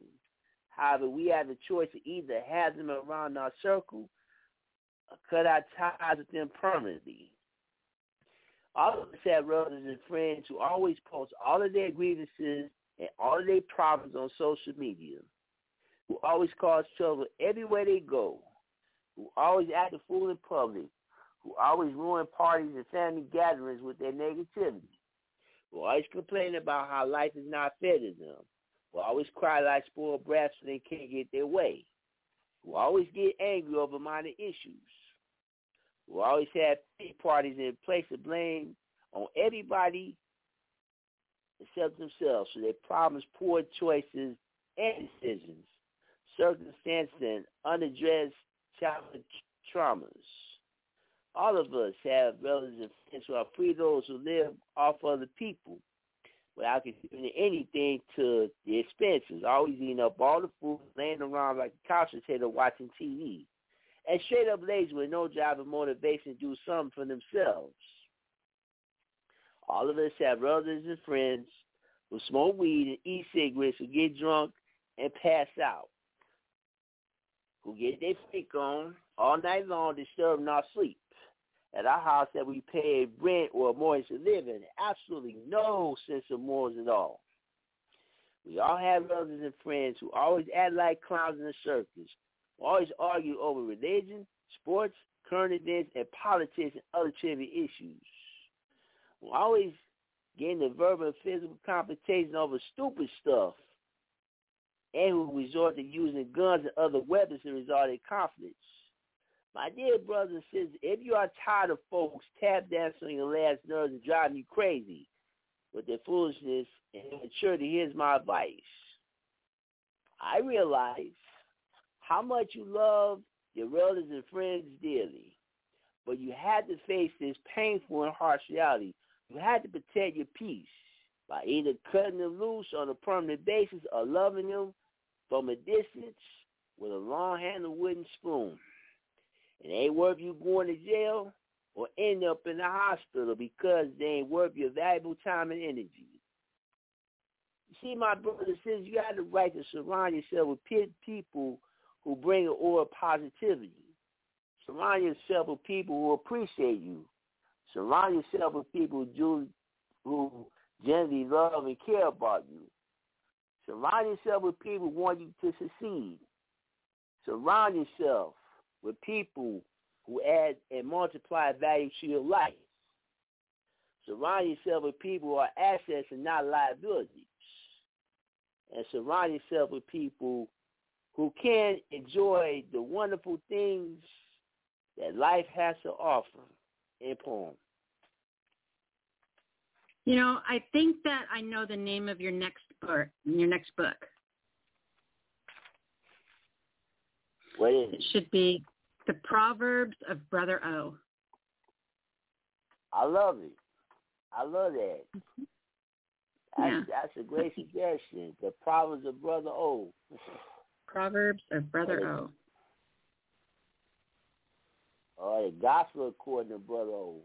However, we have the choice to either have them around our circle or cut our ties with them permanently. All of us have brothers and friends who always post all of their grievances and all of their problems on social media, who always cause trouble everywhere they go, who always act a fool in public, who always ruin parties and family gatherings with their negativity, who always complain about how life is not fair to them, who always cry like spoiled brats when they can't get their way, who always get angry over minor issues, who always have pity parties and place the blame on everybody except themselves for their problems, poor choices, and decisions, circumstances, and unaddressed childhood traumas. All of us have relatives and friends who are free those who live off other people without contributing anything to the expenses, always eating up all the food, laying around like a couch potato watching TV, and straight up lazy with no job and motivation to do something for themselves. All of us have relatives and friends who smoke weed and eat cigarettes, who get drunk and pass out, who get their freak on all night long, disturbing our sleep. At our house that we pay rent or mortgage to live in, absolutely no sense of morals at all. We all have relatives and friends who always act like clowns in a circus, always argue over religion, sports, current events, and politics and other trivial issues. Who always get into verbal and physical confrontation over stupid stuff, and who resort to using guns and other weapons to resolve their conflicts. My dear brothers and sisters, if you are tired of folks tap dancing on your last nerves and driving you crazy with their foolishness and immaturity, here's my advice. I realize how much you love your relatives and friends dearly. But you had to face this painful and harsh reality. You had to protect your peace by either cutting them loose on a permanent basis or loving them from a distance with a long-handled wooden spoon. It ain't worth you going to jail or end up in the hospital because they ain't worth your valuable time and energy. You see, my brother says you got the right to surround yourself with people who bring an aura of positivity. Surround yourself with people who appreciate you. Surround yourself with people who, who genuinely love and care about you. Surround yourself with people who want you to succeed. Surround yourself with people who add and multiply value to your life. Surround yourself with people who are assets and not liabilities. And surround yourself with people who can enjoy the wonderful things that life has to offer in poem. You know, I think that I know the name of your next book. Your next book. What is it? It should be The Proverbs of Brother O. I love it. I love that. That's, yeah. that's a great suggestion. The Proverbs of Brother O. Proverbs of Brother O. Or the Gospel according to Brother O.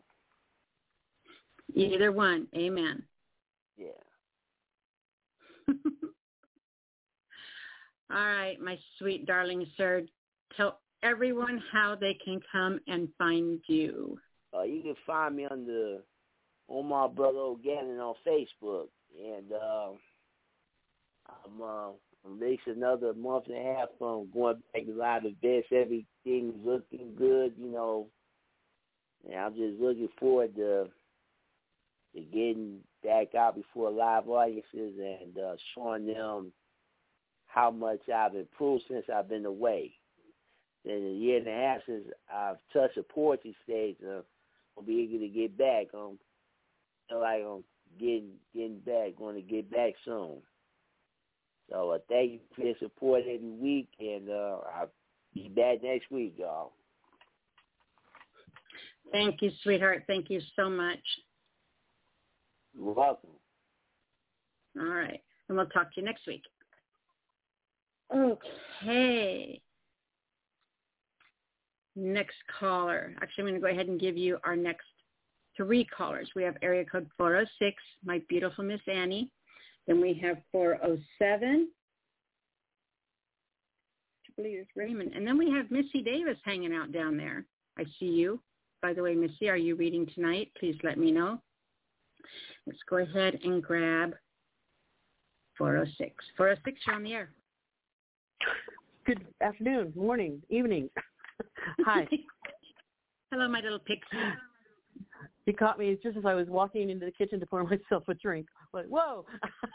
Either one. Amen. Yeah. All right, my sweet darling sir. Tell everyone how they can come and find you. Uh, you can find me under Omar Brother O'Gannon on Facebook. And uh, I'm uh, at least another month and a half from going back to live events. Everything's looking good, you know. And I'm just looking forward to to getting back out before live audiences and uh, showing them how much I've improved since I've been away. In a year and a half since I've touched a poetry stage, uh, I'll be eager to get back. Um, feel like I'm getting getting back, going to get back soon. So uh, thank you for your support every week, and uh, I'll be back next week, y'all. Thank you, sweetheart. Thank you so much. You're welcome. All right. And we'll talk to you next week. Okay. Next caller. Actually, I'm going to go ahead and give you our next three callers. We have area code 406, my beautiful Miss Annie. Then we have 407. I believe it's Raymond. And then we have Missy Davis hanging out down there. I see you. By the way, Missy, are you reading tonight? Please let me know. Let's go ahead and grab 406. 406, you're on the air. Good afternoon, morning, evening. Hi. Hello, my little pixie. He caught me just as I was walking into the kitchen to pour myself a drink. Like, whoa.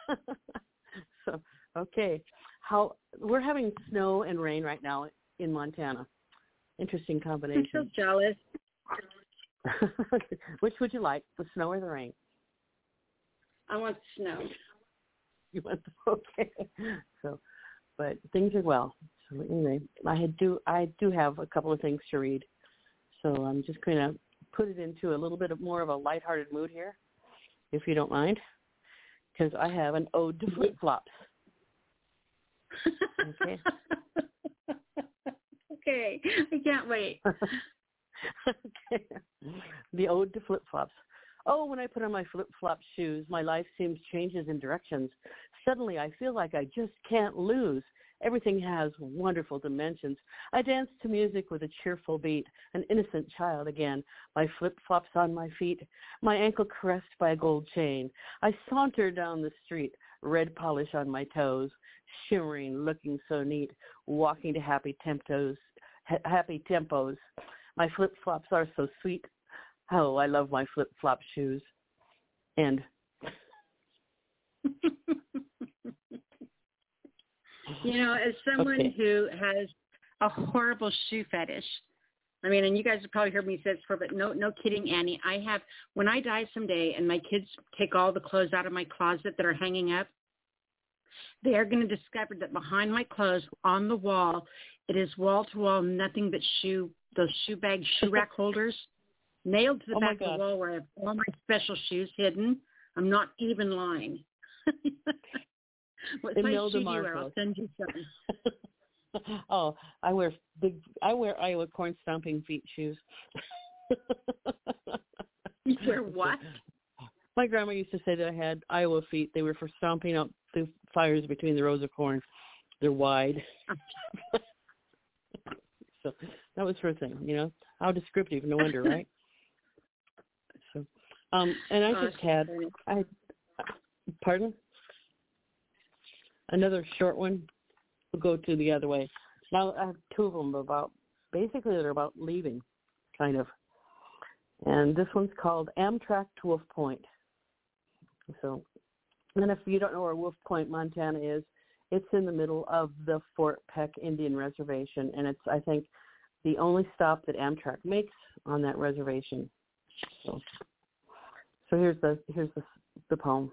so, okay. How we're having snow and rain right now in Montana. Interesting combination. I'm so jealous. Which would you like, the snow or the rain? I want snow. You want the, okay. So, but things are well. So anyway, I do I do have a couple of things to read. So I'm just going to put it into a little bit of more of a lighthearted mood here, if you don't mind, because I have an ode to flip flops. Okay. okay, I can't wait. okay. The ode to flip flops. Oh, when I put on my flip flop shoes, my life seems changes in directions. Suddenly, I feel like I just can't lose. Everything has wonderful dimensions. I dance to music with a cheerful beat, an innocent child again, my flip-flops on my feet, my ankle caressed by a gold chain. I saunter down the street, red polish on my toes, shimmering, looking so neat, walking to happy tempos, happy tempos. My flip-flops are so sweet. Oh, I love my flip-flop shoes. And You know, as someone okay. who has a horrible shoe fetish, I mean, and you guys have probably heard me say this before, but no, no kidding, Annie. I have when I die someday, and my kids take all the clothes out of my closet that are hanging up. They are going to discover that behind my clothes on the wall It is wall to wall, nothing but shoe, those shoe bag, shoe rack holders, nailed to the Oh back of the wall where I have all my special shoes hidden. I'm not even lying. what size shoe do you wear? I'll send you some. oh, I wear big. I wear Iowa corn stomping feet shoes. You wear what? My grandma used to say that I had Iowa feet. They were for stomping out the fires between the rows of corn. They're wide. so that was her thing, you know. How descriptive, no wonder, right? So, um, and I Oh, just had, I, pardon, another short one. We'll go to the other way. Now I have two of them about, basically they're about leaving, kind of. And this one's called Amtrak to Wolf Point. So, and if you don't know where Wolf Point, Montana is, it's in the middle of the Fort Peck Indian Reservation, and it's I think the only stop that Amtrak makes on that reservation. So, so here's the here's the the poem.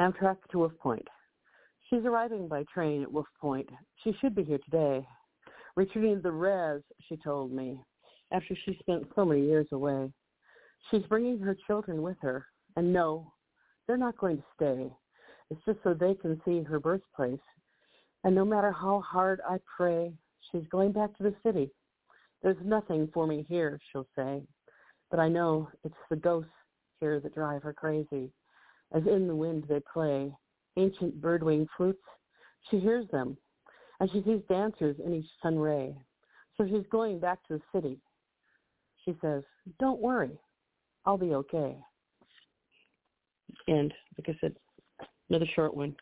Amtrak to Wolf Point. She's arriving by train at Wolf Point. She should be here today. Returning to the res, she told me, after she spent so many years away. She's bringing her children with her, and no, they're not going to stay. It's just so they can see her birthplace. And no matter how hard I pray, she's going back to the city. There's nothing for me here, she'll say. But I know it's the ghosts here that drive her crazy. As in the wind they play, ancient birdwing flutes, she hears them, and she sees dancers in each sun ray. So she's going back to the city. She says, don't worry, I'll be okay. And like I said, another short one.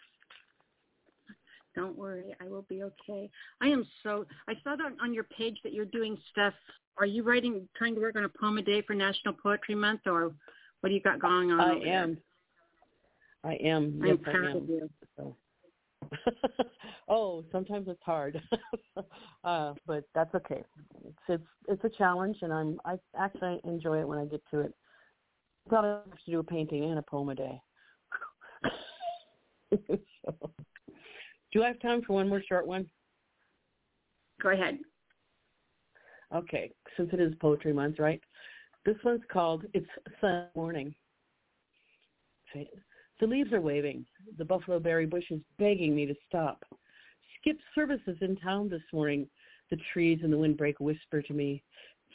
Don't worry, I will be okay. I am so. I saw that on your page that you're doing stuff. Are you writing, trying to work on a poem a day for National Poetry Month, or what do you got going on? I over there? I am. I'm Yes, I am. of you. So. oh, sometimes it's hard, uh, but that's okay. It's it's it's a challenge, and I'm I actually enjoy it when I get to it. Thought I have to do a painting and a poem a day. so, do I have time for one more short one? Go ahead. Okay, since it is poetry month, right? This one's called "It's Sun Morning." The leaves are waving. The buffalo berry bush is begging me to stop. Skip services in town this morning. The trees and the windbreak whisper to me,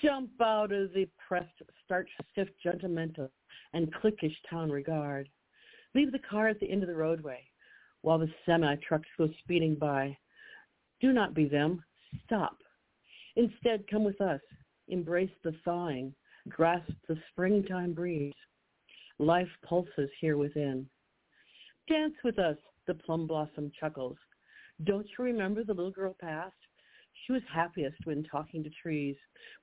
jump out of the pressed, starch-stiff gentlemental and cliquish town regard. Leave the car at the end of the roadway while the semi-trucks go speeding by. Do not be them. Stop. Instead, come with us. Embrace the thawing. Grasp the springtime breeze. Life pulses here within. Dance with us, the plum blossom chuckles. Don't you remember the little girl past? She was happiest when talking to trees,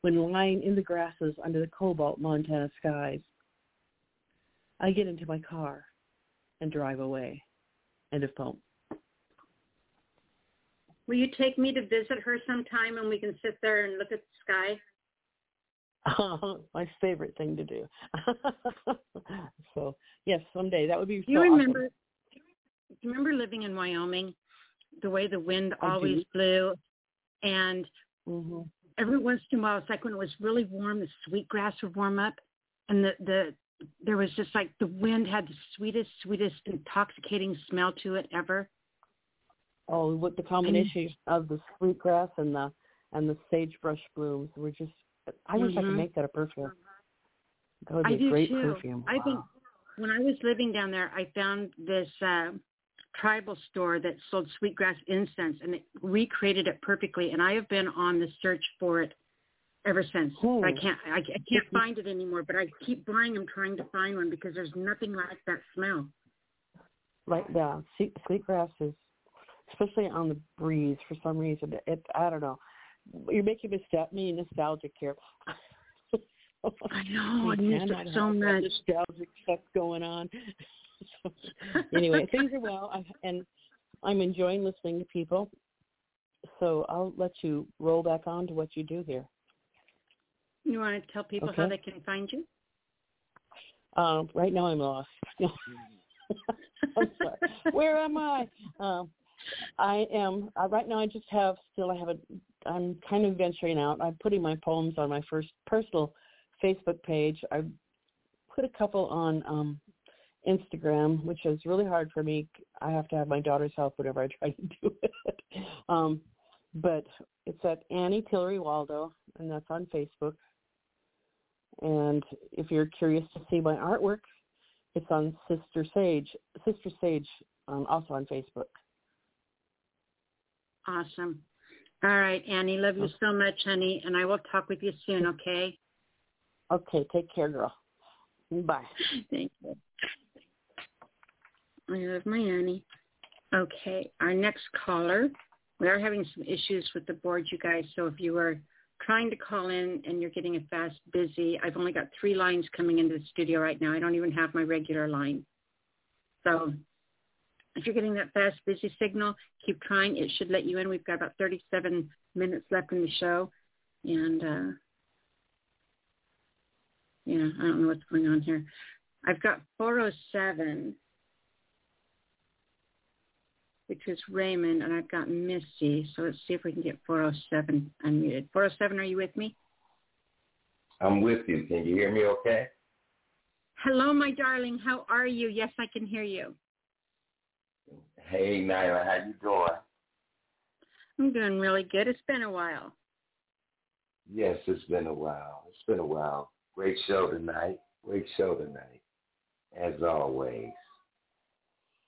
when lying in the grasses under the cobalt Montana skies. I get into my car and drive away. End of poem. Will you take me to visit her sometime, and we can sit there and look at the sky? my favorite thing to do. so yes, someday that would be. Do you so awesome. remember? Do you remember living in Wyoming? The way the wind I always do. blew, and Mm-hmm. every once in a while, it's like when it was really warm, the sweet grass would warm up, and the the there was just like the wind had the sweetest, sweetest, intoxicating smell to it ever. Oh, with the combination of the sweet grass and the and the sagebrush blooms were just. I wish I could Mhm. make that a perfume. That would be I a great too. perfume. I've been when I was living down there, I found this uh, tribal store that sold sweetgrass incense, and it recreated it perfectly. And I have been on the search for it ever since. Hmm. I can't I, I can't find it anymore, but I keep buying them, trying to find one because there's nothing like that smell. Like yeah, sweet, sweetgrass is, especially on the breeze for some reason. It I don't know. You're making me sta- me nostalgic here. I know, I miss so much. Nostalgic stuff going on. So, anyway, things are well, I, and I'm enjoying listening to people. So I'll let you roll back on to what you do here. You want to tell people how they can find you? Um, right now I'm lost. I'm sorry. Where am I? Um, I am uh, right now. I just have still. I have a. I'm kind of venturing out. I'm putting my poems on my first personal Facebook page. I put a couple on um Instagram, which is really hard for me. I have to have my daughter's help whenever I try to do it. um, but it's at Annie Tillery Waldo, and that's on Facebook. And if you're curious to see my artwork, it's on Sister Sage, Sister Sage, um, also on Facebook. Awesome. All right, Annie, love you so much, honey, and I will talk with you soon, okay? Okay, take care, girl. Bye. Thank you. I love my Annie. Okay, our next caller. We are having some issues with the board, you guys, so if you are trying to call in and you're getting a fast busy, I've only got three lines coming into the studio right now. I don't even have my regular line. So if you're getting that fast busy signal, keep trying. It should let you in. We've got about 37 minutes left in the show. And, uh, yeah, I don't know what's going on here. I've got 407 which is Raymond, and I've got Misty. So let's see if we can get 407 unmuted. 407, are you with me? I'm with you. Can you hear me okay? Hello, my darling. How are you? Yes, I can hear you. Hey, Nyla. How you doing? I'm doing really good. It's been a while. Yes, it's been a while. It's been a while. Great show tonight. Great show tonight. As always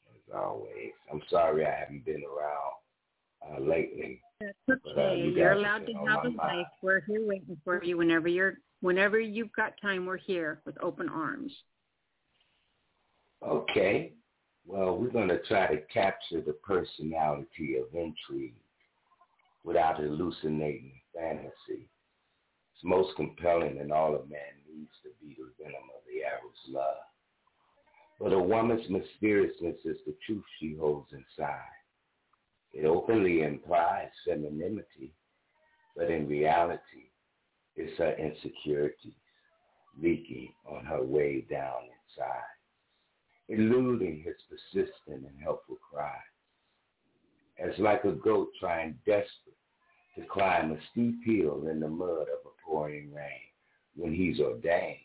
As always. I'm sorry I haven't been around uh, lately. That's okay. But, uh, you you're allowed to have a life. We're here waiting for you whenever you're whenever you've got time. We're here with open arms. Okay. Well, we're going to try to capture the personality of intrigue without hallucinating fantasy. It's most compelling and all a man needs to be the venom of the arrow's love. But a woman's mysteriousness is the truth she holds inside. It openly implies femininity, but in reality, it's her insecurities leaking on her way down inside, eluding his persistent and helpful cries. As like a goat trying desperate to climb a steep hill in the mud of a pouring rain when he's ordained,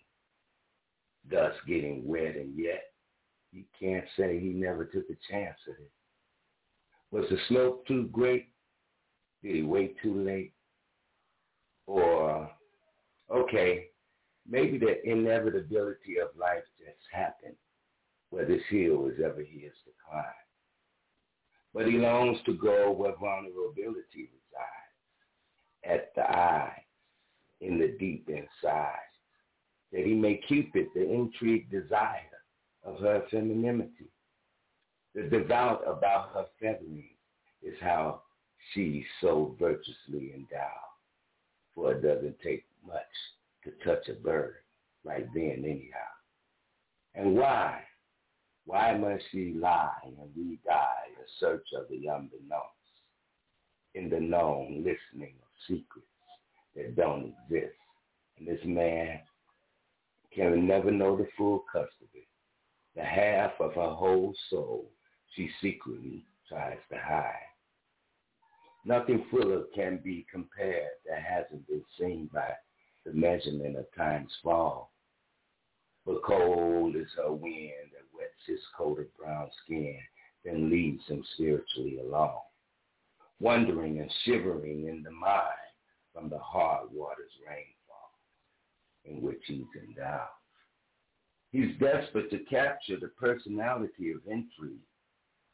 thus getting wet and yet you can't say he never took a chance at it. Was the slope too great? Did he wait too late? Or, okay, maybe the inevitability of life just happened where this hill is ever he his to climb. But he longs to go where vulnerability resides, at the eye, in the deep inside, that he may keep it the intrigued desire of her femininity. The devout about her feathering is how she's so virtuously endowed. For it doesn't take much to touch a bird, right then anyhow. And why? Why must she lie and we die in search of the unbeknownst? In the known listening of secrets that don't exist. And this man can never know the full custody the half of her whole soul she secretly tries to hide. Nothing fuller can be compared that hasn't been seen by the measurement of time's fall. But cold is her wind his coat of brown skin, then leaves him spiritually along, wondering and shivering in the mind from the hard water's rainfall in which he's endowed. He's desperate to capture the personality of intrigue,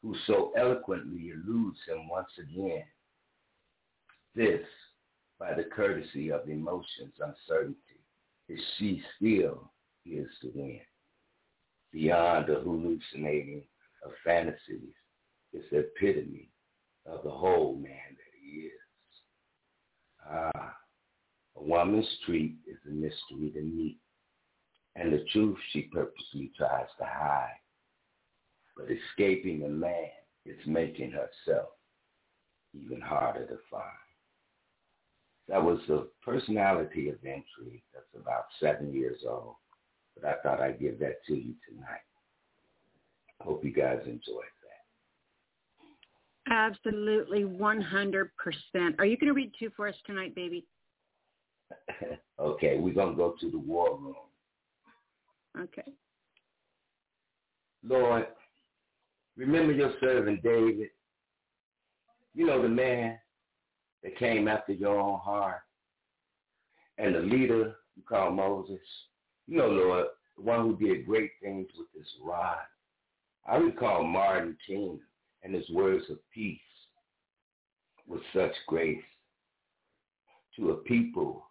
who so eloquently eludes him once again. This, by the courtesy of emotion's uncertainty, is she still is to win. Beyond the hallucinating of fantasies, it's the epitome of the whole man that he is. Ah, a woman's treat is a mystery to meet and the truth she purposely tries to hide. But escaping a man is making herself even harder to find. That was the personality of intrigue that's about seven years old, but I thought I'd give that to you tonight. Hope you guys enjoyed that. Absolutely, 100%. Are you going to read two for us tonight, baby? okay, we're going to go to the war room. Okay. Lord, remember your servant David. You know the man that came after your own heart. And the leader you call Moses. You know, Lord, one who did great things with his rod. I recall Martin King and his words of peace with such grace to a people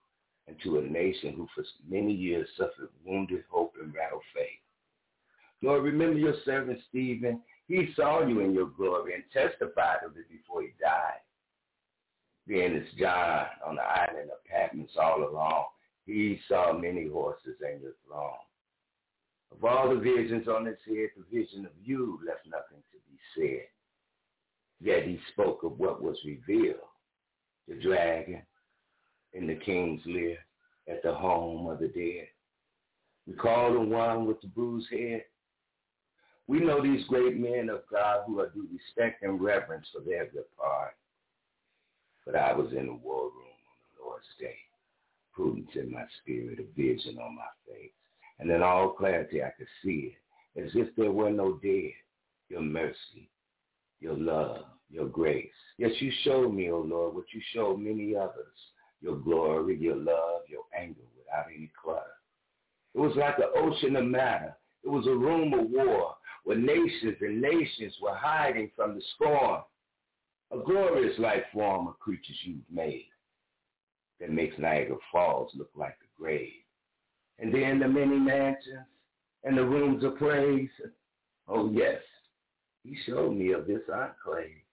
and to a nation who for many years suffered wounded hope and rattled faith. Lord, remember your servant Stephen. He saw you in your glory and testified of it before he died. Then as John on the island of Patmos all along, he saw many horses and your throng. Of all the visions on his head, the vision of you left nothing to be said. Yet he spoke of what was revealed, the dragon in the king's lair at the home of the dead. We call the one with the bruised head. We know these great men of God who are due respect and reverence for their good part. But I was in the war room on the Lord's day, prudence in my spirit, a vision on my face. And in all clarity I could see it, as if there were no dead, your mercy, your love, your grace. Yes, you showed me, O oh Lord, what you showed many others, your glory, your love, your anger without any clutter. It was like an ocean of matter. It was a room of war where nations and nations were hiding from the storm. A glorious life form of creatures you've made that makes Niagara Falls look like the grave. And then the many mansions and the rooms of praise. Oh yes, he showed me of this enclave.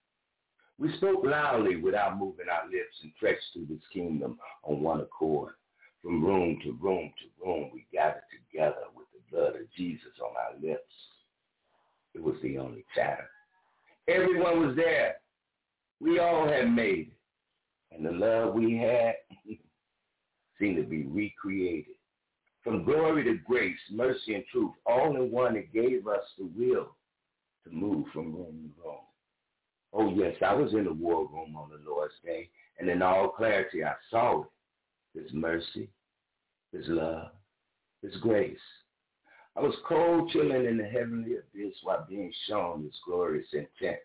We spoke loudly without moving our lips and trekked through this kingdom on one accord. From room to room to room, we gathered together with the blood of Jesus on our lips. It was the only chatter. Everyone was there. We all had made it. And the love we had seemed to be recreated. From glory to grace, mercy and truth, all in one, that gave us the will to move from room to room. Oh yes, I was in the war room on the Lord's day, and in all clarity I saw it. His mercy, his love, his grace. I was cold chilling in the heavenly abyss while being shown his glorious intent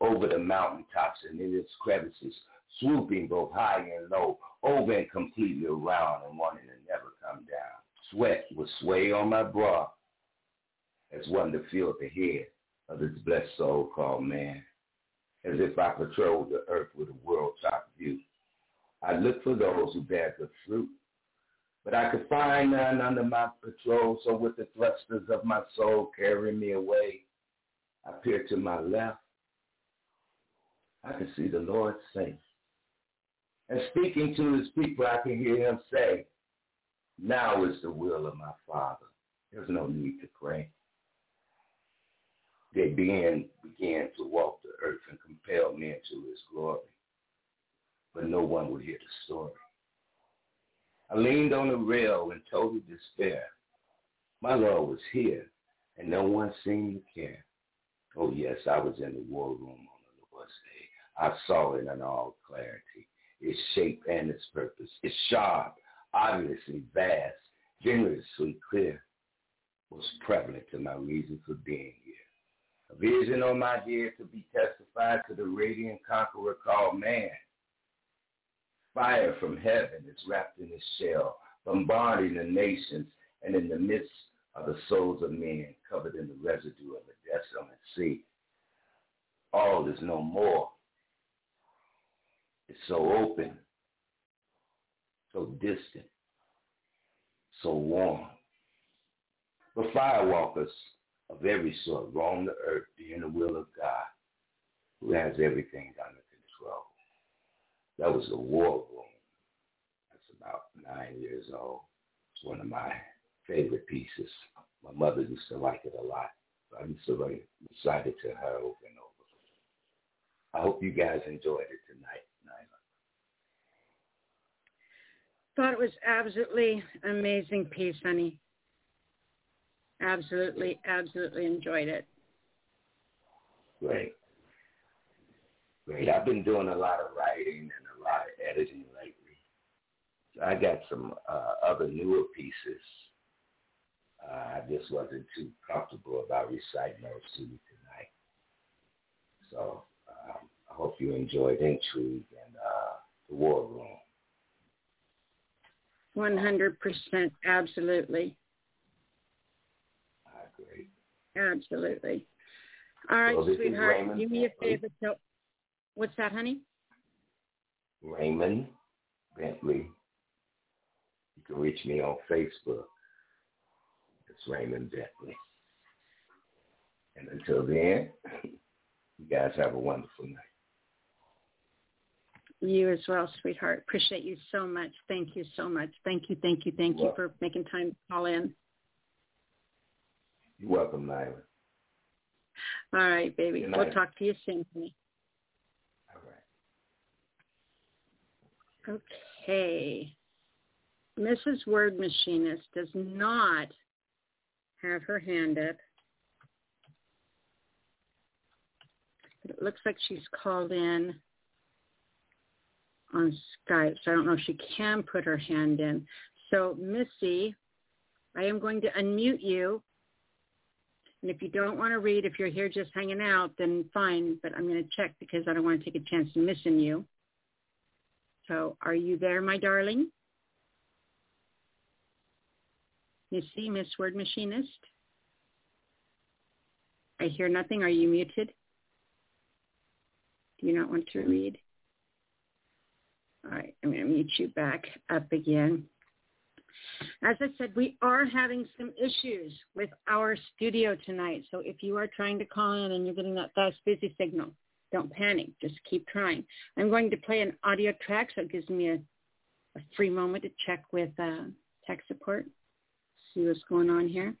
over the mountaintops and in its crevices, swooping both high and low, over and completely around and wanting to never come down. Sweat would sway on my brow as one to feel the head of this blessed soul called man as if I patrolled the earth with a world-top view. I looked for those who bear good fruit, but I could find none under my patrol, so with the thrusters of my soul carrying me away, I peered to my left. I could see the Lord's face. And speaking to his people, I can hear him say, now is the will of my Father. There's no need to pray they began, began to walk the earth and compel men to his glory. But no one would hear the story. I leaned on the rail in total despair. My Lord was here, and no one seemed to care. Oh, yes, I was in the war room on the Lord's day. I saw it in all clarity, its shape and its purpose. Its sharp, obviously vast, generously clear, was prevalent to my reason for being here. A vision on my head to be testified to the radiant conqueror called man. Fire from heaven is wrapped in his shell, bombarding the nations and in the midst of the souls of men covered in the residue of a desolate sea. All is no more. It's so open, so distant, so warm. The firewalkers of every sort roam the earth being the will of God, who has everything under control. That was the war room. That's about nine years old. It's one of my favorite pieces. My mother used to like it a lot. So I used to recite it to her over and over. I hope you guys enjoyed it tonight, Nyla. Thought it was absolutely amazing piece, honey. Absolutely, absolutely enjoyed it. Great. Great. I've been doing a lot of writing and a lot of editing lately. I got some uh, other newer pieces. Uh, I just wasn't too comfortable about reciting those to you tonight. So um, I hope you enjoyed Intrigue and uh, The War Room. 100%, absolutely. Ah, great. Absolutely. All right, Well, sweetheart, Raymond do me a favor. Tell, what's that, honey? Raymond Bentley. You can reach me on Facebook. It's Raymond Bentley. And until then, you guys have a wonderful night. You as well, sweetheart. Appreciate you so much. Thank you so much. Thank you, thank you, thank you You're for making time to call in. You're welcome, Nyla. All right, baby. Good We'll night. talk to you soon, honey. All right. Okay. Mrs. Word Machinist does not have her hand up. But it looks like she's called in on Skype, so I don't know if she can put her hand in. So, Missy, I am going to unmute you. And if you don't want to read, if you're here just hanging out, then fine. But I'm going to check because I don't want to take a chance of missing you. So are you there, my darling? Missy, Miss Word Machinist? I hear nothing. Are you muted? Do you not want to read? All right, I'm going to mute you back up again. As I said, we are having some issues with our studio tonight. So if you are trying to call in and you're getting that fast busy signal, don't panic. Just keep trying. I'm going to play an audio track, so it gives me a, a free moment to check with uh, tech support, see what's going on here.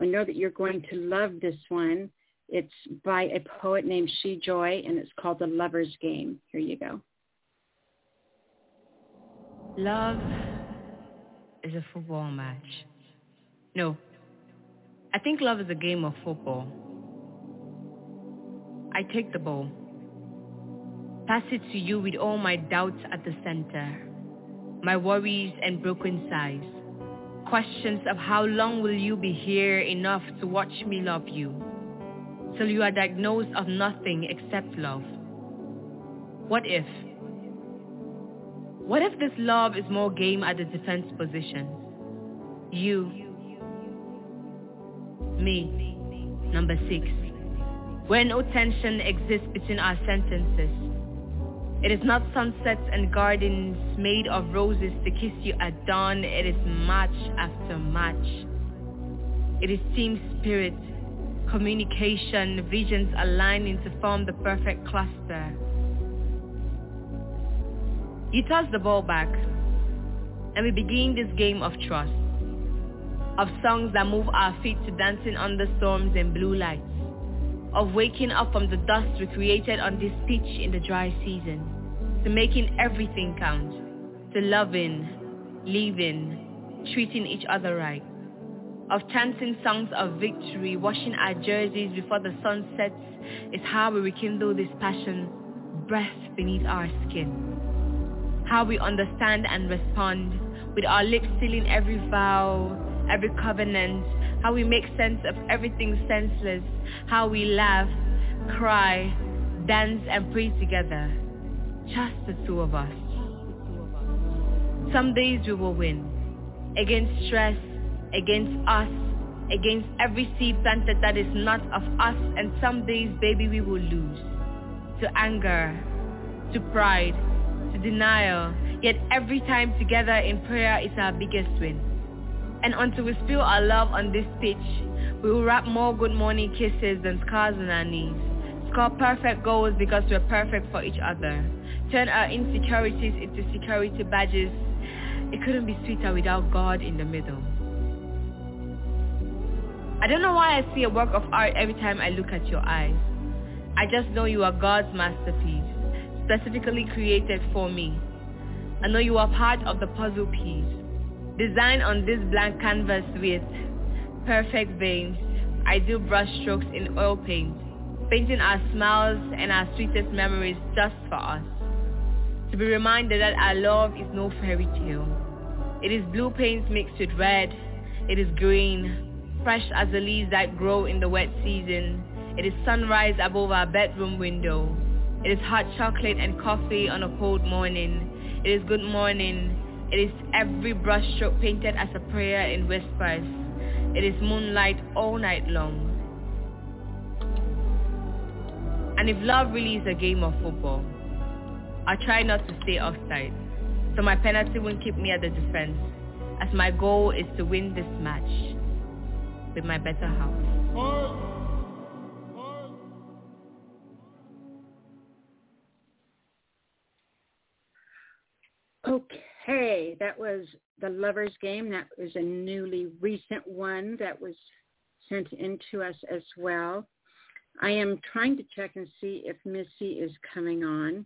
I know that you're going to love this one. It's by a poet named She Joy, and it's called The Lover's Game. Here you go. Love is a football match. No, I think love is a game of football. I take the ball, pass it to you with all my doubts at the center, my worries and broken sighs, questions of how long will you be here enough to watch me love you, till you are diagnosed of nothing except love. What if? What if this love is more game at the defense position? You, me, number six. Where no tension exists between our sentences. It is not sunsets and gardens made of roses to kiss you at dawn. It is match after match. It is team spirit, communication, visions aligning to form the perfect cluster. You toss the ball back, and we begin this game of trust, of songs that move our feet to dancing under storms and blue lights, of waking up from the dust we created on this pitch in the dry season, to making everything count, to loving, leaving, treating each other right, of chanting songs of victory, washing our jerseys before the sun sets is how we rekindle this passion, breath beneath our skin how we understand and respond, with our lips sealing every vow, every covenant, how we make sense of everything senseless, how we laugh, cry, dance and pray together, just the two of us. Some days we will win, against stress, against us, against every seed planted that is not of us, and some days, baby, we will lose. To anger, to pride, denial, yet every time together in prayer is our biggest win. And until we spill our love on this pitch, we will wrap more good morning kisses than scars on our knees. Score perfect goals because we're perfect for each other. Turn our insecurities into security badges. It couldn't be sweeter without God in the middle. I don't know why I see a work of art every time I look at your eyes. I just know you are God's masterpiece specifically created for me. I know you are part of the puzzle piece, designed on this blank canvas with perfect veins, ideal brush strokes in oil paint, painting our smiles and our sweetest memories just for us. To be reminded that our love is no fairy tale. It is blue paints mixed with red. It is green, fresh as the leaves that grow in the wet season. It is sunrise above our bedroom window. It is hot chocolate and coffee on a cold morning. It is good morning. It is every brushstroke painted as a prayer in whispers. It is moonlight all night long. And if love really is a game of football, I try not to stay offside, so my penalty won't keep me at the defense, as my goal is to win this match with my better half. Okay, that was the Lover's Game. That was a newly recent one that was sent in to us as well. I am trying to check and see if Missy is coming on.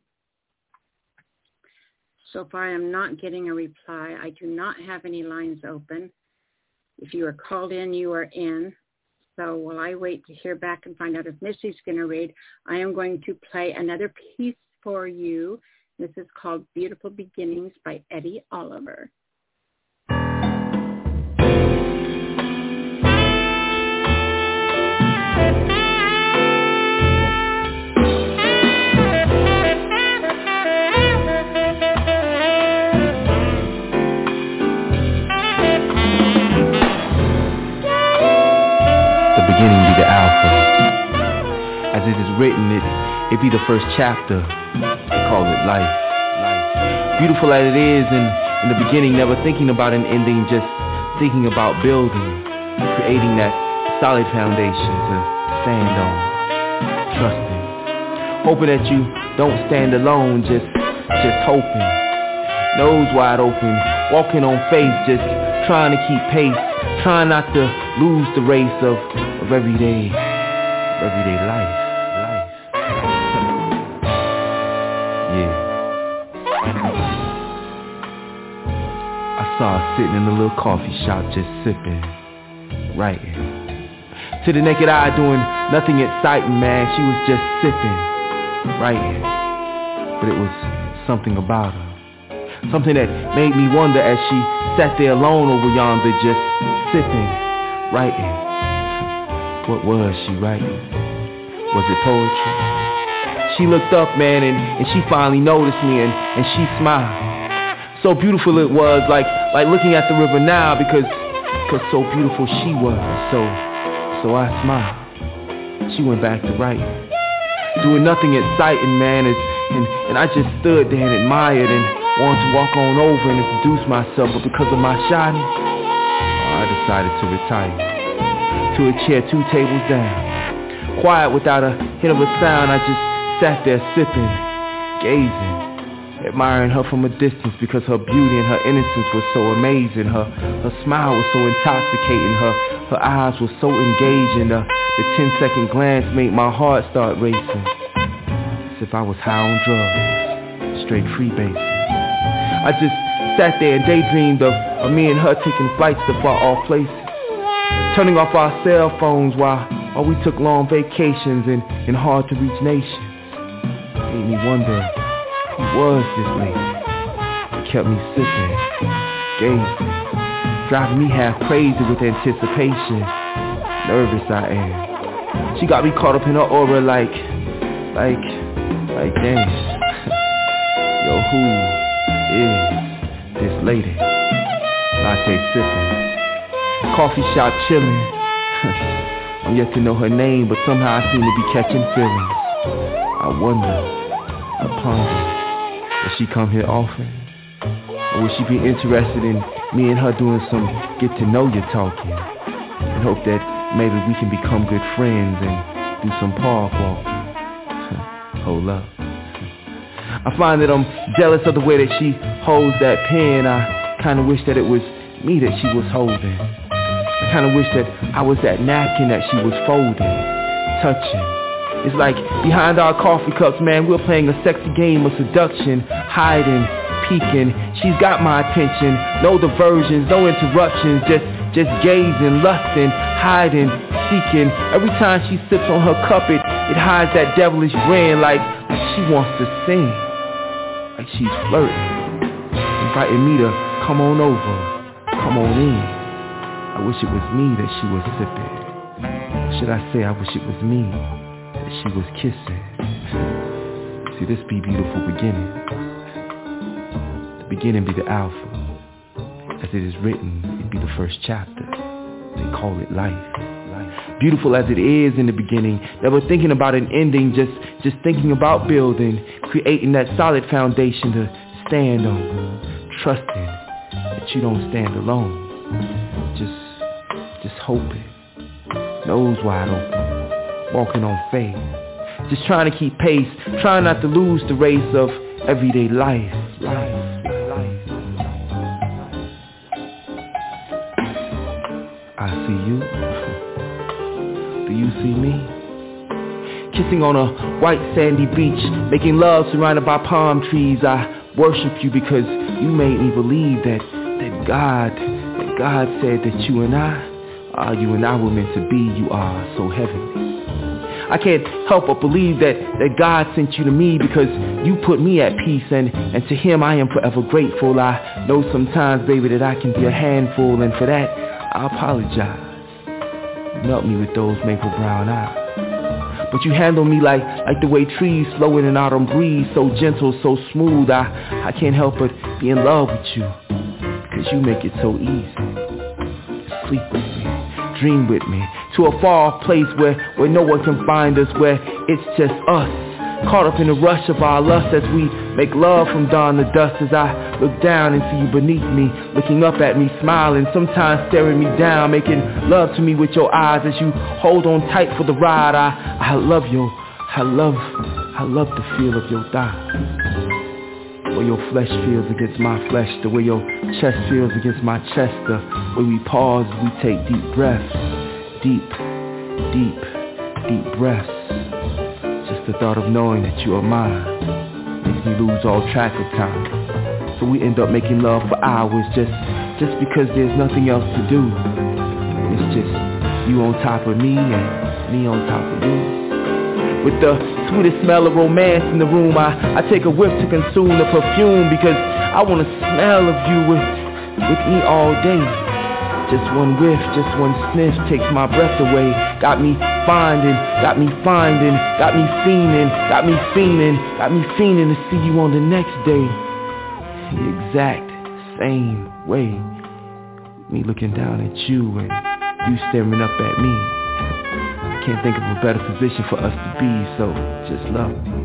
So far, I'm not getting a reply. I do not have any lines open. If you are called in, you are in. So while I wait to hear back and find out if Missy's going to read, I am going to play another piece for you. This is called Beautiful Beginnings by Eddie Oliver. The beginning be the Alpha. As it is written, it, it be the first chapter. They call it life. Beautiful as it is in, in the beginning, never thinking about an ending, just thinking about building, creating that solid foundation to stand on, trusting, hoping that you don't stand alone, just, just hoping, nose wide open, walking on faith, just trying to keep pace, trying not to lose the race of, of everyday, everyday life. life. Saw her sitting in the little coffee shop just sipping, writing. To the naked eye doing nothing exciting, man. She was just sipping, writing. But it was something about her. Something that made me wonder as she sat there alone over yonder just sipping, writing. What was she writing? Was it poetry? She looked up, man, and, and she finally noticed me and, and she smiled. So beautiful it was, like like looking at the river now because cause so beautiful she was. So so I smiled. She went back to writing. Doing nothing exciting, man, as, and, and I just stood there and admired and wanted to walk on over and introduce myself, but because of my shyness, I decided to retire. To a chair two tables down. Quiet without a hint of a sound, I just sat there sipping, gazing, admiring her from a distance because her beauty and her innocence was so amazing. Her her smile was so intoxicating. Her her eyes were so engaging. The, the 10 second glance made my heart start racing. As if I was high on drugs, straight freebasing. I just sat there and daydreamed of, of me and her taking flights to far off places. Turning off our cell phones while, while we took long vacations in, in hard to reach nations. Made me wonder who was this lady. It kept me sipping, gazing, driving me half crazy with anticipation. Nervous I am. She got me caught up in her aura like, like, like damn. Yo, who is this lady? Latte sipping, coffee shop chilling. I'm yet to know her name, but somehow I seem to be catching feelings. I wonder, I ponder, will she come here often? Or will she be interested in me and her doing some get to know you talking? And hope that maybe we can become good friends and do some park walking. Hold up. I find that I'm jealous of the way that she holds that pen. I kind of wish that it was me that she was holding. I kind of wish that I was that napkin that she was folding, touching. It's like behind our coffee cups, man, we're playing a sexy game of seduction, hiding, peeking. She's got my attention, no diversions, no interruptions, just just gazing, lusting, hiding, seeking. Every time she sips on her cup, it it hides that devilish grin like she wants to sing. Like she's flirting, inviting me to come on over, come on in. I wish it was me that she was sipping. Should I say I wish it was me she was kissing? See, this be beautiful beginning. The beginning be the alpha. As it is written, it be the first chapter. They call it life beautiful as it is in the beginning. Never thinking about an ending, just just thinking about building, creating that solid foundation to stand on, trusting that you don't stand alone. Just just hoping, nose wide open, walking on faith, just trying to keep pace, trying not to lose the race of everyday life, life. I see you do you see me? Kissing on a white sandy beach, making love surrounded by palm trees. I worship you because you made me believe that, that God, that God said that you and I, are you and I were meant to be. You are so heavenly. I can't help but believe that, that God sent you to me because you put me at peace and, and to him I am forever grateful. I know sometimes, baby, that I can be a handful and for that I apologize melt me with those maple brown eyes. But you handle me like, like the way trees flow in an autumn breeze, so gentle, so smooth. I, I can't help but be in love with you, cause you make it so easy. Sleep with me, dream with me, to a far off place where, where no one can find us, where it's just us. Caught up in the rush of our lust as we make love from dawn to dusk. As I look down and see you beneath me Looking up at me, smiling, sometimes staring me down Making love to me with your eyes as you hold on tight for the ride. I, I love you, I love, I love the feel of your thigh the way your flesh feels against my flesh, the way your chest feels against my chest, the way we pause, we take deep breaths, deep, deep, deep breaths. Just the thought of knowing that you are mine makes me lose all track of time. So we end up making love for hours just just because there's nothing else to do. It's just you on top of me and me on top of you. With the sweetest smell of romance in the room, I, I take a whiff to consume the perfume because I want to smell of you with, with me all day. Just one whiff, just one sniff takes my breath away. Got me finding, got me finding, got me fiending, got me fiending, got me fiending to see you on the next day. The exact same way. Me looking down at you and you staring up at me. Can't think of a better position for us to be, so just love me.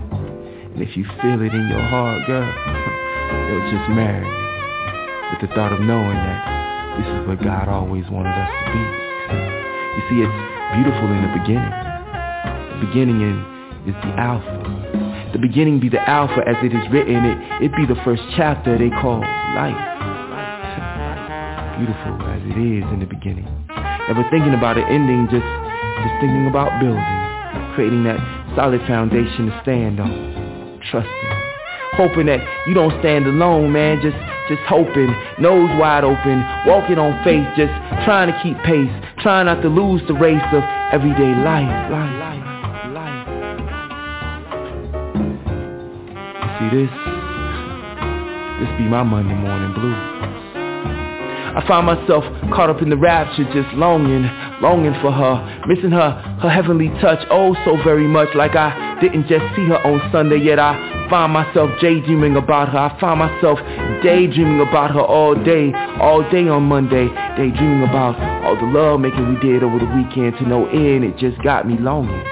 And if you feel it in your heart, girl, you'll just marry me. With the thought of knowing that this is what God always wanted us to be. You see, it's beautiful in the beginning. The beginning is the alpha. The beginning be the alpha as it is written. It, it be the first chapter they call life. Beautiful as it is in the beginning. Never thinking about an ending, just, just thinking about building. Creating that solid foundation to stand on. Trusting. Hoping that you don't stand alone, man. Just just hoping, nose wide open, walking on faith, just trying to keep pace, trying not to lose the race of everyday life, life, life, life. You see this? This be my Monday morning blues. I find myself caught up in the rapture, just longing, longing for her, missing her, her heavenly touch, oh so very much, like I didn't just see her on Sunday, yet I find myself daydreaming about her. I find myself daydreaming about her all day, all day on Monday. Daydreaming about all the love making we did over the weekend to no end. It just got me longing.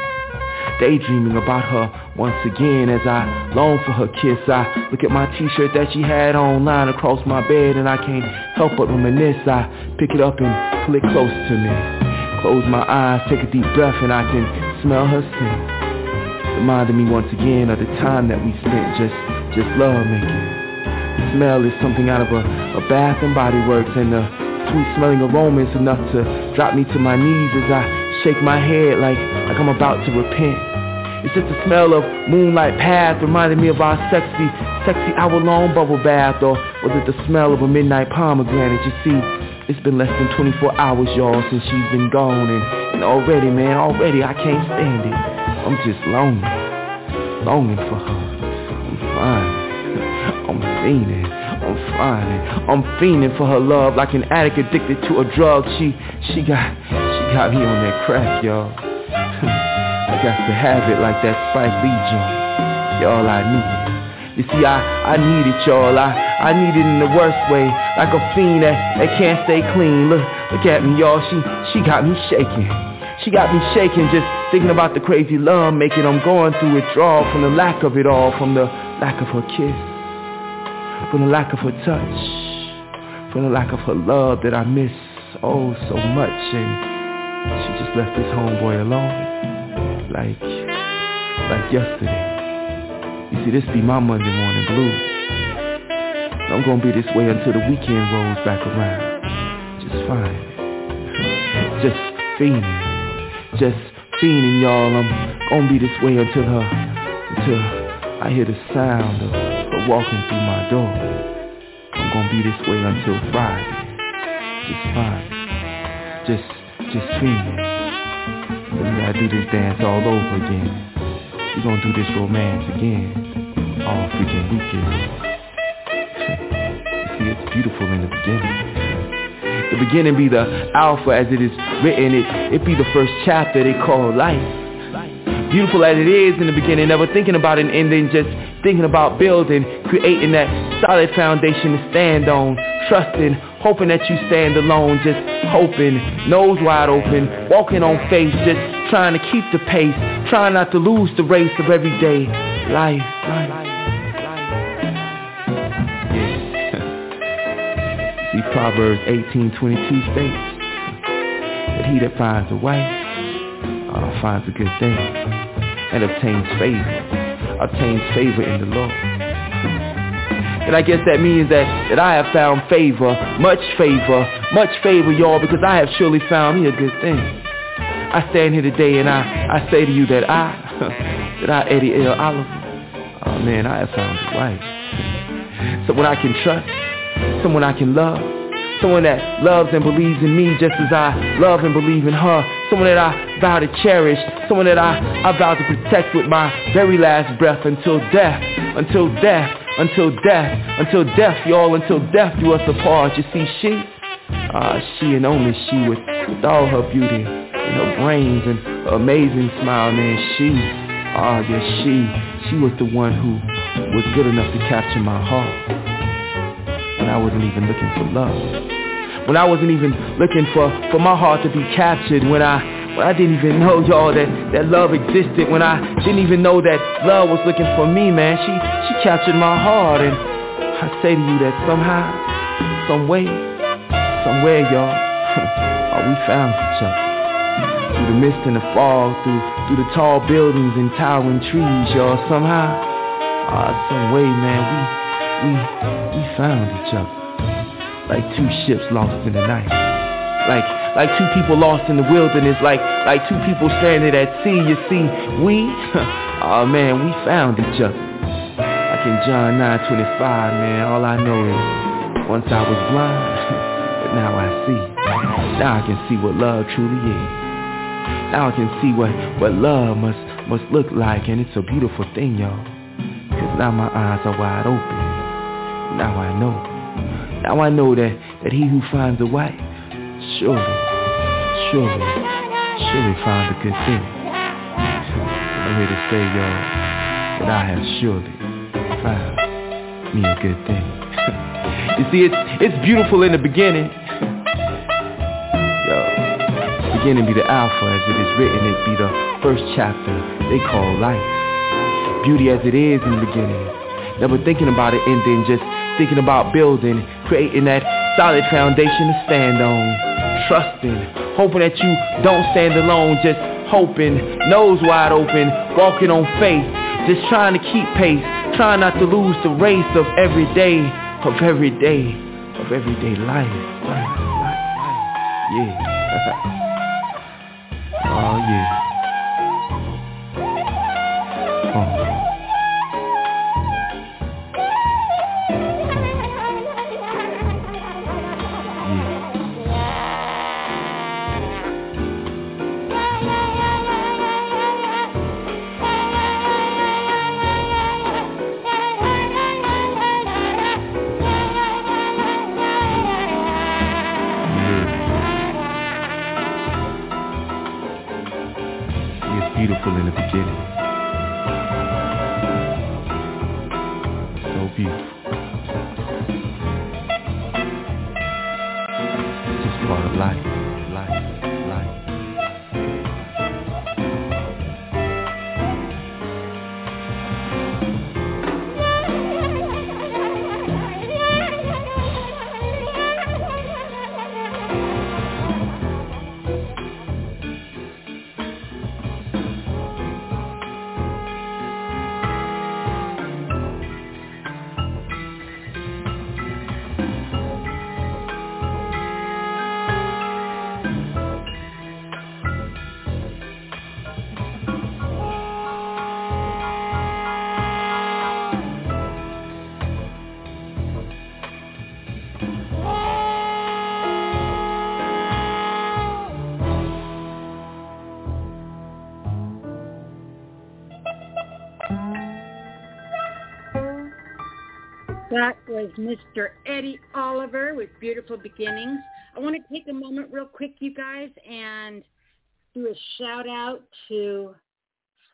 Daydreaming about her once again as I long for her kiss. I look at my t-shirt that she had on across my bed and I can't help but reminisce. I pick it up and pull it close to me. Close my eyes, take a deep breath and I can smell her scent reminding me once again of the time that we spent just just love making. The smell is something out of a, a bath and body works and the sweet smelling aroma is enough to drop me to my knees as I shake my head like, like I'm about to repent. It's just the smell of moonlight path reminding me of our sexy, sexy hour-long bubble bath or was it the smell of a midnight pomegranate? You see, it's been less than 24 hours, y'all, since she's been gone and, and already, man, already I can't stand it. I'm just longing, longing for her. I'm fine. I'm fiending. I'm finding. I'm fiending for her love like an addict addicted to a drug. She, she got, she got me on that crack, y'all. Got to have it like that Spike Lee joint. Y'all, I need it. You see, I, I need it, y'all. I, I need it in the worst way. Like a fiend that, that can't stay clean. Look, look at me, y'all. She, she got me shaking. She got me shaking just thinking about the crazy love making I'm going through withdrawal from the lack of it all, from the lack of her kiss, from the lack of her touch, from the lack of her love that I miss oh so much. And she just left this homeboy alone, like, like yesterday. You see, this be my Monday morning blues. I'm gonna be this way until the weekend rolls back around. Just fine. Just fiending. Just fiending, y'all. I'm gonna be this way until her, until I hear the sound of her walking through my door. I'm gonna be this way until Friday. Just fine. Just, just fiending. We gotta do this dance all over again. We gonna do this romance again. All freaking weekend. see, it's beautiful in the beginning. The beginning be the alpha as it is written. It, it be the first chapter they call life. Beautiful as it is in the beginning, never thinking about an ending, just thinking about building, creating that solid foundation to stand on, trusting, hoping that you stand alone, just hoping, nose wide open, walking on faith, just trying to keep the pace, trying not to lose the race of everyday life. life. See, Proverbs 18:22 states that he that finds a wife uh, finds a good thing and obtains favor, obtains favor in the Lord. And I guess that means that, that I have found favor, much favor, much favor, y'all, because I have surely found me a good thing. I stand here today and I, I say to you that I, that I, Eddie L. Oliver, oh man, I have found a wife. Someone I can trust, someone I can love, someone that loves and believes in me just as I love and believe in her, someone that I vow to cherish, someone that I, I vow to protect with my very last breath until death, until death, until death, until death, y'all, until death do us apart. You see, she, ah, she and only she with, with all her beauty and her brains and her amazing smile, man, she, ah, yes, she, she was the one who was good enough to capture my heart when I wasn't even looking for love. When I wasn't even looking for, for my heart to be captured, when I when I didn't even know, y'all, that, that love existed, when I didn't even know that love was looking for me, man. She she captured my heart and I say to you that somehow, some way, somewhere, y'all, oh, we found each other. Through the mist and the fog, through through the tall buildings and towering trees, y'all, somehow, uh, some way, man, we we we found each other. Like two ships lost in the night. Like like two people lost in the wilderness, like like two people stranded at sea. You see, we, oh man, we found each other. Like in John 9:25, man, all I know is once I was blind, but now I see. Now I can see what love truly is. Now I can see what what love must must look like, and it's a beautiful thing, y'all. Cause now my eyes are wide open. Now I know. Now I know that that he who finds a wife surely surely, surely find a good thing. I'm here to say, y'all, that I have surely found me a good thing. you see, it's, it's beautiful in the beginning. Yo, beginning be the alpha as it is written. It be the first chapter they call life. Beauty as it is in the beginning. Never thinking about it ending, just thinking about building, creating that solid foundation to stand on, trusting, hoping that you don't stand alone, just hoping, nose wide open, walking on faith, just trying to keep pace, trying not to lose the race of every day, of every day, of everyday life, life, life, life. yeah. oh yeah. Mr. Eddie Oliver with Beautiful Beginnings. I want to take a moment real quick, you guys, and do a shout out to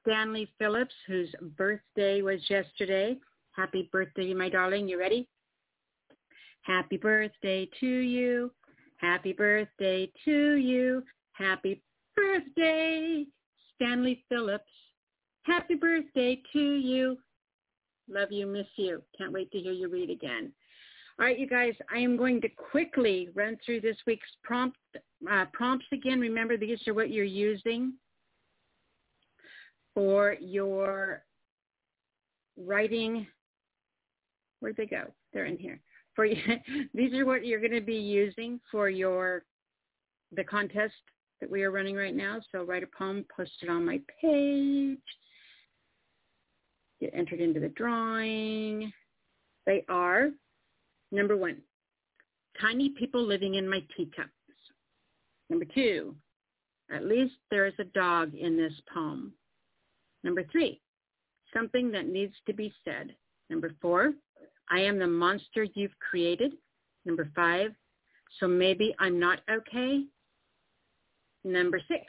Stanley Phillips, whose birthday was yesterday. Happy birthday, my darling. You ready? Happy birthday to you. Happy birthday to you. Happy birthday, Stanley Phillips. Happy birthday to you. Love you, miss you. Can't wait to hear you read again. All right, you guys, I am going to quickly run through this week's prompt uh, prompts again. Remember, these are what you're using for your writing. Where'd they go? They're in here. For you, these are what you're going to be using for your the contest that we are running right now. So write a poem, post it on my page get entered into the drawing. They are, number one, tiny people living in my teacups. Number two, at least there is a dog in this poem. Number three, something that needs to be said. Number four, I am the monster you've created. Number five, so maybe I'm not okay. Number six,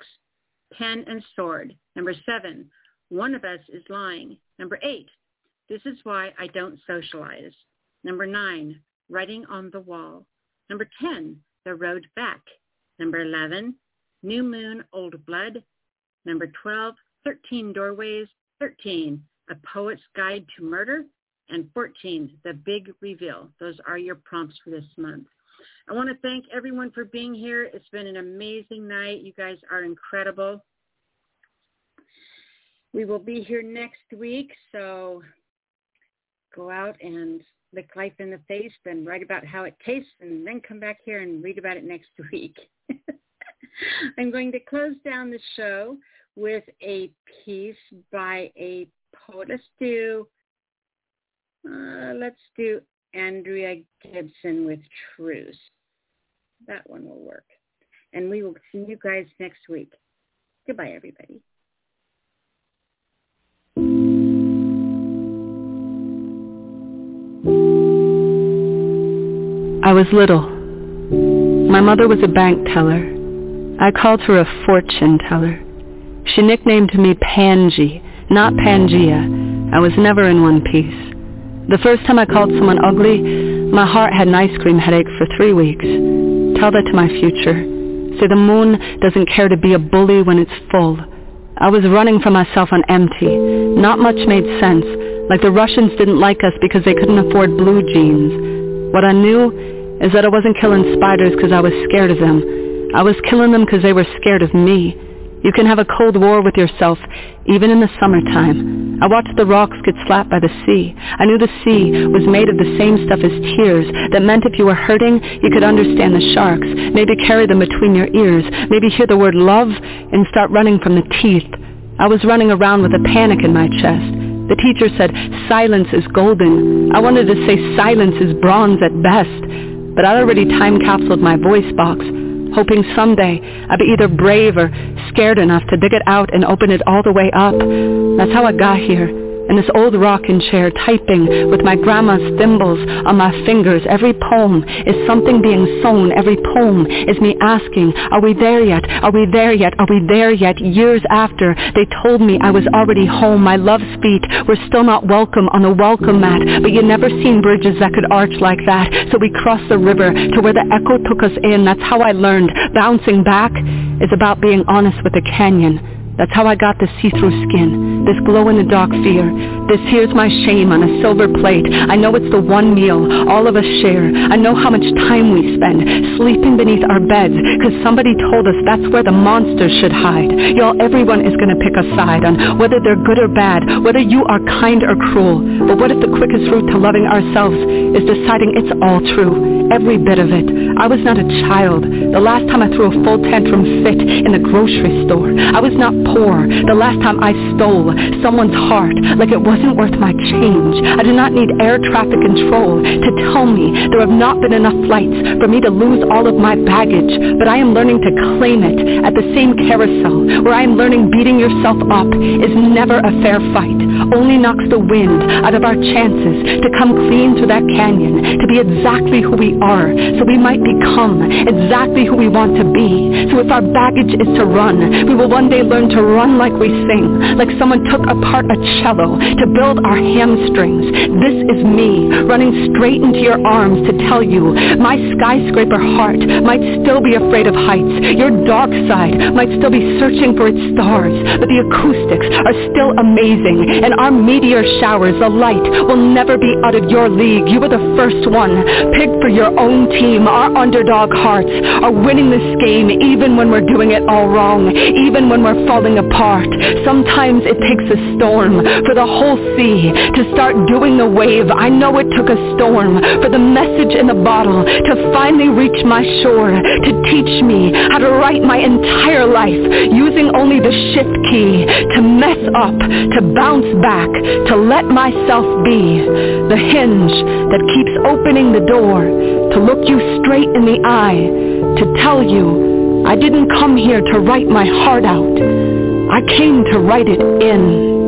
pen and sword. Number seven, one of us is lying. Number eight, this is why I don't socialize. Number nine, writing on the wall. Number 10, the road back. Number 11, new moon, old blood. Number 12, 13 doorways. 13, a poet's guide to murder. And 14, the big reveal. Those are your prompts for this month. I want to thank everyone for being here. It's been an amazing night. You guys are incredible. We will be here next week, so go out and lick life in the face, then write about how it tastes, and then come back here and read about it next week. I'm going to close down the show with a piece by a poet. Let's do, uh, let's do Andrea Gibson with Truce. That one will work. And we will see you guys next week. Goodbye, everybody. I was little. My mother was a bank teller. I called her a fortune teller. She nicknamed me Pangy, not Pangea. I was never in one piece. The first time I called someone ugly, my heart had an ice cream headache for three weeks. Tell that to my future. Say the moon doesn't care to be a bully when it's full. I was running from myself on empty. Not much made sense, like the Russians didn't like us because they couldn't afford blue jeans. What I knew is that I wasn't killing spiders because I was scared of them. I was killing them because they were scared of me. You can have a cold war with yourself, even in the summertime. I watched the rocks get slapped by the sea. I knew the sea was made of the same stuff as tears. That meant if you were hurting, you could understand the sharks, maybe carry them between your ears, maybe hear the word love and start running from the teeth. I was running around with a panic in my chest. The teacher said, silence is golden. I wanted to say silence is bronze at best but I'd already time capsuled my voice box, hoping someday I'd be either brave or scared enough to dig it out and open it all the way up. That's how I got here. In this old rocking chair typing with my grandma's thimbles on my fingers. Every poem is something being sown. Every poem is me asking, are we there yet? Are we there yet? Are we there yet? Years after they told me I was already home. My love's feet were still not welcome on the welcome mat, but you never seen bridges that could arch like that. So we crossed the river to where the echo took us in. That's how I learned. Bouncing back is about being honest with the canyon. That's how I got the see-through skin, this glow-in-the-dark fear. This here's my shame on a silver plate. I know it's the one meal all of us share. I know how much time we spend sleeping beneath our beds because somebody told us that's where the monsters should hide. Y'all, everyone is going to pick a side on whether they're good or bad, whether you are kind or cruel. But what if the quickest route to loving ourselves is deciding it's all true, every bit of it? I was not a child. The last time I threw a full tantrum fit in the grocery store. I was not poor. The last time I stole someone's heart like it wasn't worth my change. I do not need air traffic control to tell me there have not been enough flights for me to lose all of my baggage, but I am learning to claim it at the same carousel where I am learning beating yourself up is never a fair fight, only knocks the wind out of our chances to come clean through that canyon, to be exactly who we are, so we might become exactly who we want to be. So if our baggage is to run, we will one day learn to run like we sing, like someone took apart a cello to build our hamstrings. This is me, running straight into your arms to tell you my skyscraper heart might still be afraid of heights. Your dark side might still be searching for its stars, but the acoustics are still amazing, and our meteor showers, the light, will never be out of your league. You were the first one, picked for your own team. Our underdog hearts are winning this game even when we're doing it all wrong, even when we're falling apart. Sometimes it takes a storm for the whole sea to start doing the wave. I know it took a storm for the message in the bottle to finally reach my shore, to teach me how to write my entire life using only the shift key, to mess up, to bounce back, to let myself be the hinge that keeps opening the door, to look you straight in the eye, to tell you I didn't come here to write my heart out. I came to write it in.